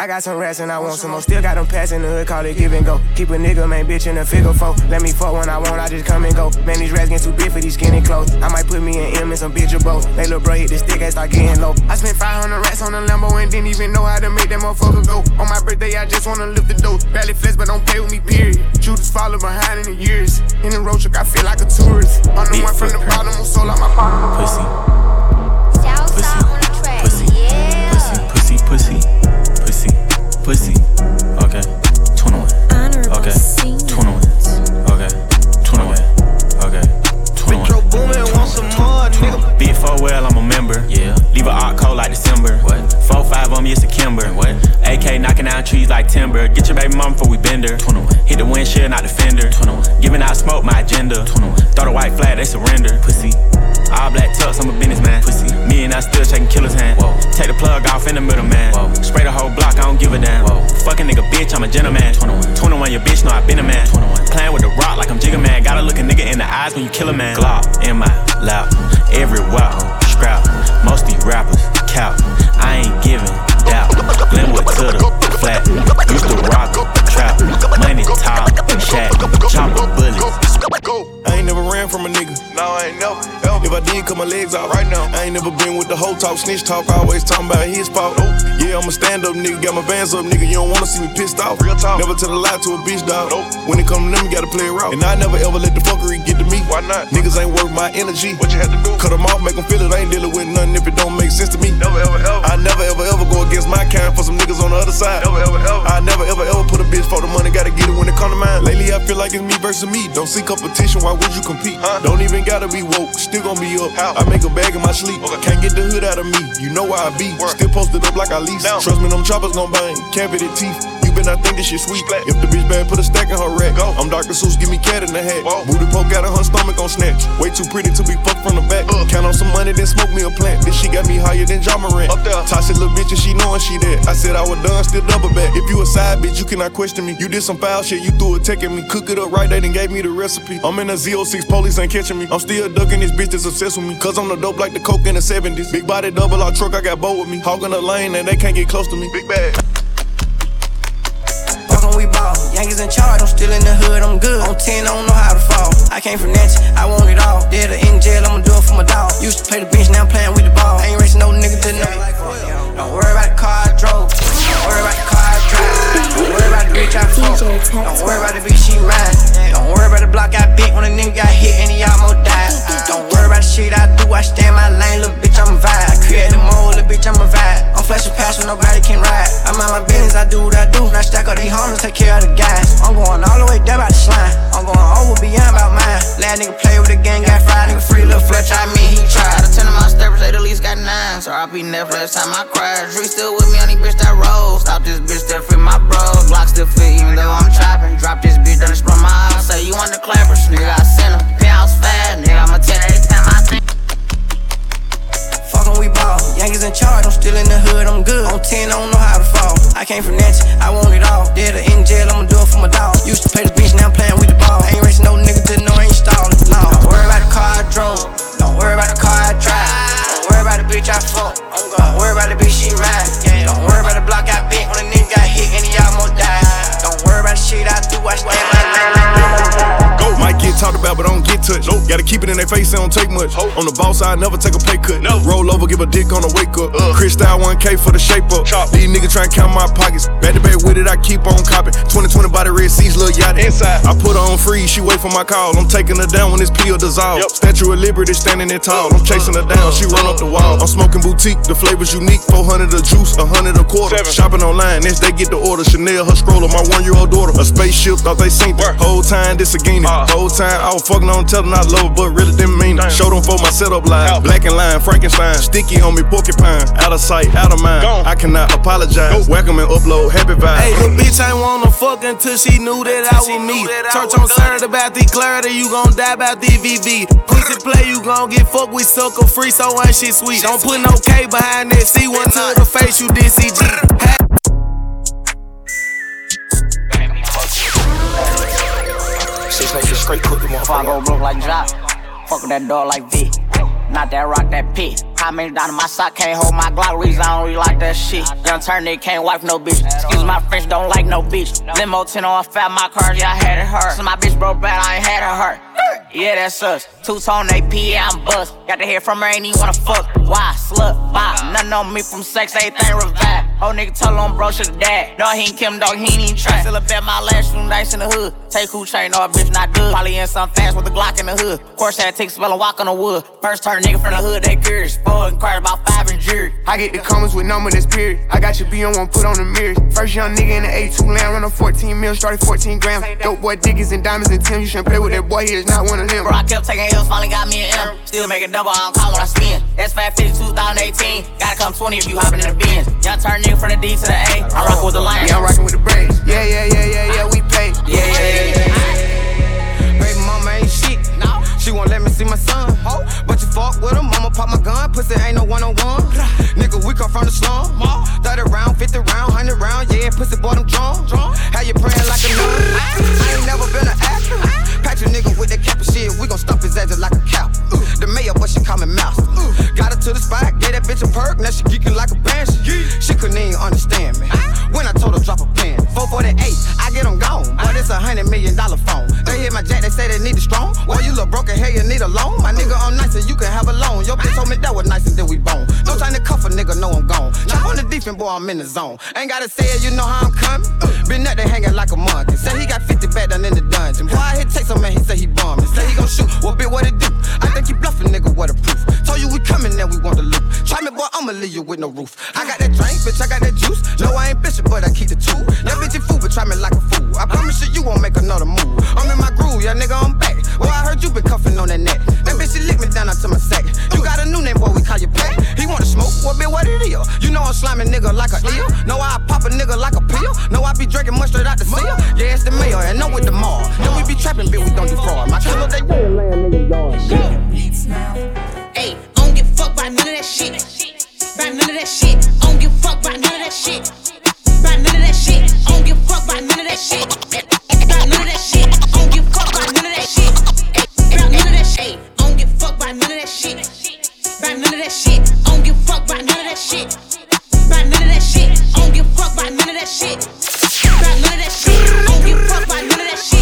I got some rats and I want some more. Still got them pass in the hood, call it give and go. Keep a nigga, man, bitch in a figure four. Let me fuck when I want, I just come and go. Man, these rats getting too big for these skinny clothes. I might put me in M and some bitch or both. They little bro hit the stick and start getting low. I spent 500 rats on a Lambo and didn't even know how to make that motherfucker go. On my birthday, I just wanna lift the dough. Barely flex, but don't play with me, period. Shooters follow behind in the years. In the road truck, I feel like a tourist. On the one from the bottom, I'm sold out my pocket. Pussy. Pussy. Okay. 21. Okay. 21. Okay. 21. Okay. 21. Metro Boomin, want some more, nigga. Big four well, I'm a member. Yeah. Leave a art cold like December. What? Four five on me, it's a Kimber. What? AK knocking down trees like timber. Get your baby mom before we bend her. 21. Hit the windshield, not the fender. 21. Giving out smoke, my agenda. 21. Throw the white flag, they surrender. Pussy. All black tux, I'm a businessman. Pussy. Me and I still shaking killer's hand. Whoa. Take the plug off in the middle, man. Whoa. Spray the whole block, I don't give a damn. Whoa. Fucking nigga, bitch, I'm a gentleman. 21. 21, your bitch know I been a man. 21. Playing with the rock like I'm Jigga Man. Gotta look a nigga in the eyes when you kill a man. Glock in my lap, everywhere, scrap. Most these rappers, cap. I ain't giving doubt. Glenwood to the flat. Used to rock trap. Money top, shack. Chopper bullets. I ain't never ran from a nigga. No, I ain't never. If I did, cut my legs out right now. I ain't never been with the whole talk, snitch talk. Always talking about his fault. Oh, yeah, I'm a stand up nigga. Got my bands up, nigga. You don't wanna see me pissed off. Real talk. Never tell a lie to a bitch, dog. Nope. When it come to them, you gotta play it raw. And I never ever let the fuckery get to me. Why not? Niggas ain't worth my energy. What you had to do? Cut them off, make them feel it. I ain't dealing with nothing if it don't make sense to me. Never, ever, ever. I never ever ever go against my kind for some niggas on the other side. Never, ever, ever. I never ever ever put a bitch for the money, gotta get it when it come to mine. Lately, I feel like it's me versus me. Don't see competition, why would you compete? Huh? Don't even gotta be woke, still gonna be up. How? I make a bag in my sleep. Okay. Can't get the hood out of me, you know where I be. Work. Still posted up like I lease. Down. Trust me, them choppers gon' bang, cavity teeth. Been, I think this shit sweet. Splat. If the bitch bad, put a stack in her rack. Go. I'm Dr. Seuss, give me cat in the hat. Whoa. Booty poke out of her stomach on snatch. Way too pretty to be fucked from the back. Uh. Count on some money, then smoke me a plant. This shit got me higher than Ja Morant. Up there. Toxic little bitch and she knowin' she that. I said I was done, still double back. If you a side bitch, you cannot question me. You did some foul shit, you threw a tech at me. Cook it up right, they done gave me the recipe. I'm in a Z06, police ain't catching me. I'm still ducking this bitch that's obsessed with me. Cause I'm the dope like the coke in the 70s. Big body double R truck, I got bow with me. Hogging the lane and they can't get close to me. Big bag. We ball. Yankees in charge, I'm still in the hood, I'm good. On 10, I don't know how to fall. I came from Natchez, I want it all. Dead or in jail, I'ma do it for my dog. Used to play the bench, now I'm playing with the ball. I ain't racing no nigga to know. Don't worry about the car I drove. Don't worry about the car I drive. Don't worry about the bitch I fuck. Don't worry about the bitch she ride. Don't worry about the block I bit when a nigga got hit and he almost died. Don't worry about the shit I do, I stay in my lane, little bitch, I'm a vibe. I create the mold, little bitch, I'm a vibe. I'm flashing past when nobody can ride. I'm on my business, I do what I do. Now stack all these homies, take care of the guys. I'm going all the way down by the slime. I'm going over beyond about mine. Last nigga play with the gang, got fried, nigga free, little Fletch, I mean, he tried. Out of ten of my steppers, they the least got nine. So I be Netflix time I cry. Dree still with me on these bitch that roll. Stop this bitch that fit my bro. Glock still fit even though I'm trapping. Drop this bitch, done sprung my eyes. Say you want the clappers, nigga, I sent him. Penthouse fast, nigga, I'm a 10 every time I think. Fuckin' we ball. Yankees in charge, I'm still in the hood, I'm good. On 10, I don't know how to fall. I came from Natchez, I want it all. Dead or in jail, I'ma do it for my dog. Used to play the bench, now I'm playing with the ball. Ain't racing no nigga to know I ain't stalling. No, don't worry about the car I drove. Don't worry about the car I drive. Don't worry about the bitch I fuck. Don't worry about the bitch she ride. Shit I do, I stay in talked about, but don't get touched. Nope. Gotta keep it in their face, it don't take much. Hope. On the boss side, never take a pay cut. No. Roll over, give a dick on the wake up. Uh. Chris Crystal 1K for the shape up. Chop. These niggas tryna count my pockets. Back to back with it, I keep on copping. 2020 by the Red Seas, little yacht. Inside. I put her on freeze, she wait for my call. I'm taking her down when this pill dissolve. Yep. Statue of Liberty standing there tall. I'm chasing her down, she run up the wall. I'm smoking boutique, the flavor's unique. 400 a juice, 100 a quarter. Seven. Shopping online, next they get the order. Chanel, her stroller, my one year old daughter. A spaceship, thought they seen it. Whole time, this a guinea. Uh. Whole time, I was fucking on telling I love her, but really didn't mean it. Damn. Showed them for my setup line. Out. Black and line, Frankenstein. Sticky on me, porcupine. Out of sight, out of mind. Gone. I cannot apologize. Nope. Welcome and upload, happy vibes. Hey, the bitch ain't wanna fuck until she knew that I was me. Church on Saturday about the clarity, you gon' die about the VV. Pussy play, you gon' get fucked with sucker free, so ain't shit sweet. Don't put no K behind that C1 to the face, you DCG. Six niggas straight put them Before I go broke like Jock, fuck that dog like V. Not that rock, that pit. Many down my sock can't hold my Glock? Reason I don't really like that shit. Young turn nigga can't wife no bitch. Excuse my French, don't like no bitch. Limo 10 on fat, my cars, yeah, I had it hurt. So my bitch broke bad, I ain't had it hurt. Yeah, that's us. Two tone AP, I'm bust. Got to hear from her, ain't even wanna fuck. Why? Slut, bop. Nothing on me from sex, everything revive. Whole nigga told on bro, shoulda died. No, he ain't Kim, dog, he ain't even try. Still a bet my last room nice in the hood. Take who train, no, bitch not good. Probably in some fast with a Glock in the hood. Course, to take spell and walk on the wood. First turn nigga from the hood, they curious. Four about five in jury. I get the comments with number that's period. I got your B on one, put on the mirrors. First young nigga in the A2 land, run a 14 mil, started 14 grams. Dope boy, Dickies and diamonds and Tim. You shouldn't play with that boy, he is not one of them. Bro, I kept taking L's, finally got me an M. Still make a double, I don't call when I spin. That's 550 2018. Gotta come 20 if you hoppin' in the bins. Young turn nigga from the D to the A. I rock with the line. Yeah, I'm rocking with the braids. Yeah, yeah, yeah, yeah, yeah, we pay. Yeah, yeah, yeah, yeah. She won't let me see my son. But you fuck with him, mama pop my gun. Pussy ain't no one on one. Nigga, we come from the slum. 30 round, 50 round, 100 round. Yeah, pussy boy, them drawn. How you praying like a nun? I ain't never been an actor. Patch a nigga with that cap of shit. We gon' stump his ass like a cow. The mayor, but she call me mouse. Got her to the spot, gave that bitch a perk. Now she geeking like a banshee. She couldn't even understand me. When I told her drop a pin. 448, I get them gone. But it's a hundred million dollar phone. They hit my jack, they say they need it strong. Well, you look broken, hell, you need a loan. My nigga, I'm nice and you can have a loan. Your bitch told me that was nice and then we bone. No time to cuff a nigga, know I'm gone. Chop on the defense, boy, I'm in the zone. Ain't gotta say it, you know how I'm coming. Been up there hanging like a monkey. Say he got 50 back down in the dungeon. Boy, I hit take some man, he say he bombing. Say he gon' shoot. What bit, what it do? I think he bluffing, nigga, what a proof. Told you we coming, then we want the loot. Try me, boy, I'ma leave you with no roof. I got that drink, bitch, I got that juice. No, I ain't bishop, but I keep the two. That bitch you fool, but try me like a fool. I promise you, you won't make another move. I'm in my groove, yeah, nigga, I'm back. Well, I heard you been cuffing on that neck. That bitch, she lick me down onto my sack. You got a new name, boy, we call you Pat. He wanna smoke, what bit, what it is? You know I'm slamming nigga like a eel. Know I pop a nigga like a pill. Know I be drinking mustard out the seal. Yeah, it's the mayor, and know with the mall. Then we be trapping, bitch, we don't do fraud. My killer, they Hey, I don't give a fuck about none of that shit. About none of that shit. I don't give a fuck about none of that shit. About none of that shit. I don't give a fuck about none of that shit. By none of that shit. I don't give a about none of that shit. Shit. I don't give a fuck about none of that shit. About none of that shit. I don't give a about none of that shit. About none of that shit. I don't give a about none of that shit. About none of that shit. I don't give a fuck about none of that shit.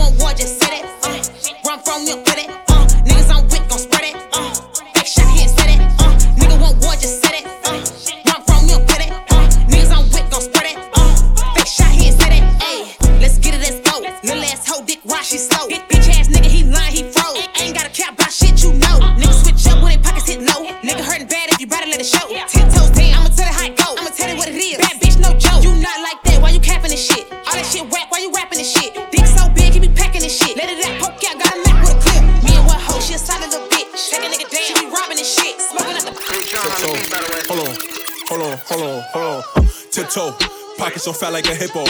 Want war, just say that. Uh, run from you, get it. Uh, niggas I'm with, gon' spread it. Uh, back shot here, said it. Uh, nigga want war, just said it. Uh, run from you, get it. Uh, niggas I'm with, gon' spread it. Uh, back shot here, said it. Ayy, let's get it, let's go. Little ass hoe, dick, why she slow? Bitch, bitch ass nigga, he lying, he froze. Ain't got a cap by shit, you know. Niggas switch up when they pockets hit low. Nigga hurting bad if you better let it show. Ten toes down, I'ma tell it how it it hold on, hold on, hold on. Tiptoe, pockets so fat like a hippo.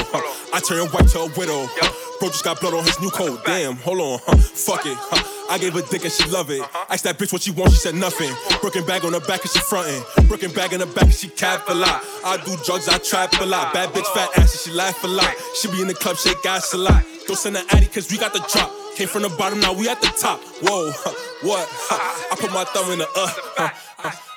I turn white to a widow. Bro just got blood on his new coat. Damn, hold on, huh. fuck it. Huh. I gave a dick and she love it. Asked that bitch what she want, she said nothing. Brooklyn bag on her back and she frontin'. Brooklyn bag in her back and she cap a lot. I do drugs, I trap a lot. Bad bitch, fat ass, and she laugh a lot. She be in the club, shake ass a lot. Don't send her addy, cause we got the drop. Came from the bottom, now we at the top. Whoa, huh. what? Huh. I put my thumb in the uh. Huh.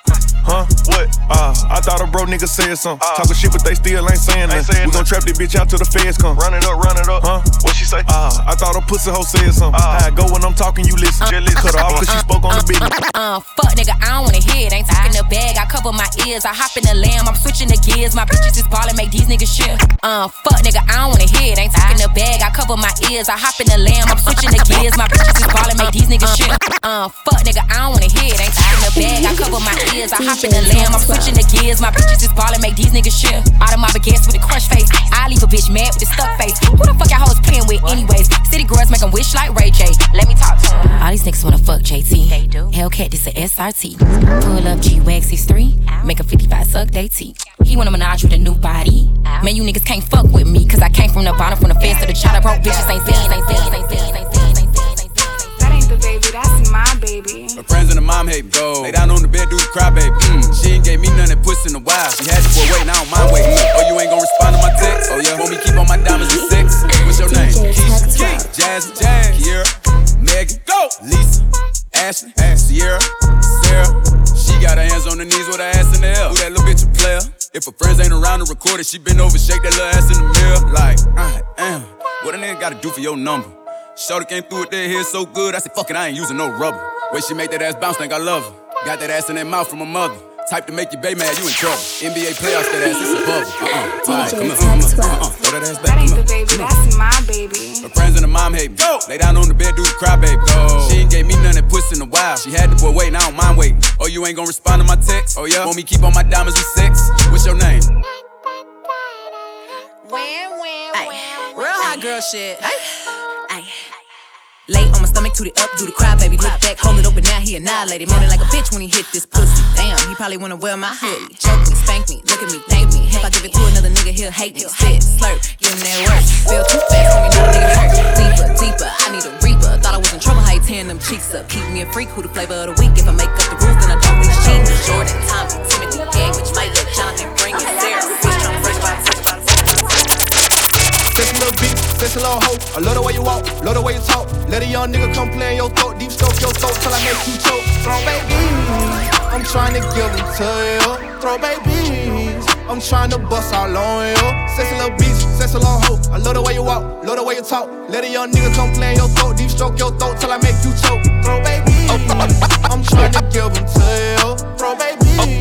Huh? What? Uh, I thought a bro nigga said something. Talking shit, but they still ain't saying nothing. We gon' trap this bitch out till the feds come. Run it up, run it up. Huh? What she say? Uh, I thought a pussy hoe said something. How I go when I'm talking, you listen. Just listen. Cut her off cause she spoke on the business. Uh, fuck nigga, I don't wanna hear it. Ain't talking the bag, I cover my ears. I hop in the lamb, I'm switching the gears. My bitches is ballin', make these niggas shit. Uh, fuck nigga, I don't wanna hear it. Ain't talking the bag, I cover my ears. I hop in the lamb, I'm switching the gears. My bitches is ballin', make these niggas shit. Uh, fuck nigga, I don't wanna hear it. Ain't talking the bag, I cover my ears. I hop in the lamb, I'm switching the gears. My bitches is ballin', make these niggas shit. Out of my baguettes with a crush face. I leave a bitch mad with a stuck face. Who the fuck y'all hoes playing with, anyways? City girls make make 'em wish like Ray J. Let me talk to to 'em. All these niggas wanna fuck JT. They do. Hellcat, this a SRT. Pull up G Wag 63. Make a 55 suck they teeth. He wanna menage with a new body. Man, you niggas can't fuck with me, cause I came from the bottom, from the fence to the child. chopper. Broke bitches ain't seen, ain't seen, ain't seen, ain't seen, ain't seen. That ain't the baby, that's my baby. My friends and the mom hate go. Lay down on the bed, do the cry, baby. Mm. She ain't gave me none that puss in a while. She had you for waiting, I don't mind waiting. Oh, you ain't gon' respond to my text? Oh, yeah. Want me keep on my diamonds with sex? What's your name? Keisha, Key, Jazz, Jazz, Kiera, Megan, go, Lisa, Ashley, Sierra, Sarah. She got her hands on her knees with her ass in the air. Who that little bitch a player? If her friends ain't around to record it, she been over, shake that little ass in the mirror. Like, I am. What a nigga gotta do for your number? Shorty came through with that hair so good, I said, fuck it, I ain't using no rubber. Way she make that ass bounce, think I love her. Got that ass in that mouth from her mother. Type to make your baby mad, you in trouble. NBA playoffs, that ass, it's above. her. Uh-uh. Alright, come on, come on, uh-uh. Throw that ass back, That ain't the baby, that's my baby. Her friends and the mom hate me. Go. Lay down on the bed, do the cry, baby. Go. She ain't gave me none that puss in a while. She had the boy waiting, I don't mind waiting. Oh, you ain't gon' respond to my text? Oh, yeah? Want me keep on my diamonds with sex? What's your name? Real hot girl shit. Lay on my stomach, toot it up, do the cry, baby. Look back, hold it open, now he annihilated. Moaning like a bitch when he hit this pussy. Damn, he probably wanna wear my hoodie. Choke me, spank me, look at me, thank me. If I give it to another nigga, he'll hate me. Spit, slurp, give him that work. Feel too fast, we know nigga hurt. Deeper, deeper, I need a reaper. Thought I was in trouble, how you tearing them cheeks up. Keep me a freak, who the flavor of the week. If I make up the rules, then I don't reach cheating. Jordan, Tommy, Timothy, Gay, which might look Jonathan, bring it, Sarah. Sexy little hoe. I love the way you walk, love the way you talk. Let a young nigga come play in your throat, deep stroke your throat till I make you choke. Throw babies, I'm trying to give them to you. Throw babies, I'm trying to bust all on you. Sexy little bitch, sexy little hoe. I love the way you walk, love the way you talk. Let a young nigga come play in your throat, deep stroke your throat till I make you choke. Throw babies, I'm trying to give them to you. Throw babies,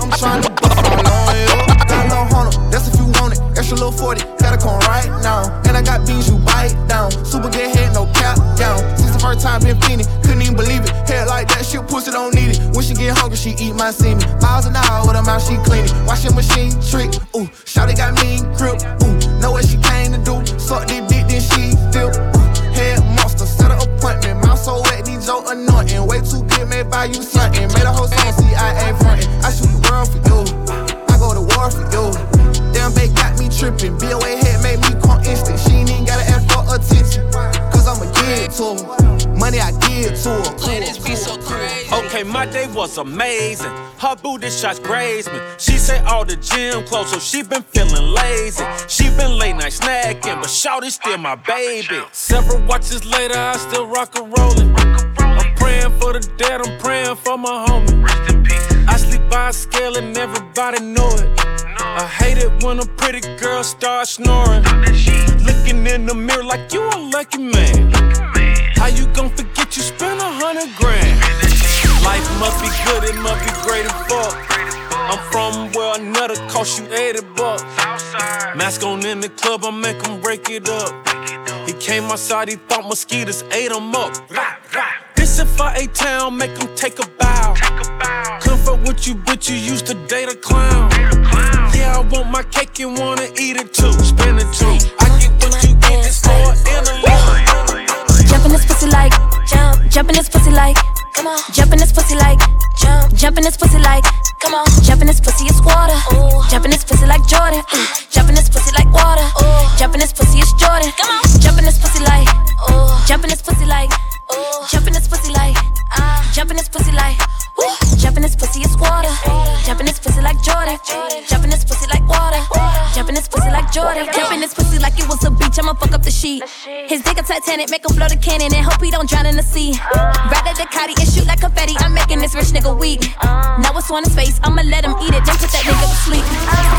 I'm trying to bust all on you. Got a little hunter, that's if it. Extra little 40, gotta come right now. And I got beans you bite down. Super good head, no cap down. Since the first time been feeling, couldn't even believe it. Head like that, shit pussy don't need it. When she get hungry, she eat my semen. Miles an hour with her mouth, she clean it. Wash your machine, trick. Ooh, Shawty got mean grip. Ooh, know what she came to do. Suck this dick, then she feel. Ooh, head monster, set an appointment. Mouth so wet, these Joe anointing. Way too good, made by you something. Made a whole song, see I ain't frontin'. Tripping. BOA head made me come instant. She ain't even gotta ask for attention. Cause I'ma give it to her. Money I give to her. Okay, my day was amazing. Her booty shots grazed me. She said all the gym clothes, so she been feeling lazy. She been late night snacking, but Shawty still my baby. Several watches later, I still rock a rollin'. I'm praying for the dead, I'm praying for my homie. I sleep by a scale and everybody know it. I hate it when a pretty girl starts snoring. Looking in the mirror like you a lucky man. How you gon' forget you spent a hundred grand? Life must be good, it must be great as fuck. I'm from where another cost you 80 bucks. Mask on in the club, I make him break it up. He came outside, he thought mosquitoes ate him up. This if I ate town, make him take a bow. Comfort with you, but you used to date a clown. Yeah, I want my cake and wanna eat it too. Spin it too. I get what you get, it's for interlude. Jump this pussy like, jump, jump in this pussy like, come on, jump in this pussy like, jump, jump in this pussy like, come on, jump in this pussy is water, Ooh. jump in this pussy like Jordan, Ooh. jump this pussy like water, Ooh. jump in this pussy is Jordan, come on, jump in this pussy like, Ooh. jump this pussy like, Ooh. jump this pussy like, ah, jump this pussy like, Ooh. jump in this pussy is water, jump in this pussy like Jordan, jump in this pussy like water, jump in this pussy like Jordan, jump in this pussy like it was a beach, I'ma fuck up the sheet. His dick a Titanic, make him blow the cannon and hope he don't drown in the sea. Rather the Ducati and shoot like confetti, I'm making this rich nigga weak. Now it's on his face, I'ma let him eat it, then put that nigga to sleep.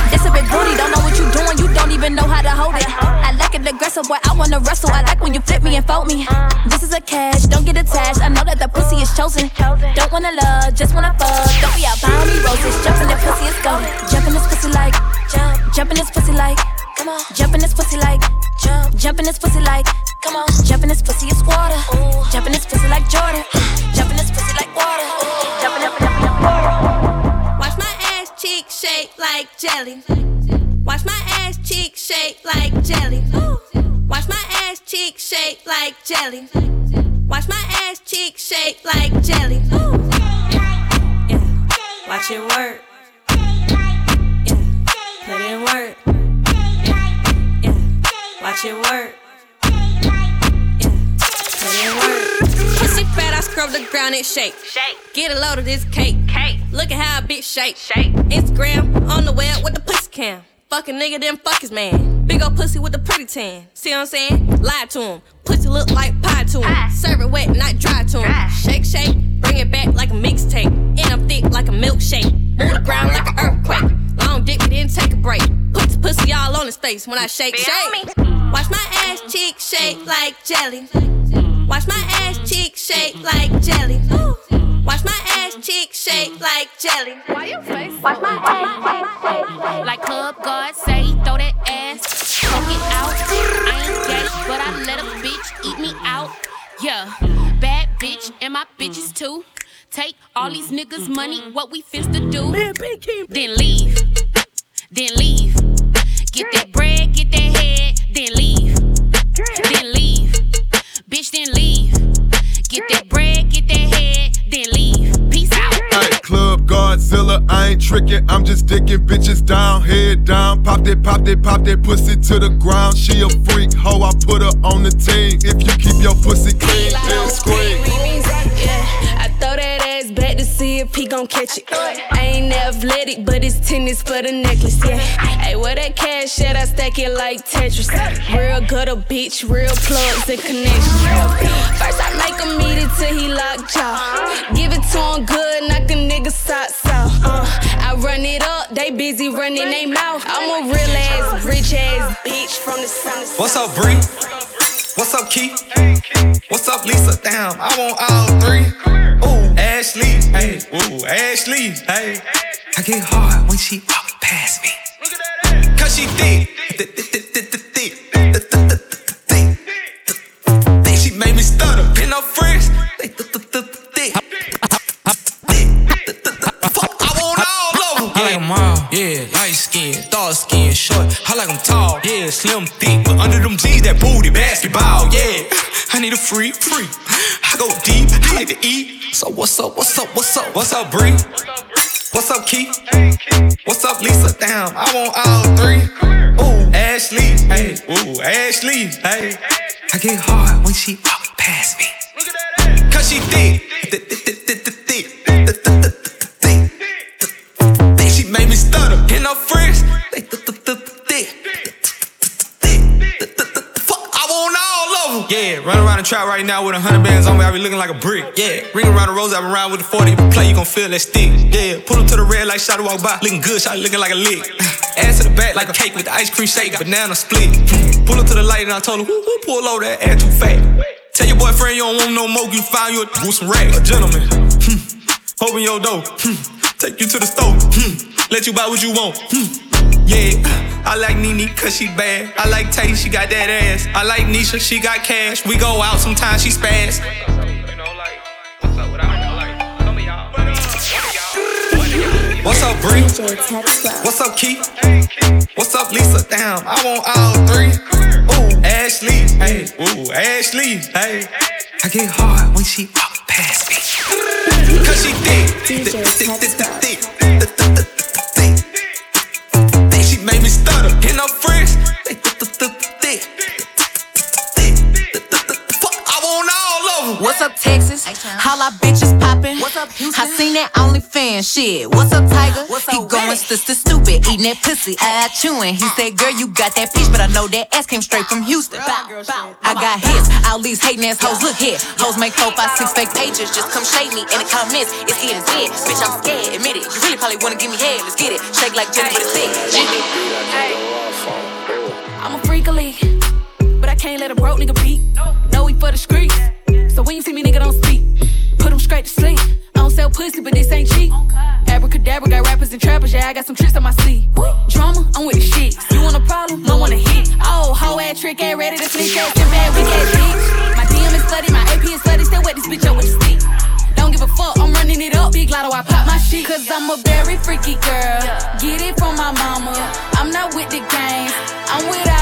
This a big booty, don't know what you doing, you don't even know how to hold it. I like it aggressive, boy, I wanna wrestle. I like when you flip me and fold me. This is a cash, don't get attached. I know that the pussy is chosen. Don't wanna love, just wanna fuck. Don't be out buying me roses, jump in that pussy is going. Jump in this pussy like, jump, jump in this pussy like. Come on, jump in this pussy like, jump, jump in this pussy like, come on, jump in this pussy is water, Ooh. jump in this pussy like Jordan, jump in this pussy like water, Ooh. jump in, jump in, jump in. Watch my ass cheek shake like jelly. Watch my ass cheek shake like jelly. Watch my ass cheek shake like jelly. Watch my ass cheek shake like jelly. Yeah. Watch it work. Yeah. Put in work. Yeah. Watch it work. Yeah. Put in work. Pussy fat, I scrub the ground, it shake. Shake. Get a load of this cake. Cake. Look at how a bitch shake. Shake. Instagram on the web with the pussy cam. Fuck a nigga, then fuck his man. Big ol' pussy with the pretty tan. See what I'm saying? Lie to him. Pussy look like pie to him. Serve it wet, not dry to him. Shake, shake, bring it back like a mixtape. And I'm thick like a milkshake. Move the ground like an earthquake. Long dick, we didn't take a break. Put the pussy all on his face when I shake, shake. Watch my ass cheek shake like jelly. Watch my ass cheek shake like jelly. Watch my ass cheek shake like jelly. Why you face? Watch my ass cheek shake Like Club God say, throw that ass, poke it out. I ain't gay, but I let a bitch eat me out. Yeah, bad bitch and my bitches too. Take all these niggas' money, what we finna do. Then leave, then leave. Get that bread, get that head, then leave, then leave. Bitch, then leave. Get that bread, get that head, then leave. Club Godzilla, I ain't tricking, I'm just dicking bitches down, head down. Popped it, popped it, popped that pussy to the ground. She a freak, hoe, I put her on the team. If you keep your pussy clean, then scream see if he gon' catch it. I ain't athletic, but it's tennis for the necklace, yeah. Hey, where that cash at? I stack it like Tetris. Real gutter bitch, real plugs and connections. First I make him eat it till he lock jaw. Give it to him good, knock a nigga socks off. Uh, I run it up, they busy running they mouth. I'm a real ass, rich ass bitch from the sun. What's up, Bree? What's up, Keith? What's up, Lisa? Damn, I want all three. Ooh, Ashley, hey, ooh, Ashley, hey. I get hard when she walk past me. Look at that ass. Cause she thick. She made me stutter. Pin no friends. Yeah. Light skin, dark skin, short. I like them tall, yeah. Slim, thick, but under them jeans, that booty basketball, yeah. I need a free, free. I go deep, I like to eat. So what's up, what's up, what's up, what's up, Bree? What's up, Keith? What's up, Lisa? Damn, I want all three. Ooh, Ashley, hey, ooh, Ashley, hey. I get hard when she walk past me. Look at that ass. Cause she thick. And her friends, they thick. Want all of them. Yeah, run around the trap right now with a hundred bands on me. I be looking like a brick. Yeah, ring around the rose. I been around with the 40. Play, you gon' feel that stick. Yeah, pull up to the red light, shot to walk by. Looking good, shot looking like a lick. Ass to the back like a cake with the ice cream shake. Banana split. Pull up to the light and I told her, who, who pull over that ass too fat. Tell your boyfriend you don't want no more. You find you a with some racks. A gentleman. Hmm. Open your door. Hmm. Take you to the store. Hmm. Let you buy what you want. Hmm. Yeah, I like Nene cause she bad. I like Tay, she got that ass. I like Nisha, she got cash. We go out sometimes, she spaz. What's up, Bree? What's up, Keith? What's up, Lisa? Damn, I want all three. Ooh, Ashley, hey, ooh, Ashley, hey. I get hard when she walk past me. Cause she. Thick, thick, thick, thick, thick. What's up, Texas? Holla bitches poppin'. What's up, I seen that OnlyFans shit. What's up, Tiger? what's he going sister stupid, eating that pussy, eye chewing. He said, Girl, you got that peach, but I know that ass came straight from Houston. I got hits, all these hating ass hoes. Look here, hoes make four, five, six fake pages. Just come shade me in the comments. It's E Z. Bitch, I'm scared, admit it. You really probably wanna give me head. Let's get it. Shake like Jenny, but it's thick. I'm a freak league, but I can't let a broke nigga beat. No, he for the streets. So when you see me, nigga, don't speak. Put him straight to sleep. I don't sell pussy, but this ain't cheap. Abracadabra got rappers and trappers, yeah, I got some tricks on my sleeve. Drama, I'm with the shit. You want a problem? I want a hit. Oh, hoe ass trick, ain't ready to flick ass and bad, weak ass bitch. My DM is slutty, my AP is slutty, still wet this bitch up with the stick. Don't give a fuck, I'm running it up. Big lotto, I pop my shit. Cause I'm a very freaky girl. Get it from my mama. I'm not with the game, I'm without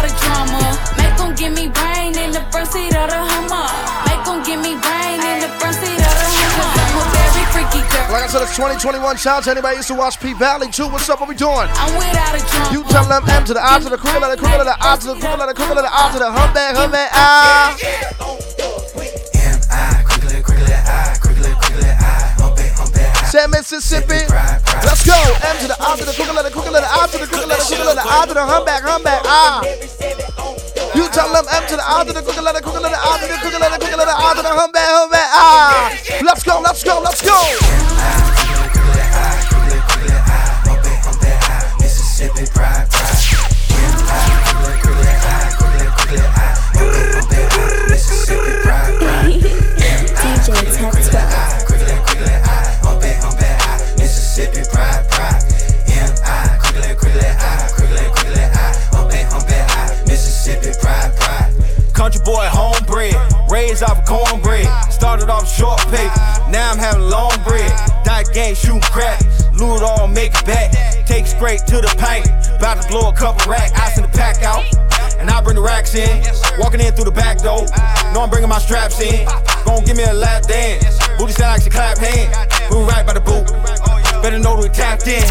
give me brain in the front seat of the Hummer. Make them give me brain in the front seat of the Hummer. I'm a very freaky girl. Like I said, it's 2021 challenge. Anybody used to watch P Valley too? What's up? What we doing? I'm without a drama. You tell them M to the I to the criminal, to the criminal, to the I to the criminal, to the criminal, to the I to the humpback, humpback, ah. Say Mississippi. Let's go. M to the I to the criminal, to the criminal, to the I to the criminal, to the criminal, to the I to the humpback, humpback, ah. You tell them M to the I to the the criminal, to the I to the criminal, to the criminal, to to the humpback, humpback, ah. Let's go, let's go, let's go. Mississippi pride. Country boy, homebred, raised off of cornbread. Started off short paper, now I'm having long bread. Diet game, shooting crack, loot all, make it back. Take straight to the paint, about to blow a couple rack. I send the pack out, and I bring the racks in. Walking in through the back door, know I'm bringing my straps in. Gon' give me a lap dance, booty sound like she clap hand. We right by the boot, better know we tapped in.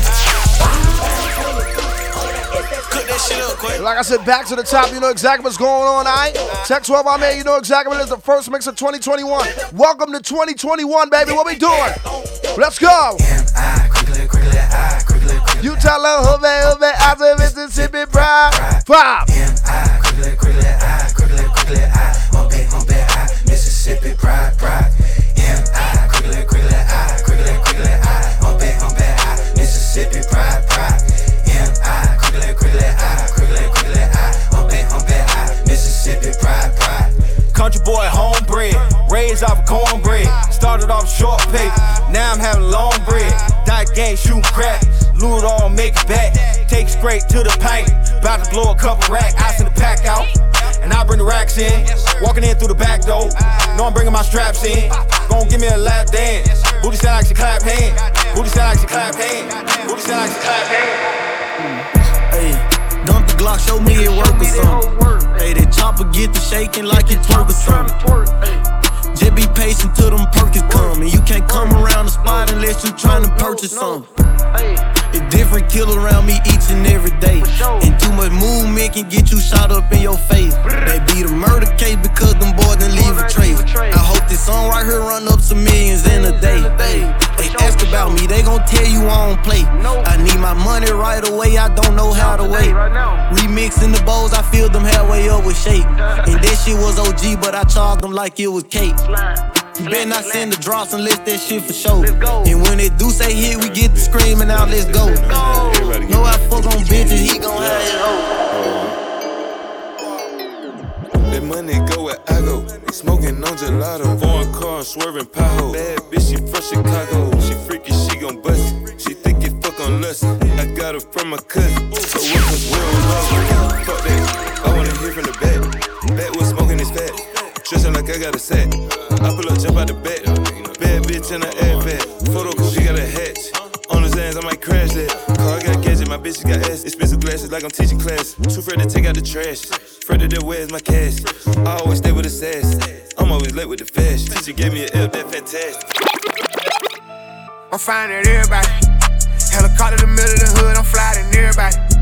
Quick. Like I said, back to the top. You know exactly what's going on, alright? Tech 12, I man. You know exactly what it is. The first mix of 2021. Welcome to 2021, baby. What we doing? Let's go. You tell her, hubby, hubby, out of Mississippi, pride. Pop. Quickly, quickly, I, quickly, quickly, it, hump I, Mississippi, pride, pride. Country boy, homebred, raised off of cornbread. Started off short pay, now I'm having long bread. Dot game, shooting crack, loot all, make it back. Take straight to the paint, about to blow a couple rack. I send the pack out, and I bring the racks in. Walking in through the back door, know I'm bringing my straps in. Gon' give me a lap dance. Booty sound like she clap hand. Booty sound like she clap hand. Booty sound like she clap hand. Hey, dump the Glock, show me it work or something. Hey, that chopper get the shaking like it twerk or something. Just be patient till them perkins come. And you can't come around the spot unless you tryna purchase something. It's different kill around me each and every day. And too much movement can get you shot up in your face. They beat a murder case because them boys didn't leave a trace. I hope this song right here run up some millions in a day. They ask about me, they gon' tell you I don't play. I need my money right away, I don't know how to wait. Remixing the bowls, I filled them halfway up with shake. And that shit was OG, but I charged them like it was cake. You better not send the drops unless that shit for show. And when they do say hit, we get the screaming out, let's go. Know I fuck on bitches, he gon' have it That money go where I go. Smoking on gelato. Foreign car, swerving pothole. Bad bitch, she from Chicago. She freaky, she gon' bust it. She think it fuck on lust. I got her from my cousin. So what was real love? Fuck that. I wanna hear from the back. Back was smoking his fat. Dressing like I got a set. I pull up, jump out the bed. Bad bitch in the airbag. Photo she got a hatch. On his hands, I might crash that. Car got gadget, my bitch got ass. Expensive glasses like I'm teaching class. Too afraid to take out the trash. Afraid of where's my cash. I always stay with the sass. I'm always late with the fast. Teacher gave me an L, that fantastic. I'm at everybody. Helicopter in the middle of the hood, I'm flying everybody.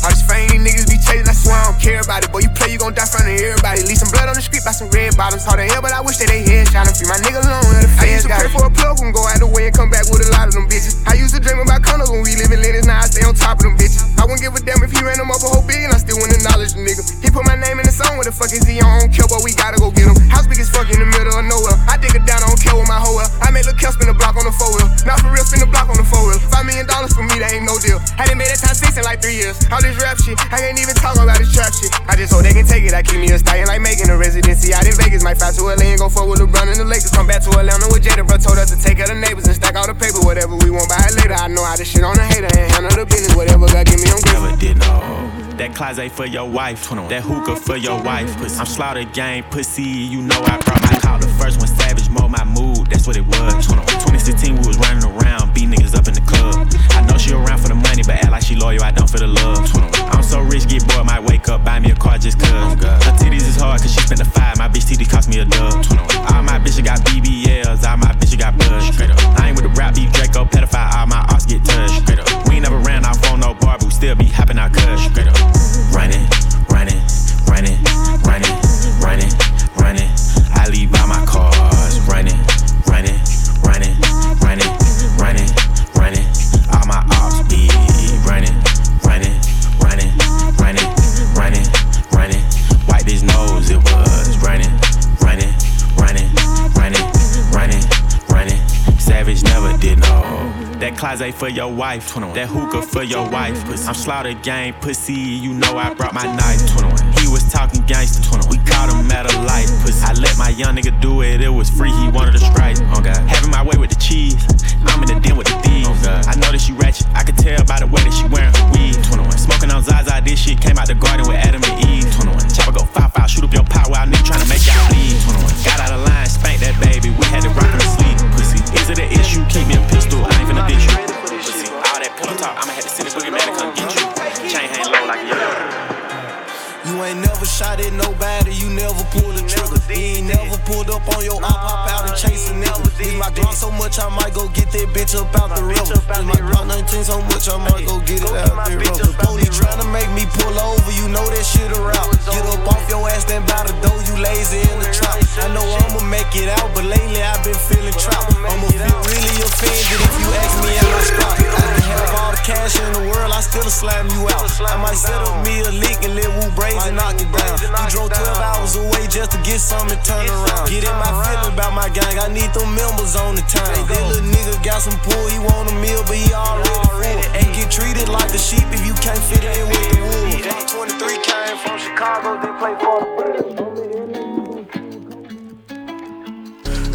All these fame niggas be chasing, I swear I don't care about it. Boy, you play, you gon' die front of everybody. Leave some blood on the street by some red bottoms. Hard to hell, but I wish that they headshot him. Free my nigga alone, the fans I used to pray for a plug and go out the way and come back with a lot of them bitches. I used to dream about condos when we live in Lennox, now I stay on top of them bitches. I wouldn't give a damn if he ran them up a whole billion, I still wouldn't acknowledge the nigga. He put my name in the song, what the fuck is he on? Kill, but we gotta go get him. House big as fuck in the middle of nowhere. I dig it down, I don't care with my hoe well. I made Lil' Kel spin the block on the four wheel. Not for real, spin the block on the four wheel. Five million dollars for me, that ain't no deal. Hadn't made that time six in like three years. All this rap shit, I can't even talk about this trap shit. I just hope they can take it. I keep me a stallion like making a residency out in Vegas. Might fly to LA and go forward with LeBron and the Lakers. Come back to Atlanta with Jada, bro. Told us to take of the neighbors and stack all the paper. Whatever we want, buy it later. I know how to shit on a hater and handle the business. Whatever God give me, I'm good. Never did no. That closet for your wife, that hookah for your wife. Pussy. I'm slaughter gang pussy, you know I brought my call. The first one savage, mode my mood, that's what it was. 2016 we was running around, beat niggas up in the club. I know she around for the money, but act like she loyal, I don't for the love. I'm so rich, get bored, might wake up, buy me a car just cause. Her titties is hard cause she spent a five, my bitch titties cost me a dub. All my bitches got BBLs, all my bitches got up. I ain't with the rap beef, Draco, pedophile, all my ops get touched. Straight up. Still be hopping out cuz. Running, running, running, running, running. Savage never did no. That closet for your wife, that hookah for your wife. Pussy. I'm slaughter gang pussy, you know I brought my knife. He was talking gangster, 21. we caught him at a light. Pussy. I let my young nigga do it, it was free, he wanted a strike. Oh God. Having my way with the cheese, I'm in the den with the thieves. Oh God. I know that she ratchet, I can tell by the way that she wearing her weed. Smoking on Zaza, this shit came out the garden with Adam and Eve. 21. Chopper go five five, shoot up your power, while I nigga to make y'all leave. Got out of line, spanked that baby, we had to rock her to sleep. Is it an issue? Keep me a pistol, I ain't finna ditch you. Pussy, all that pillow talk, I'ma have to send a boogeyman to come get you. Chain hang low like a yo ain't never shot at nobody, you never pulled a trigger. He ain't never pulled up on your nah, pop out and chase a nigga. Leave my Glock so much, I might go get that bitch up out the river. Leave my Glock 19 so much, I might go get it out the river. Police tryna make me pull over, you know that shit around. Get up off your ass, then by the door, you lazy in the trap. I know I'ma make it out, but lately I've been feeling trapped. I'ma feel really offended if you ask me out my stop. I can have all the cash in the world, I still slam you out. I might set up me a leak and let Wu brains and knock it down. You drove 12 hours away just to get something to turn around. Get in my feelings about my gang, I need them members on the time. That little nigga got some pull, he want a meal, but he already full. Ain't get treated like a sheep if you can't fit in with the wolves. 23 came from Chicago, they play for the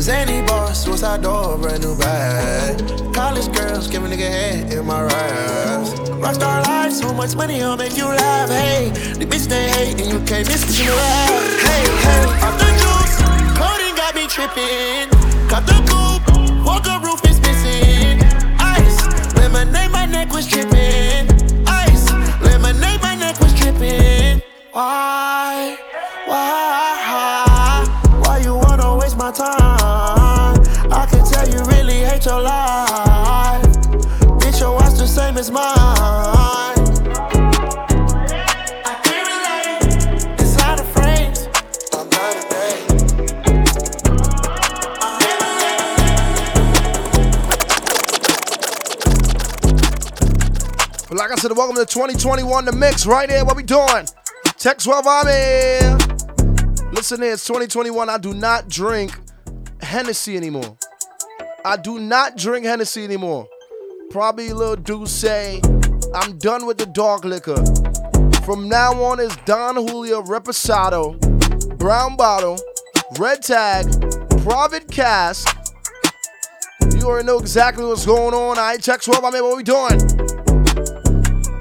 Zany boss, suicide door, brand new bag. College girls, give a nigga head in my raps. Rockstar life, so much money, I'll make you laugh. Hey, the bitch they hate, and you can't miss cause you rap. Hey, hey, off the juice, coding got me tripping. Cut the coupe, walker roof is missing. Ice, lemonade, my neck was tripping. Ice, lemonade, my neck was tripping. Why, why, I said, welcome to 2021, the mix right here. What we doing? Tech 12 I'm here. Listen here, it's 2021. I do not drink Hennessy anymore. I do not drink Hennessy anymore. Probably a little do say I'm done with the dog liquor. From now on is Don Julio Reposado, Brown Bottle, Red Tag, Private Cast. You already know exactly what's going on. I text 12 I'm here. What we doing?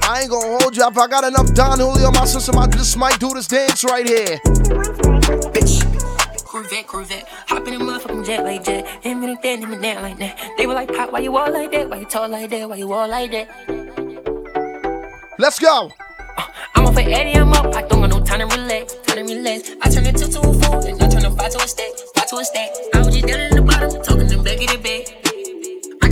I ain't gonna hold you. If I got enough Don Julio in my system, I just might do this dance right here. Bitch. Corvette, Corvette. Hop in a motherfucking jet like that. Him and that, him and that like that. They were like, Pop, why you all like that? Why you talk like that? Why you all like that? Let's go. I'm off for Eddie, I'm up. I don't got no time to relax, time to relax. I turn it two to a four, and I turn a five to a stack, five to a stack. I was just down in the bottom, talking them back of the bag.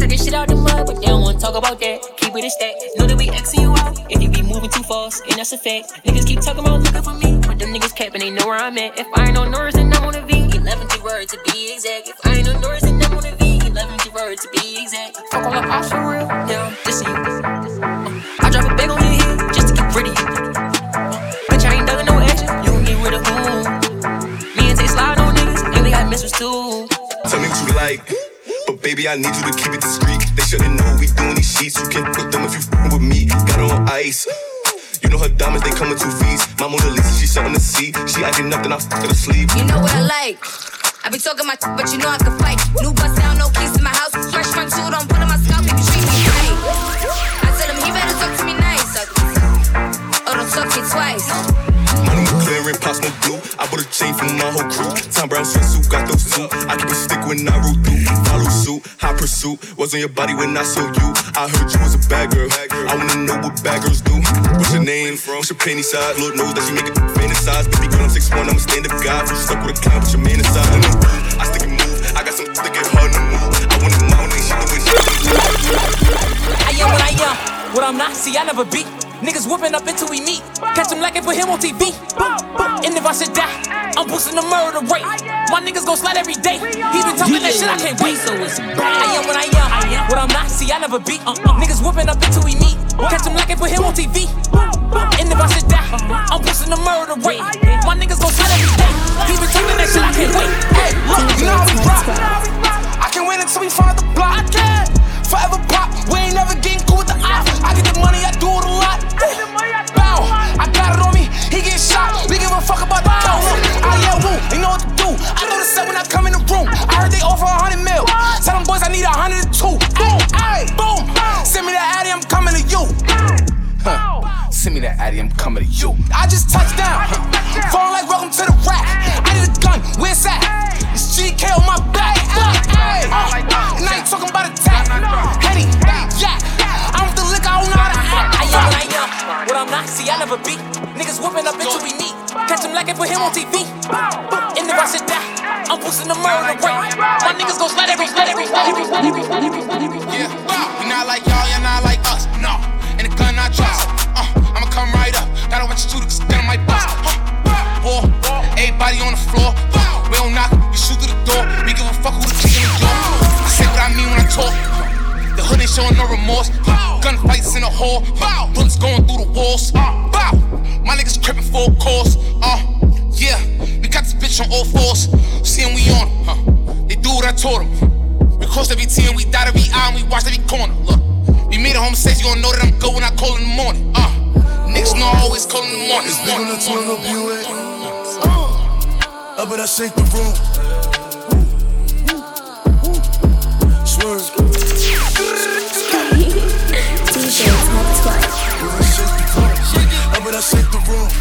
Cut this shit out the mud, but they don't wanna talk about that. Keep it a stack. Know that we Xing you out if you be moving too fast, and that's a fact. Niggas keep talking about looking for me, but them niggas capping, they know where I'm at. If I ain't on Norris, then I'm on a V. 11 to word to be exact. If I ain't on Norris, then I'm on a V. 11 to word to be exact. Fuck all the ops for real, yeah, I'm you. Uh, I drop a bag on your head just to get rid of you. Bitch, I ain't done no action, you gon' get rid of who? Me and Tay slide on niggas, and we got missiles too. Tell me what you like. Baby, I need you to keep it discreet. They shouldn't know we doing these sheets. You can't put them if you f***ing with me. Got her on ice. You know her diamonds, they come in two. My Mona Lisa, she something to see. She acting up, then I f her to sleep. You know what I like? I be talking my but you know I can fight. New bust down, no keys to my house. Fresh front two, don't put my scalp if you treat me right. I tell him he better talk to me nice. Or don't talk to me twice. Clearing, pops no blue. I bought a chain for my whole crew. Thom Browne sweatsuit, got those two. I keep a stick when I roll through. Follow suit, high pursuit. Was on your body when I saw you. I heard you was a bad girl. I wanna know what bad girls do. What's your name? From? What's your penny size? Lord knows that you make it fantasize. Baby girl, I'm 6'1, I'm a stand up guy. You stuck with a clown, put your man inside. I I stick and move. I got some stick and hard to move. I my nation, the way she I am what I am, what I'm not. See, I never beat. Niggas whooping up until we meet. Catch him like it put him on TV. And if I should die, I'm boosting the murder rate. My niggas gon' slide every day. He been talking that shit, I can't wait. So it's I am what I am, what I'm not. See, I never beat. Uh-uh. Niggas whooping up until we meet. Catch him like it put him on TV. And if I should die, I'm boosting the murder rate. My niggas gon' slide every day. He been talking that shit, I can't wait. Hey, look, you know how we rock. I can wait until we find the block. I can forever pop. We ain't never getting cool with the ops. I get the money, I do it a lot. Bow, I got it on me. He get shot. We give a fuck about the cow. I yell woo, they know what to do. I know the set when I come in the room. I heard they offer a hundred mil. Tell them boys I need a hundred and two. Boom, ay, boom. Send me that addy, I'm coming to you. Huh. Send me that addy, I'm coming to you. I just touched down. Falling like welcome to the rack. I need a gun, where's that? It's GK on my back. Ay, ay. And I ain't talking about attack. Henny, yeah what I am. What I'm not, see, I never be. Niggas whooping up until we meet. Catch him like it, put him on TV. In the rush sit down, I'm boosting the murder rate. My niggas go slide every, slide every, slide every, slide every, slide every, slide every. Yeah, uh, we not like y'all, Y'all not like us. No, and the gun I trust. Uh, I'ma come right up. Gotta watch you too, cause gun might bust. Huh. War, everybody on the floor. We don't knock, We shoot through the door. We give a fuck who the kick in the door. I say what I mean when I talk. The hood ain't showing no remorse. Huh war. Bow. Bullets going through the walls. Bow. My niggas crippin' full course. Uh, yeah. We got this bitch on all fours. Seeing we on 'em, huh? They do what I told them. We crossed every T and we dot every I and we watched every corner. Look, we made a home safe, you gon' know that I'm good when I call in the morning. Uh, niggas know I always call in the morning. It's big on the 12 up you at. Uh, I bet I shake the room. Swerve. Shake the room.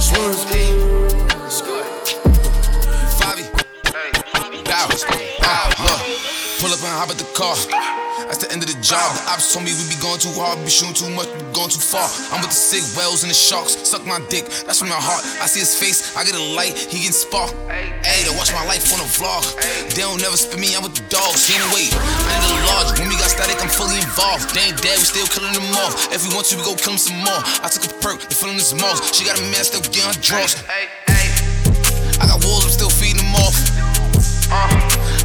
Swerve. Pull up and hop at the car. Job. The ops told me we be going too hard, be shooting too much, be going too far. I'm with the sick whales and the sharks. Suck my dick, that's from my heart. I see his face, I get a light, he getting spark. Hey, they watch my life on a vlog. They don't never spit me, I'm with the dogs. Ain't wait. I need a large. When we got static, I'm fully involved. They ain't dead, we still killing them off. If we want to, we go kill them some more. I took a perk, they feeling this moss. She got a man still getting her draws. I got wolves, I'm still feeding them off. Uh,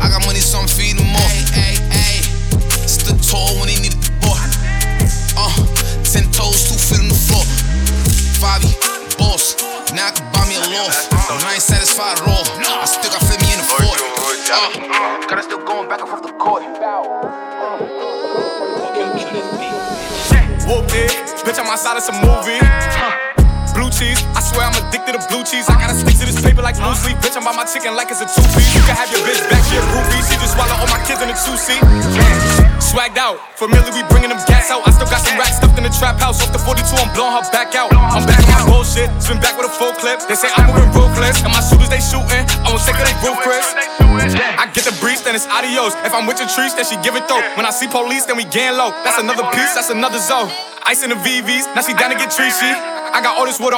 I got money, so I'm feeding them off. Tall when they needed the boy. Uh, ten toes, two feet on the floor. Fabi, boss. Now I can buy me a loft. When I ain't satisfied at all, I still got fit me in the fort. Uh, got it still going back and forth the court. Whooped it, bitch, I'm outside of some movie. Blue cheese, I swear I'm addicted to blue cheese. I gotta stick to this paper like blue sleep. Bitch, I'm by my chicken like it's a two piece. You can have your bitch back, a groupie. She just swallow all my kids in a two seat. Swagged out, familiar, we bringing them gas out. I still got some racks stuffed in the trap house. Off the 42, I'm blowing her back out. I'm back on my bullshit, spin back with a full clip. They say I'm moving ruthless, and my shooters they shooting. I won't take her, they roof Chris. I get the breeze, then it's adios. If I'm with your trees, then she give it though. When I see police, then we gang low. That's another piece, that's another zone. Ice in the VVs, now she down to get treachy. I got all this water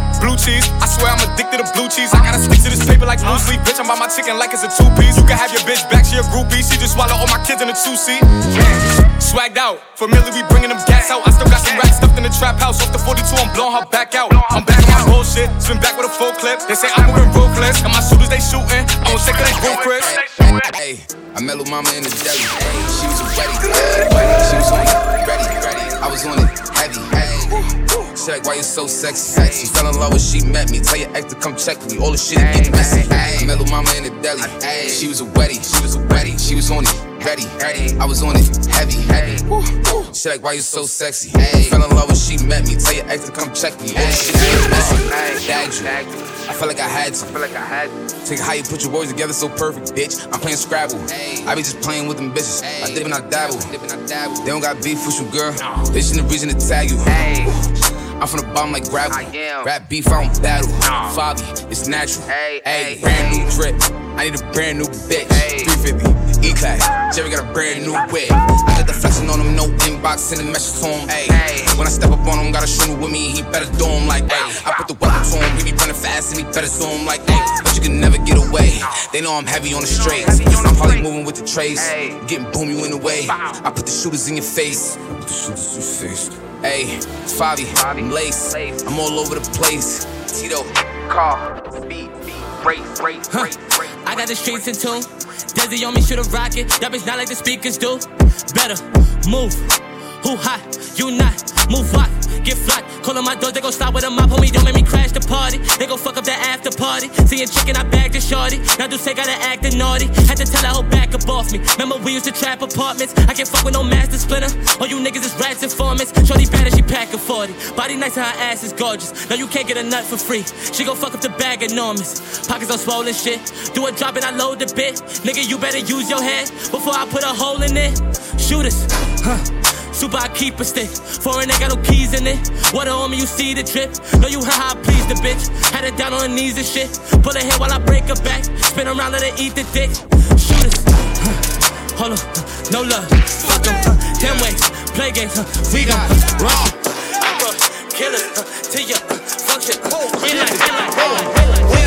Blue cheese, I swear I'm addicted to blue cheese. I gotta stick to this paper like blue sleep. Bitch, I'm by my chicken like it's a two piece. You can have your bitch back, she a groupie. She just swallow all my kids in a two seat. Swagged out, familiar, we bringing them gas out. I still got some racks stuffed in the trap house. Off the 42, I'm blowing her back out. I'm back on my bullshit, spin back with a full clip. They say I'm moving ruthless, and my shooters they shooting. I won't take her, they roof Chris. Hey, I met Lil Mama in the deli. She was ready, ready. She was ready, ready. I was on it, heavy, hey. She like, why you so sexy? sexy. Fell in love when she met me. Tell your ex to come check me. All the shit get messy. I met Mama in the deli. She was a ready, she was a ready. She was on it, ready, ready. I was on it, heavy, heavy. She like, why you so sexy? Fell in love when she met me. Tell your ex to come check me. All the messy. Bagged you. I felt like I had to. I feel like I had to. Take how you put your words together so perfect, bitch. I'm playing Scrabble. I be just playing with them bitches. I dip and I dabble. They don't got beef with you, girl. Bitch, ain't the reason to tag you. I'm from the bottom like gravel. Rap beef, I don't battle. Fabi, it's natural. Hey, hey, brand new drip. I need a brand new bitch. 350, E class. Jerry got a brand new whip. I got the flexing on him, no inbox, sending messages to him. Hey, when I step up on him, got a shooter with me, he better do him like, hey. I put the weapon to him, he be running fast and he better him like, hey. But you can never get away. They know I'm heavy on the straights. I'm probably moving with the trace. Getting boom, you in the way. I put the shooters in your face. I put the shooters in your face. Hey, Fabi, I'm lace. I'm all over the place. Tito, car, speed, race, race, race, race. I got the streets in tune. Desi on me, shoot a rocket. That bitch not like the speakers do. Better move. Who hot? You not. Move what? Get flat. Calling my doors, they gon' stop with a mop. Homie, don't make me crash the party. They gon' fuck up the after party. Seeing chicken, I bagged the shorty. Now do say gotta act naughty. Had to tell her whole back up off me. Remember we used to trap apartments. I can't fuck with no master splinter. All you niggas is rats and formants. Shorty bad as she pack a 40. Body nice and her ass is gorgeous. Now you can't get a nut for free. She gon' fuck up the bag enormous. Pockets on swollen shit. Do a drop and I load the bit. Nigga, you better use your head before I put a hole in it. Shooters, huh? Super, I keep a stick. Foreign, ain't got no keys in it. What a homie you see the drip. Know you how I please the bitch. Had it down on her knees and shit. Pull her hair while I break her back. Spin around, let her eat the dick. Shoot us. Hold up, no love. Fuck em. Ten ways, play games. huh? We gon' rock. I'm a killer. To your function. Real life, real life, real life.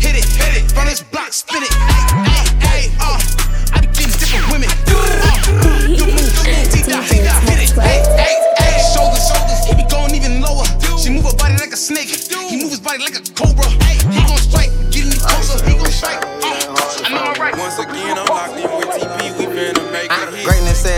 Hit it, hit it, run this block, spin it, ay, ay, ay, uh women. You move, you move, hit it. Hey, hey, hey, shoulders, shoulders. He be going even lower. She move her body like a snake. He move his body like a cobra.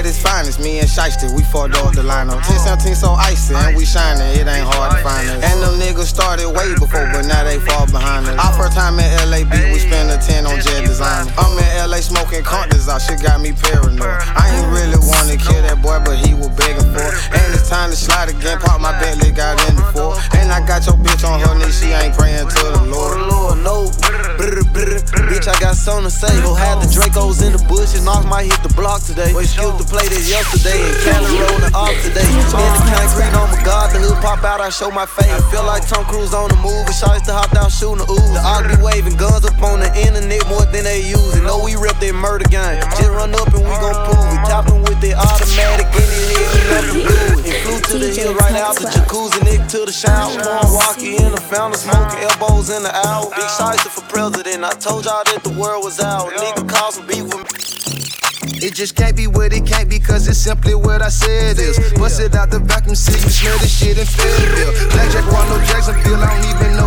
It. It's me and Shiesty, we fought off the lineup. 10 17 so icy, and we shining, it ain't hard to find us. And them niggas started way before, but now they fall behind us. Our first time in LA beat, we spent a 10 on jet design. I'm in LA smoking contas out, shit got me paranoid. I ain't really wanna kill that boy, but he was begging for it. And it's time to slide again, pop my Bentley, got in the four. And I got your bitch on her knee, she ain't praying to the Lord. Lord, no. Brr, brr, Bitch, I got something to say. Go have the Dracos in the bushes, off might hit the block today. We skipped the play this yesterday and Cali rolling off today. In the concrete on my god, the hood pop out, I show my face. I feel like Tom Cruise on the move, and shots to hop out shooting the ooze. The be waving guns up on the internet more than they use it. Know we rep that murder gang. Just run up and we gon' prove it. Tapping with the automatic in his head, we never do it. And flew to the hill right out the jacuzzi, nigga to the shower. Pouring walkie in the fountain, smoking elbows in the owl. Big shots for president. I told y'all that the world was out. Nigga cause some beef with me. It just can't be what it can't be, cause it's simply what I said is. Bust it out the vacuum, see you smell this shit in Fayetteville. Blackjack Ronald Jacksonville, I don't even know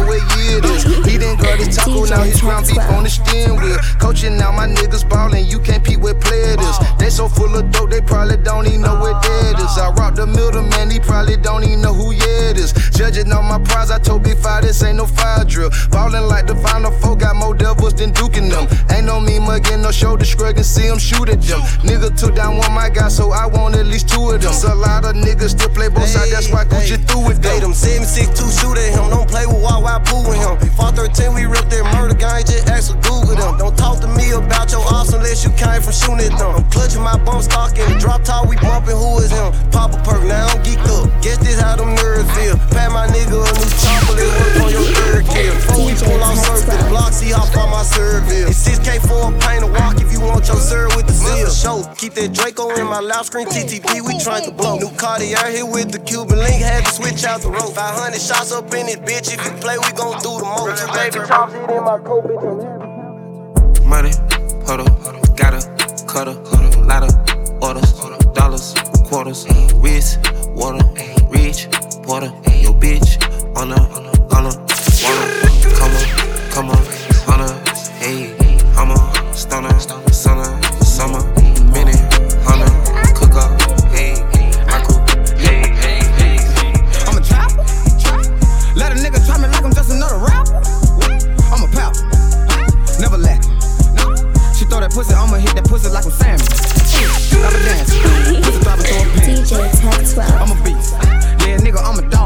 year it is. He didn't got his taco, now he's ground beef on the steering wheel. Coaching now, my niggas ballin', you can't peep with player this. They so full of dope, they probably don't even know what that is. I rock the middleman, he probably don't even know who yeah it is. Judging on my prize, I told Big Five, this ain't no fire drill. Ballin' like the final four, got more devils than duking them. Ain't no me mugging, no shoulder shrugging, see him shoot at them. Nigga took down one my guy, so I want at least two of them. So a lot of niggas still play both sides, that's why Gucci through with them. him, 762 shoot at him. Don't play with Wild Pooh with him. Fall 13, we ripped that murder gang, just ask for Google them. Don't talk to me about your ops unless you came from shooting at them. I'm clutching my bump stock in the drop top, we bumping who is him. Pop a perk, now I'm geeked up. Guess this how them nerds feel. Pat my nigga a new let work on your third kill. Before we pull off circle, the block, see how far my Serville. It's 6K for a paint a walk if you want your serve with the seal. Show, keep that Draco in my loud screen TTP, we trying to blow. New Cartier here with the Cuban link, had to switch out the rope. 500 shots up in it, bitch. If you play, we gon' do the most. Two baby chops hit in my coat, bitch. Money, huddle, gotta, cutter, lot of orders, dollars, quarters, wrist, water, rich, water, your bitch, on a, on a, wanna, come on, come on, on a, hey, I'm a stunner, stunner, summer, pussy, I'ma hit that pussy like I'm Sammy. Never dance. Pussy dropping through a pan. DJ Tech 12. I'm a beast. Yeah, nigga, I'm a dog.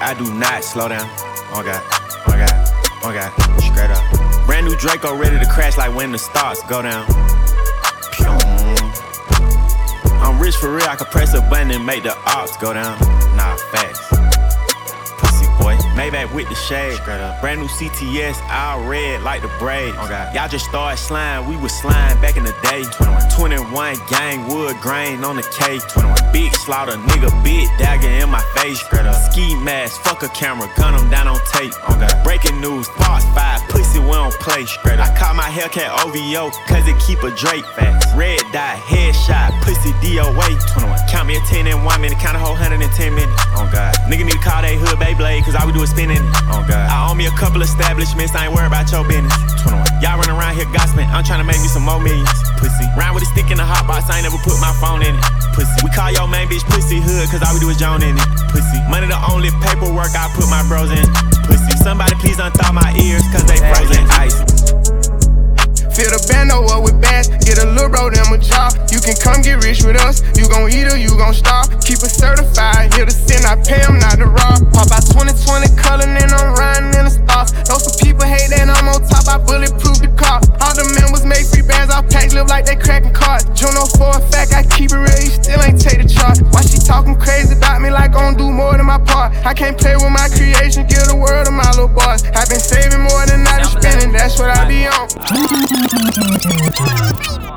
I do not slow down. Oh God, oh God, oh God, straight up. Brand new Draco ready to crash like when the stars go down. I'm rich for real, I could press a button and make the ops go down. Nah, facts. Pussy boy, Maybach with the shade. Straight up. Brand new CTS, all red like the braid. Oh God. Y'all just started slime, we was slime back in the day. 21. 21 gang wood grain on the K. 21. Big slaughter, nigga, big dagger in my face. Ski mask, fuck a camera, gun him down on tape. God. Breaking news, Fox 5, pussy, we don't play. Straight. I caught my Hellcat OVO, cause it keep a Drake fast. Red dot, headshot, pussy DOA. 21. Count me a 10 in one minute, count a whole 110 minutes. Oh God. Nigga need to call they hood Beyblade, cause all we do is spinning. Oh God. I own me a couple establishments, I ain't worried about your business. 21. Y'all run around here gossiping, I'm trying to make me some more millions. Pussy. Round with a stick in the hot box, I ain't never put my phone in it. Pussy. We call your main bitch pussy hood, cause all we do is Joan in it. Pussy. Money the only paperwork I put my bros in. Pussy. Somebody please unthaw my ears, cause they frozen ice. Fill the bando up with bass, get a little bro them a job. You can come get rich with us, you gon' eat or you gon' starve. Keep it certified, here to sin, I pay them not to rob. Pop out 2020 color, and I'm riding in the stars. Know some people hate that I'm on top, I bulletproof the car. All the members make free bands, all packs live like they cracking cards. Juno oh for a fact, I keep it real, you still ain't take the charge. Why she talking crazy about me like I'm do more than my part? I can't play with my creation, give the world to my little boss. I've been saving more than I been spending, that's what I be on.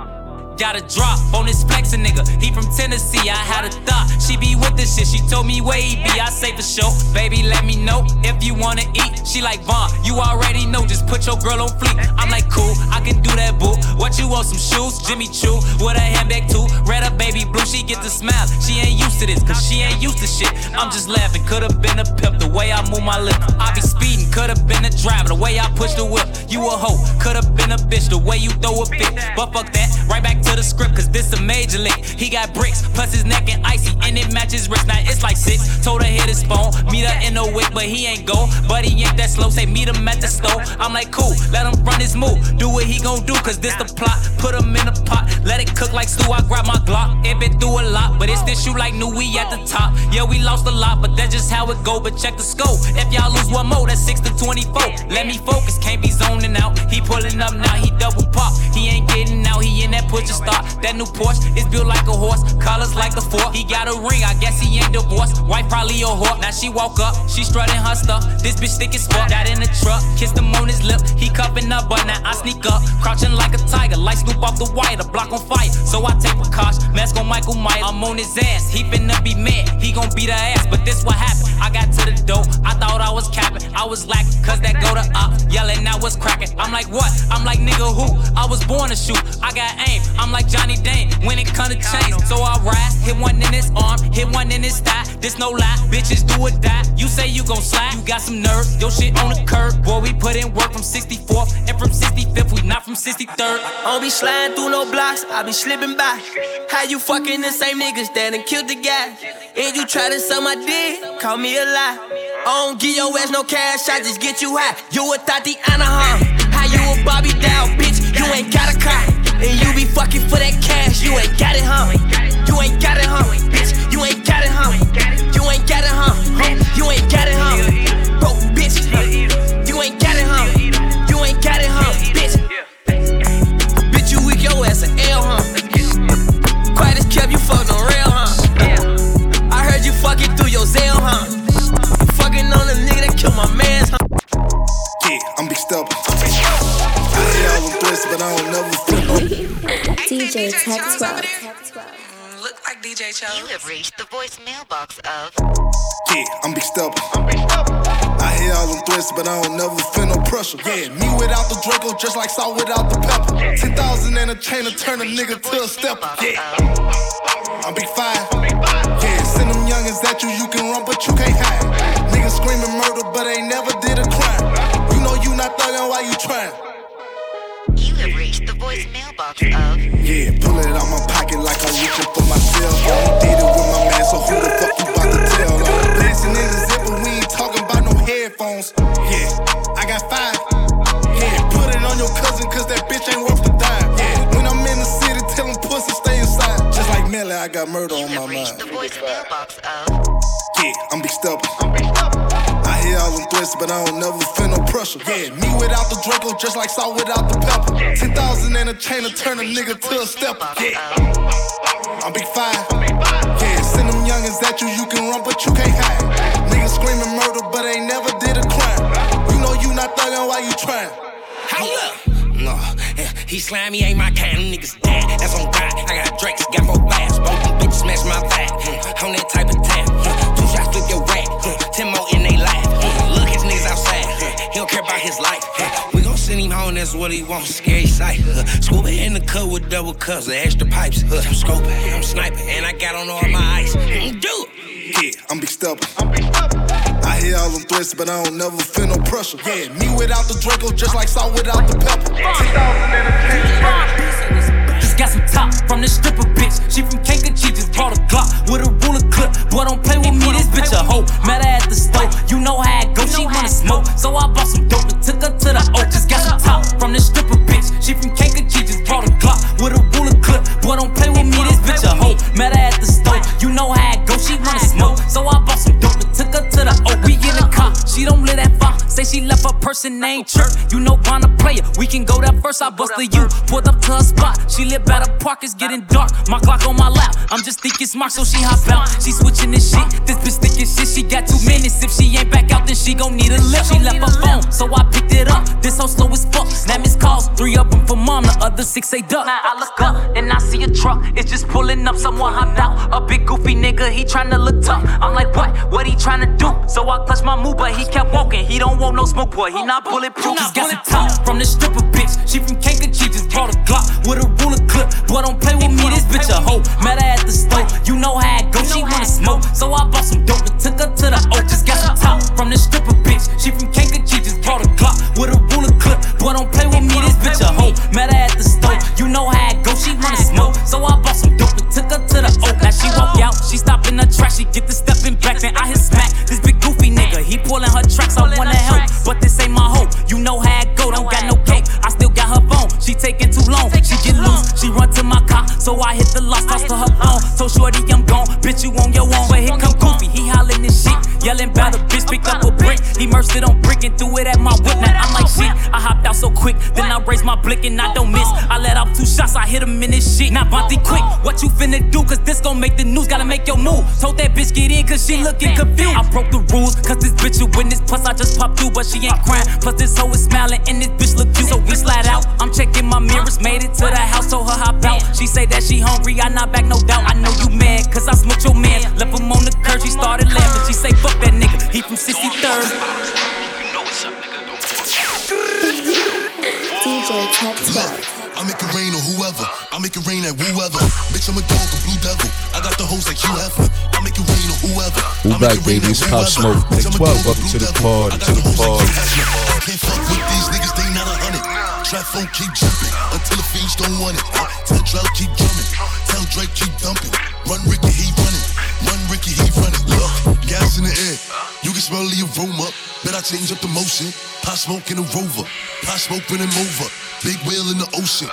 Got a drop on this flexin' nigga. He from Tennessee, I had a thought. She be with this shit, she told me where he be. I say for sure, baby, let me know if you wanna eat. She like Vaughn, you already know, just put your girl on fleek. I'm like, cool, I can do that, boo. What you want, some shoes? Jimmy Choo, with a handbag too. Red up, baby blue, she get the smile. She ain't used to this, cause she ain't used to shit. I'm just laughing, could've been a pimp, the way I move my lip. I be speeding, could've been a driver, the way I push the whip. You a hoe, could've been a bitch, the way you throw a fit. But fuck that, right back to the script, cause this a major lick. He got bricks, plus his neck and icy, and it matches wrist. Now it's like six. Told her hit his phone, meet her in the wick, but he ain't go. But he ain't that slow, say meet him at the store. I'm like, cool, let him run his move. Do what he gon' do, cause this the plot. Put him in a pot, let it cook like stew. I grab my Glock. It been through a lot, but it's this shoe like new we at the top. Yeah, we lost a lot, but that's just how it go. But check the scope. If y'all lose one more, that's 6 to 24. Let me focus, can't be zoning out. He pulling up now, he double pop. He ain't getting out, he in that push start. That new Porsche is built like a horse, colors like a fork. He got a ring, I guess he ain't divorced. Wife probably a whore. Now she woke up, she strutting her stuff. This bitch thick as fuck. Got in the truck, kissed him on his lip. He cupping up, but now I sneak up, crouching like a tiger, like Snoop off the wire, the block on fire. So I take a precaution, mask on Michael Myers. I'm on his ass, he finna be mad. He gon' beat her ass, but this what happened. I got to the door, I thought I was capping. I was lacking, cause that go to up, yelling now was cracking. I'm like, what? I'm like, nigga, who? I was born to shoot, I got aim. I'm like Johnny Dang when it come to chains. So I ride, hit one in his arm, hit one in his thigh. This no lie, bitches do or die. You say you gon' slide, you got some nerve. Your shit on the curb, boy, we put in work from 64th and from 65th, we not from 63rd. I don't be sliding through no blocks, I be slipping by. How you fucking the same niggas that done killed the guy? And you try to suck my dick, call me a lie. I don't give your ass no cash, I just get you high. You a Tati Anaheim, how you a Bobby Down, bitch? You ain't got a car. And you be fucking for that cash, you ain't got it, huh? You ain't got it, huh? Bitch, you ain't got it, huh? You ain't got it, huh? You ain't got it, huh? Broke bitch, you ain't got it, huh? You ain't got it, huh? Bitch, bitch, you weak your ass an L, huh? Quiet as kept, you fucked on real, huh? I heard you fucking through your Zell, huh? Fucking on a nigga that killed my mans, huh? Yeah, I'm big stubborn. I hear all them threats, but I don't never feel DJ Tech 12. Look like DJ Cho. You have reached the voice mailbox of. Yeah, I'm big stubborn. I hear all them threats, but I don't never feel no pressure. Yeah, me without the Draco, just like salt without the pepper. 10,000 and a chain to turn a nigga to a stepper. Yeah, I'm big five. Yeah, send them youngins at you, you can run, but you can't hide. Niggas screaming murder, but ain't never did a crime. You know you not thuggin', why you trying? Mailbox of. Yeah, pull it out my pocket like I'm reaching for my cell phone. Did it with my man, so who the fuck you about to tell? I'm Blazing in the zipper, we ain't talking about no headphones. Yeah, I got five. Yeah, put it on your cousin, cause that bitch ain't worth the dime. Yeah, when I'm in the city, tell them pussy stay inside. Just like Melly, I got murder on my mind. The voice mailbox of. Yeah, I'm big stubborn. I hear all them threats, but I don't never feel no pressure. Yeah, me without the Draco, just like salt without the pepper. 10,000 and a chain to turn a nigga to a stepper. Yeah, I'm big five. Yeah, send them youngins at you, you can run, but you can't hide. Niggas screaming murder, but ain't never did a crime. You know you not thuggin', why you trying? Hold up. No, he slimy ain't my kind, niggas dead. That's on God. I got Drakes, got four flash. Both bitches smash my back. Hmm, on that type of tap. Hmm, two shots flip your rack. Hmm, ten more in they life. He don't care about his life. Hmm, we gon' send him home, that's what he wants. Scary sight. Huh, scuba in the cup with double cups of extra pipes. Huh, I'm scoping, I'm sniping, and I got on all my ice. Hmm, do it. Yeah, I'm big stubborn. I hear all them threats, but I don't never feel no pressure. Yeah, me without the Draco, just like salt without the pepper. Just got some top from this stripper bitch. She from Kanka, she just brought a Glock with a ruler clip. Boy, don't play with me, this bitch a hoe. Met her at I you. Pulled up to her spot. She live by the park. It's getting dark. My clock on my lap. I'm just thinking smart, so she hop out. She switching this shit. This bitch thinking shit. She got two minutes. If she ain't back out, then she gon' need a lift. She left her phone, so I picked it up. Hoe slow as fuck. Now miss calls. Three of them for mom. The other six say duck. Now I look up and I see a truck. It's just pulling up. Someone hopped out. A big goofy nigga. He tryna look tough. I'm like, what? What he tryna do? So I clutch my move, but he kept walking. He don't want no smoke, boy. He not bulletproof. He's got some top from the stripper bitch. She from Kanka, she just brought a Glock with a ruler clip. Boy, don't play with me. This bitch a hoe. Met her at the store. You know how it go. She wanna smoke, so I bought some dope and took her to the O. Just got some top from the stripper bitch. She from Kanka, so I bought some dope and took her to the O. Now she walk out. She stop in the track. She get the stepping back. Then I hit smack. This big goofy nigga. He pulling her tracks. I wanna help, but this ain't my hoe. You know how it go. Don't got no cake. I still got her phone. She taking too long. She get loose. She run to my car, so I hit the lock. Toss to her phone. So shorty, I'm gone. Bitch, you on your own. But here come Goofy. He hollering this shit. Yelling about the bitch. pick up a He merged it on brick and threw it at my whip. Now I'm like shit. I hopped out so quick. Then I raised my blick and I don't miss. I let off two shots. I hit him in his shit. Now Bonte quick. What you finna do? Cause this gon' make the news. Gotta make your move. Told that bitch get in cause she looking confused. I broke the rules cause this bitch a witness. Plus I just popped through but she ain't crying. Plus this hoe is smiling and this bitch look cute. So we slide out. I'm checking my mirrors. Made it to the house. Told her hop out. She say that she hungry. I not back no doubt. I know you mad cause I smoked your man. Left him on the curb. She started laughing. She say fuck that nigga. He from 63rd. DJ Tech 12. I make it rain on whoever. I make it rain at whoever. Bitch, I'm a dog, a blue devil. I got the hoes like Hugh Hefner. I make it rain on whoever. Who back, baby? It's Pop Smoke. Big 12, welcome to the party, to the party. Can't fuck with these niggas, they not a hundred. Trap phone keep jumping until the fiends don't want it. Tell Drell keep drumming. Drake keep dumping. Run Ricky, he running. Run Ricky, he running. Look, gas in the air. You can smell the aroma. Bet I change up the motion. Pop smoke in a rover. Pop smoke in him over. Big whale in the ocean.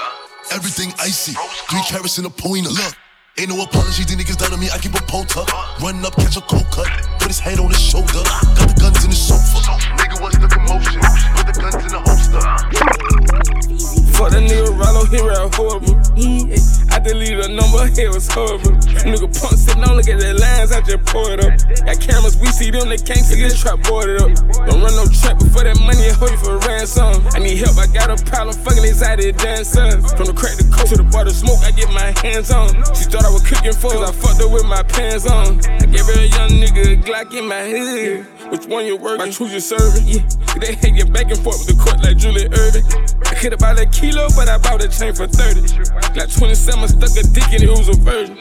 Everything icy. Three carats in a pointer. Look. Ain't no apology, these niggas down on me, I keep a pole tuck. Run up, catch a cold cut, put his head on his shoulder. Got the guns in the sofa. Nigga, what's the commotion? Put the guns in the holster. Fuck that nigga Rollo, he real horrible. Yeah. I deleted a number, it was horrible. Nigga punk sitting on, look at the lines, I just pour it up. Got cameras, we see them, they can't see this trap boarded up. Don't run no trap before that money, hold you for ransom. I need help, I got a problem, fucking anxiety, dancing. From the crack the coke to the bar, the smoke, I get my hands on. She thought I was cooking for her, I fucked her with my pants on. I gave her a young nigga a Glock in my head. Which one you working? My truth you serving? Yeah. They hang it back and forth with the court like Julie Irving. I could've bought a kilo, but I bought a chain for 30. Got 27, stuck a dick in it, was a virgin.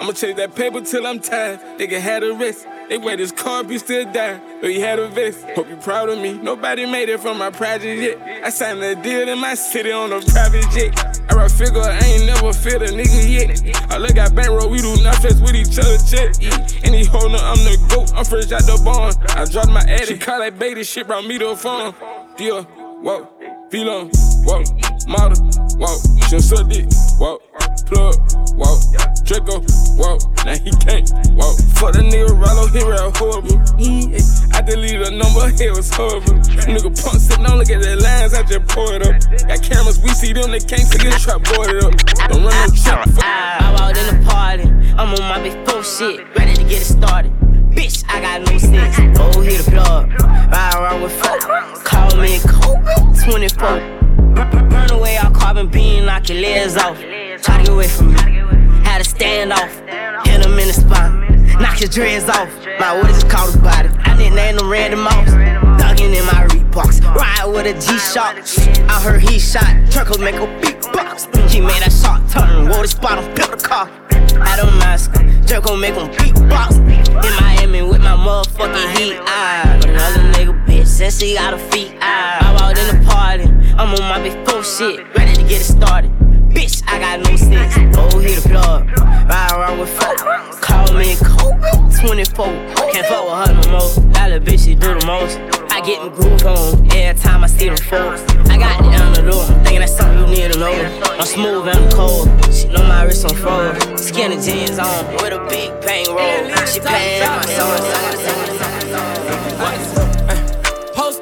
I'ma chase that paper till I'm tired. They can have the rest. They wear this car, be still dying. But he had a vest. Hope you proud of me. Nobody made it from my project yet. I signed a deal in my city on a private jet. I ride figure, I ain't never feel a nigga yet. I look at bankroll, we do not with each other, check. And he holding, I'm the goat, I'm fresh out the barn. I dropped my addy, call that baby shit, brought me to a farm. Deal, whoa. Philo, whoa, model, whoa, just suck dick, whoa, plug, whoa, Draco, whoa, now he can't, whoa. Fuck the nigga Rollo, he real horrible. I deleted a number, it was horrible. Nigga pump sitting on, look at the lines, I just pour it up. Got cameras, we see them, they can't see this trap boarded up. Don't run no trap. I walked in the party, I'm on my big four shit, ready to get it started. Bitch, I got no sense. Oh, hit the plug. Ride around with four. Call me Coke 24. Burn away all carbon beam, knock your legs off. Try to get away from me. Had to stand off. Hit him in the spine. Knock your dreads off. My what is it called a body? I didn't name them random Moss. Dugging in my Reeboks. Ride with a G-Shock. I heard he shot. Turkle make a big box. He made that shot turn. Wore the spot on, built the car. I don't mask. Jerk gon' make him beatbox. In Miami with my motherfucking heat. I but another nigga bitch says she got a feet. I, I walked in the party. I'm on my big four shit, ready to get it started. Bitch, I got no sense. Oh, hit the plug. Ride around with four. Call me Coke 24. Can't fuck with her no more. Little bitch, she do the most. I get the groove on every time I see them folks. I got it the door, thinking that's something you need to know. I'm smooth and I'm cold. She know my wrist on froze. Skinny jeans on with a big bang roll. She playing my songs.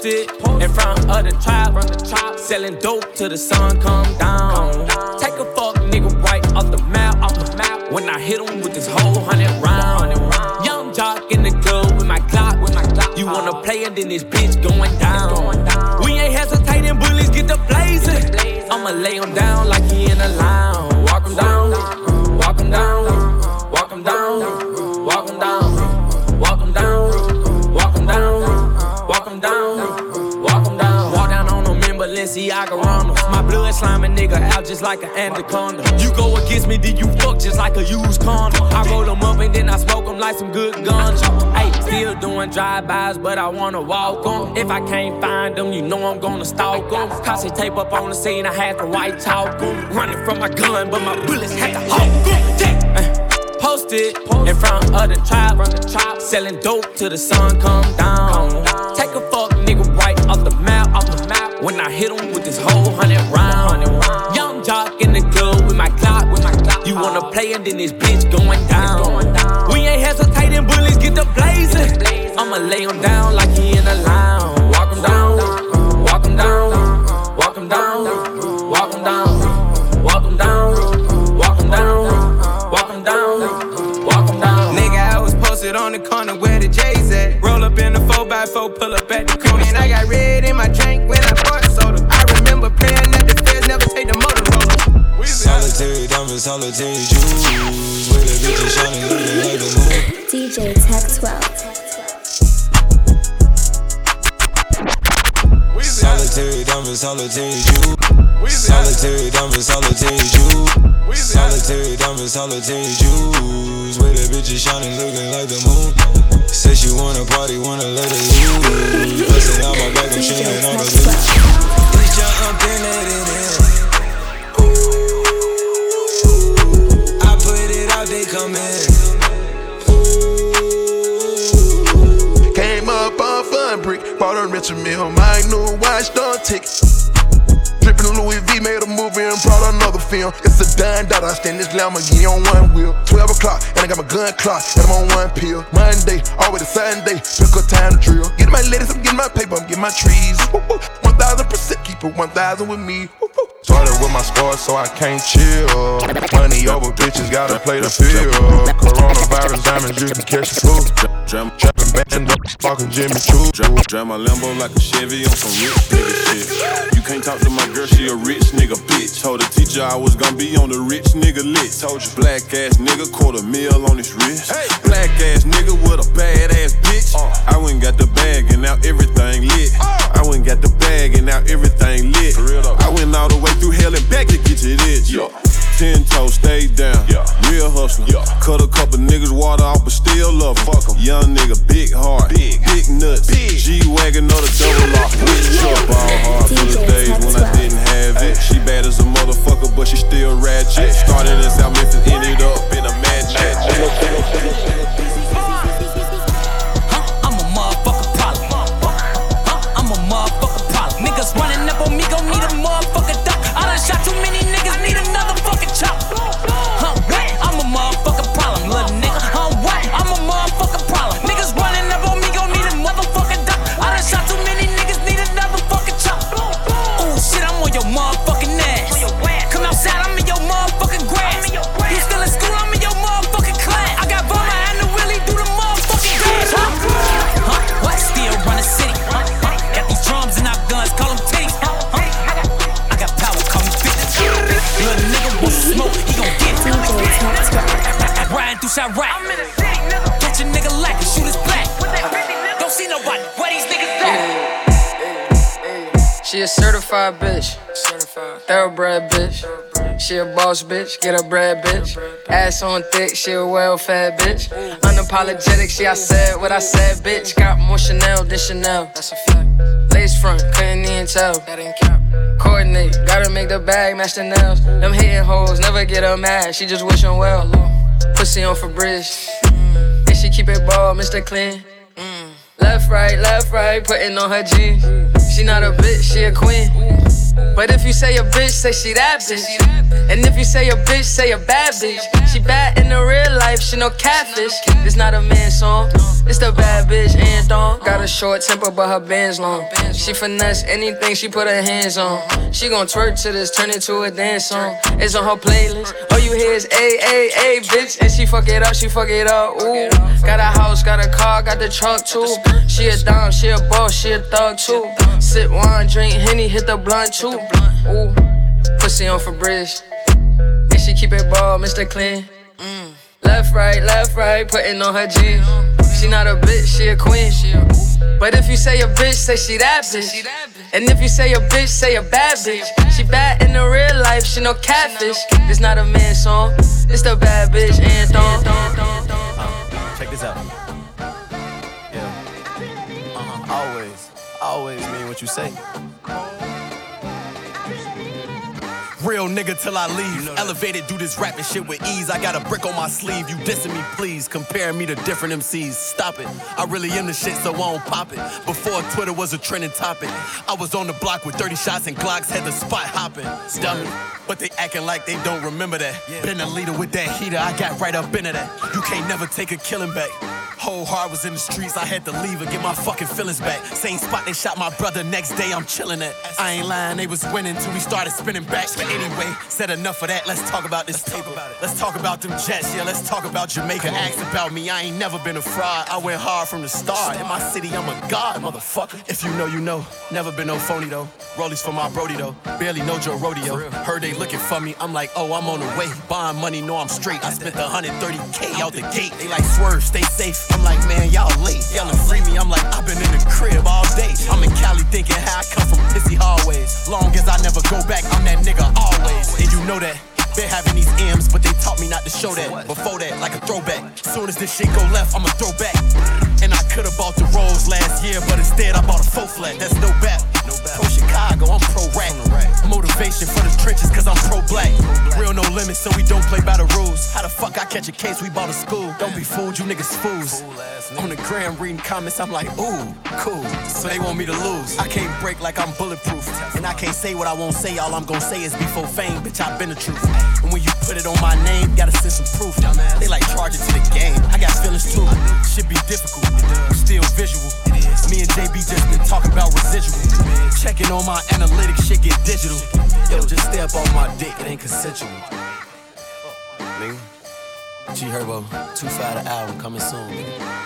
Posted in front of the trap, selling dope till the sun come down. Take a fuck nigga right off the map, off the map. When I hit him with this whole hundred round. Young jock in the club with my clock, with my clock. You wanna play and then this bitch going down. We ain't hesitating, bullies get the blazing. I'ma lay him down like he in a lounge. Balenciaga Ronalds. My blood slime a nigga out just like an anaconda. You go against me, then you fuck just like a used condom. I roll them up and then I smoke them like some good ganja. Hey, still doing drive-bys, but I wanna walk them. If I can't find them, you know I'm gonna stalk them. Cause tape up on the scene, I had to white talk them. Running from my gun, but my bullets had to hold them. Uh, posted in front of the trap, selling dope till the sun come down. Take a fuck nigga right the off the map. When I hit him with this whole hundred round. Young jock in the club with my clock. You wanna play and then this bitch going down. We ain't hesitating, bullies get the blazing. I'ma lay him down like he in a lounge. Walk him down, walk him down, walk him down, walk him down, walk him down, walk down, walk down, walk down. Nigga, I was posted on the corner where the J's at. Roll up in the 4x4, pull up at the corner. Man, I got red in my drink Solitary diamonds, solitary jewels. With a bitch shining, looking like the moon. DJ Tech 12. Solitary diamonds, solitary jewels. Solitary diamonds, solitary jewels. Solitary diamonds, solitary jewels. With a bitch shining, looking like the moon. Said she wanna party, wanna let it loose. Bustin' out my back, I'm shaking all the loose. Bitch, I'm in it come in. Came up on fun brick, bought a Richard Mille, my new watch, don't tick. Drippin' Louis V made a movie and brought another film. It's a dime dot, I stand this Lamborghini on one wheel. 12 o'clock, and I got my gun clock, and I'm on one pill. Monday, all always Sunday, pick a time to drill. Get my ladies, I'm getting my paper, I'm getting my trees. Woo, woo. 1000% keep it 1000 with me. Started with my squad, so I can't chill. Money over bitches, gotta play the field. Coronavirus diamonds, you can catch the flu. Trapping band up, fucking Jimmy Choo. Drive, my Lambo like a Chevy on some rich nigga shit. You can't talk to my girl, she a rich nigga bitch. Told the teacher I was gonna be on the rich nigga list. Told you, black ass nigga, quarter mil on his wrist. Black ass nigga with a bad ass bitch. Uh. I went got the bag and now everything lit. Uh. I went got the bag and now everything lit. I went all the way through hell and back to get to this. Yeah. Ten toes, stay down. Yeah. Real hustler. Yeah. Cut a couple niggas water off, but still love Fuck love 'em. Young nigga, big heart, big, big nuts, big. G-Wagon or the double lock, which truck. Ball hard for the days when I didn't have it. She bad as a motherfucker, but she still ratchet. Started in South Memphis, ended up in a magic. Boss bitch, get a bread bitch. Ass on thick, she a well fed bitch. Unapologetic, she I said what I said, bitch. Got more Chanel than Chanel. That's a fact. Lace front, couldn't even tell. That ain't cap. Coordinate, gotta make the bag match the nails. Them hitting hoes, never get her mad, she just wishing well. Pussy on for bridge. Mm. And she keep it ball, Mr. Clean. Mm. Left, right, left, right, putting on her jeans. She not a bitch, she a queen. But if you say a bitch, say she that bitch. And if you say a bitch, say a bad bitch. She bad in the real life, she no catfish. This not a man song, it's the bad bitch anthem. Got a short temper, but her band's long. She finesse anything she put her hands on. She gon' twerk to this, turn it to a dance song. It's on her playlist. All you hear is A A A bitch, and she fuck it up, she fuck it up. Ooh, got a house, got a car, got the truck too. She a dime, she a boss, she a thug too. Sip wine, drink henny, hit the blunt too. Ooh, pussy on for bridge. Keep it ball, Mr. Clean. Left, right, left, right, putting on her jeans. She not a bitch, she a queen. But if you say a bitch, say she that bitch. And if you say a bitch, say a bad bitch. She bad in the real life, she no catfish. It's not a man song, it's the bad bitch anthem. Check this out. Yeah. Uh-huh. Always, always mean what you say. Real nigga till I leave. Elevated, do this rapping shit with ease. I got a brick on my sleeve. You dissing me, please. Comparing me to different MCs. Stop it. I really am the shit, so I won't pop it. Before Twitter was a trending topic, I was on the block with 30 shots and Glocks, had the spot hopping. Dummy. But they acting like they don't remember that. Been a leader with that heater, I got right up into that. You can't never take a killing back. Whole heart was in the streets, I had to leave and get my fucking feelings back. Same spot they shot my brother, next day I'm chilling at. I ain't lying, they was winning till we started spinning back. Anyway, said enough of that, let's talk about this paper. Let's talk about them jets, yeah, let's talk about Jamaica. Ask about me, I ain't never been a fraud. I went hard from the start. In my city, I'm a god, motherfucker. If you know, you know. Never been no phony though. Rollies for my Brody though. Barely know Joe Rodeo. Heard they looking for me, I'm like, oh, I'm on the way. Buying money, know I'm straight. I spent the 130K out the gate. They like swerve, stay safe. I'm like, man, y'all late. Yelling free me, I'm like, I've been in the crib all day. I'm in Cali thinking how I come from pissy hallways. Long as I never go back, I'm that nigga always. And you know that. Been having these M's, but they taught me not to show that. Before that, like a throwback. Soon as this shit go left, I'ma throw back. And I could've bought the Rolls last year, but instead I bought a faux flat. That's no Pro Chicago, I'm pro rap. Motivation for the trenches, cause I'm pro black. Real no limits, so we don't play by the rules. How the fuck I catch a case we bought a school? Don't be fooled, you niggas fools. On the gram reading comments, I'm like, ooh, cool. So they want me to lose. I can't break like I'm bulletproof. And I can't say what I won't say. All I'm gonna say is before fame, bitch, I've been the truth. And when you put it on my name, gotta send some proof. They like charge it to the game. I got feelings too. Should be difficult, still visual. Me and JB just been talking about residual. Checking on my analytics, shit get digital. Yo, just stay up on my dick, it ain't consensual. Nigga. G Herbo, 2 5 the album coming soon, nigga.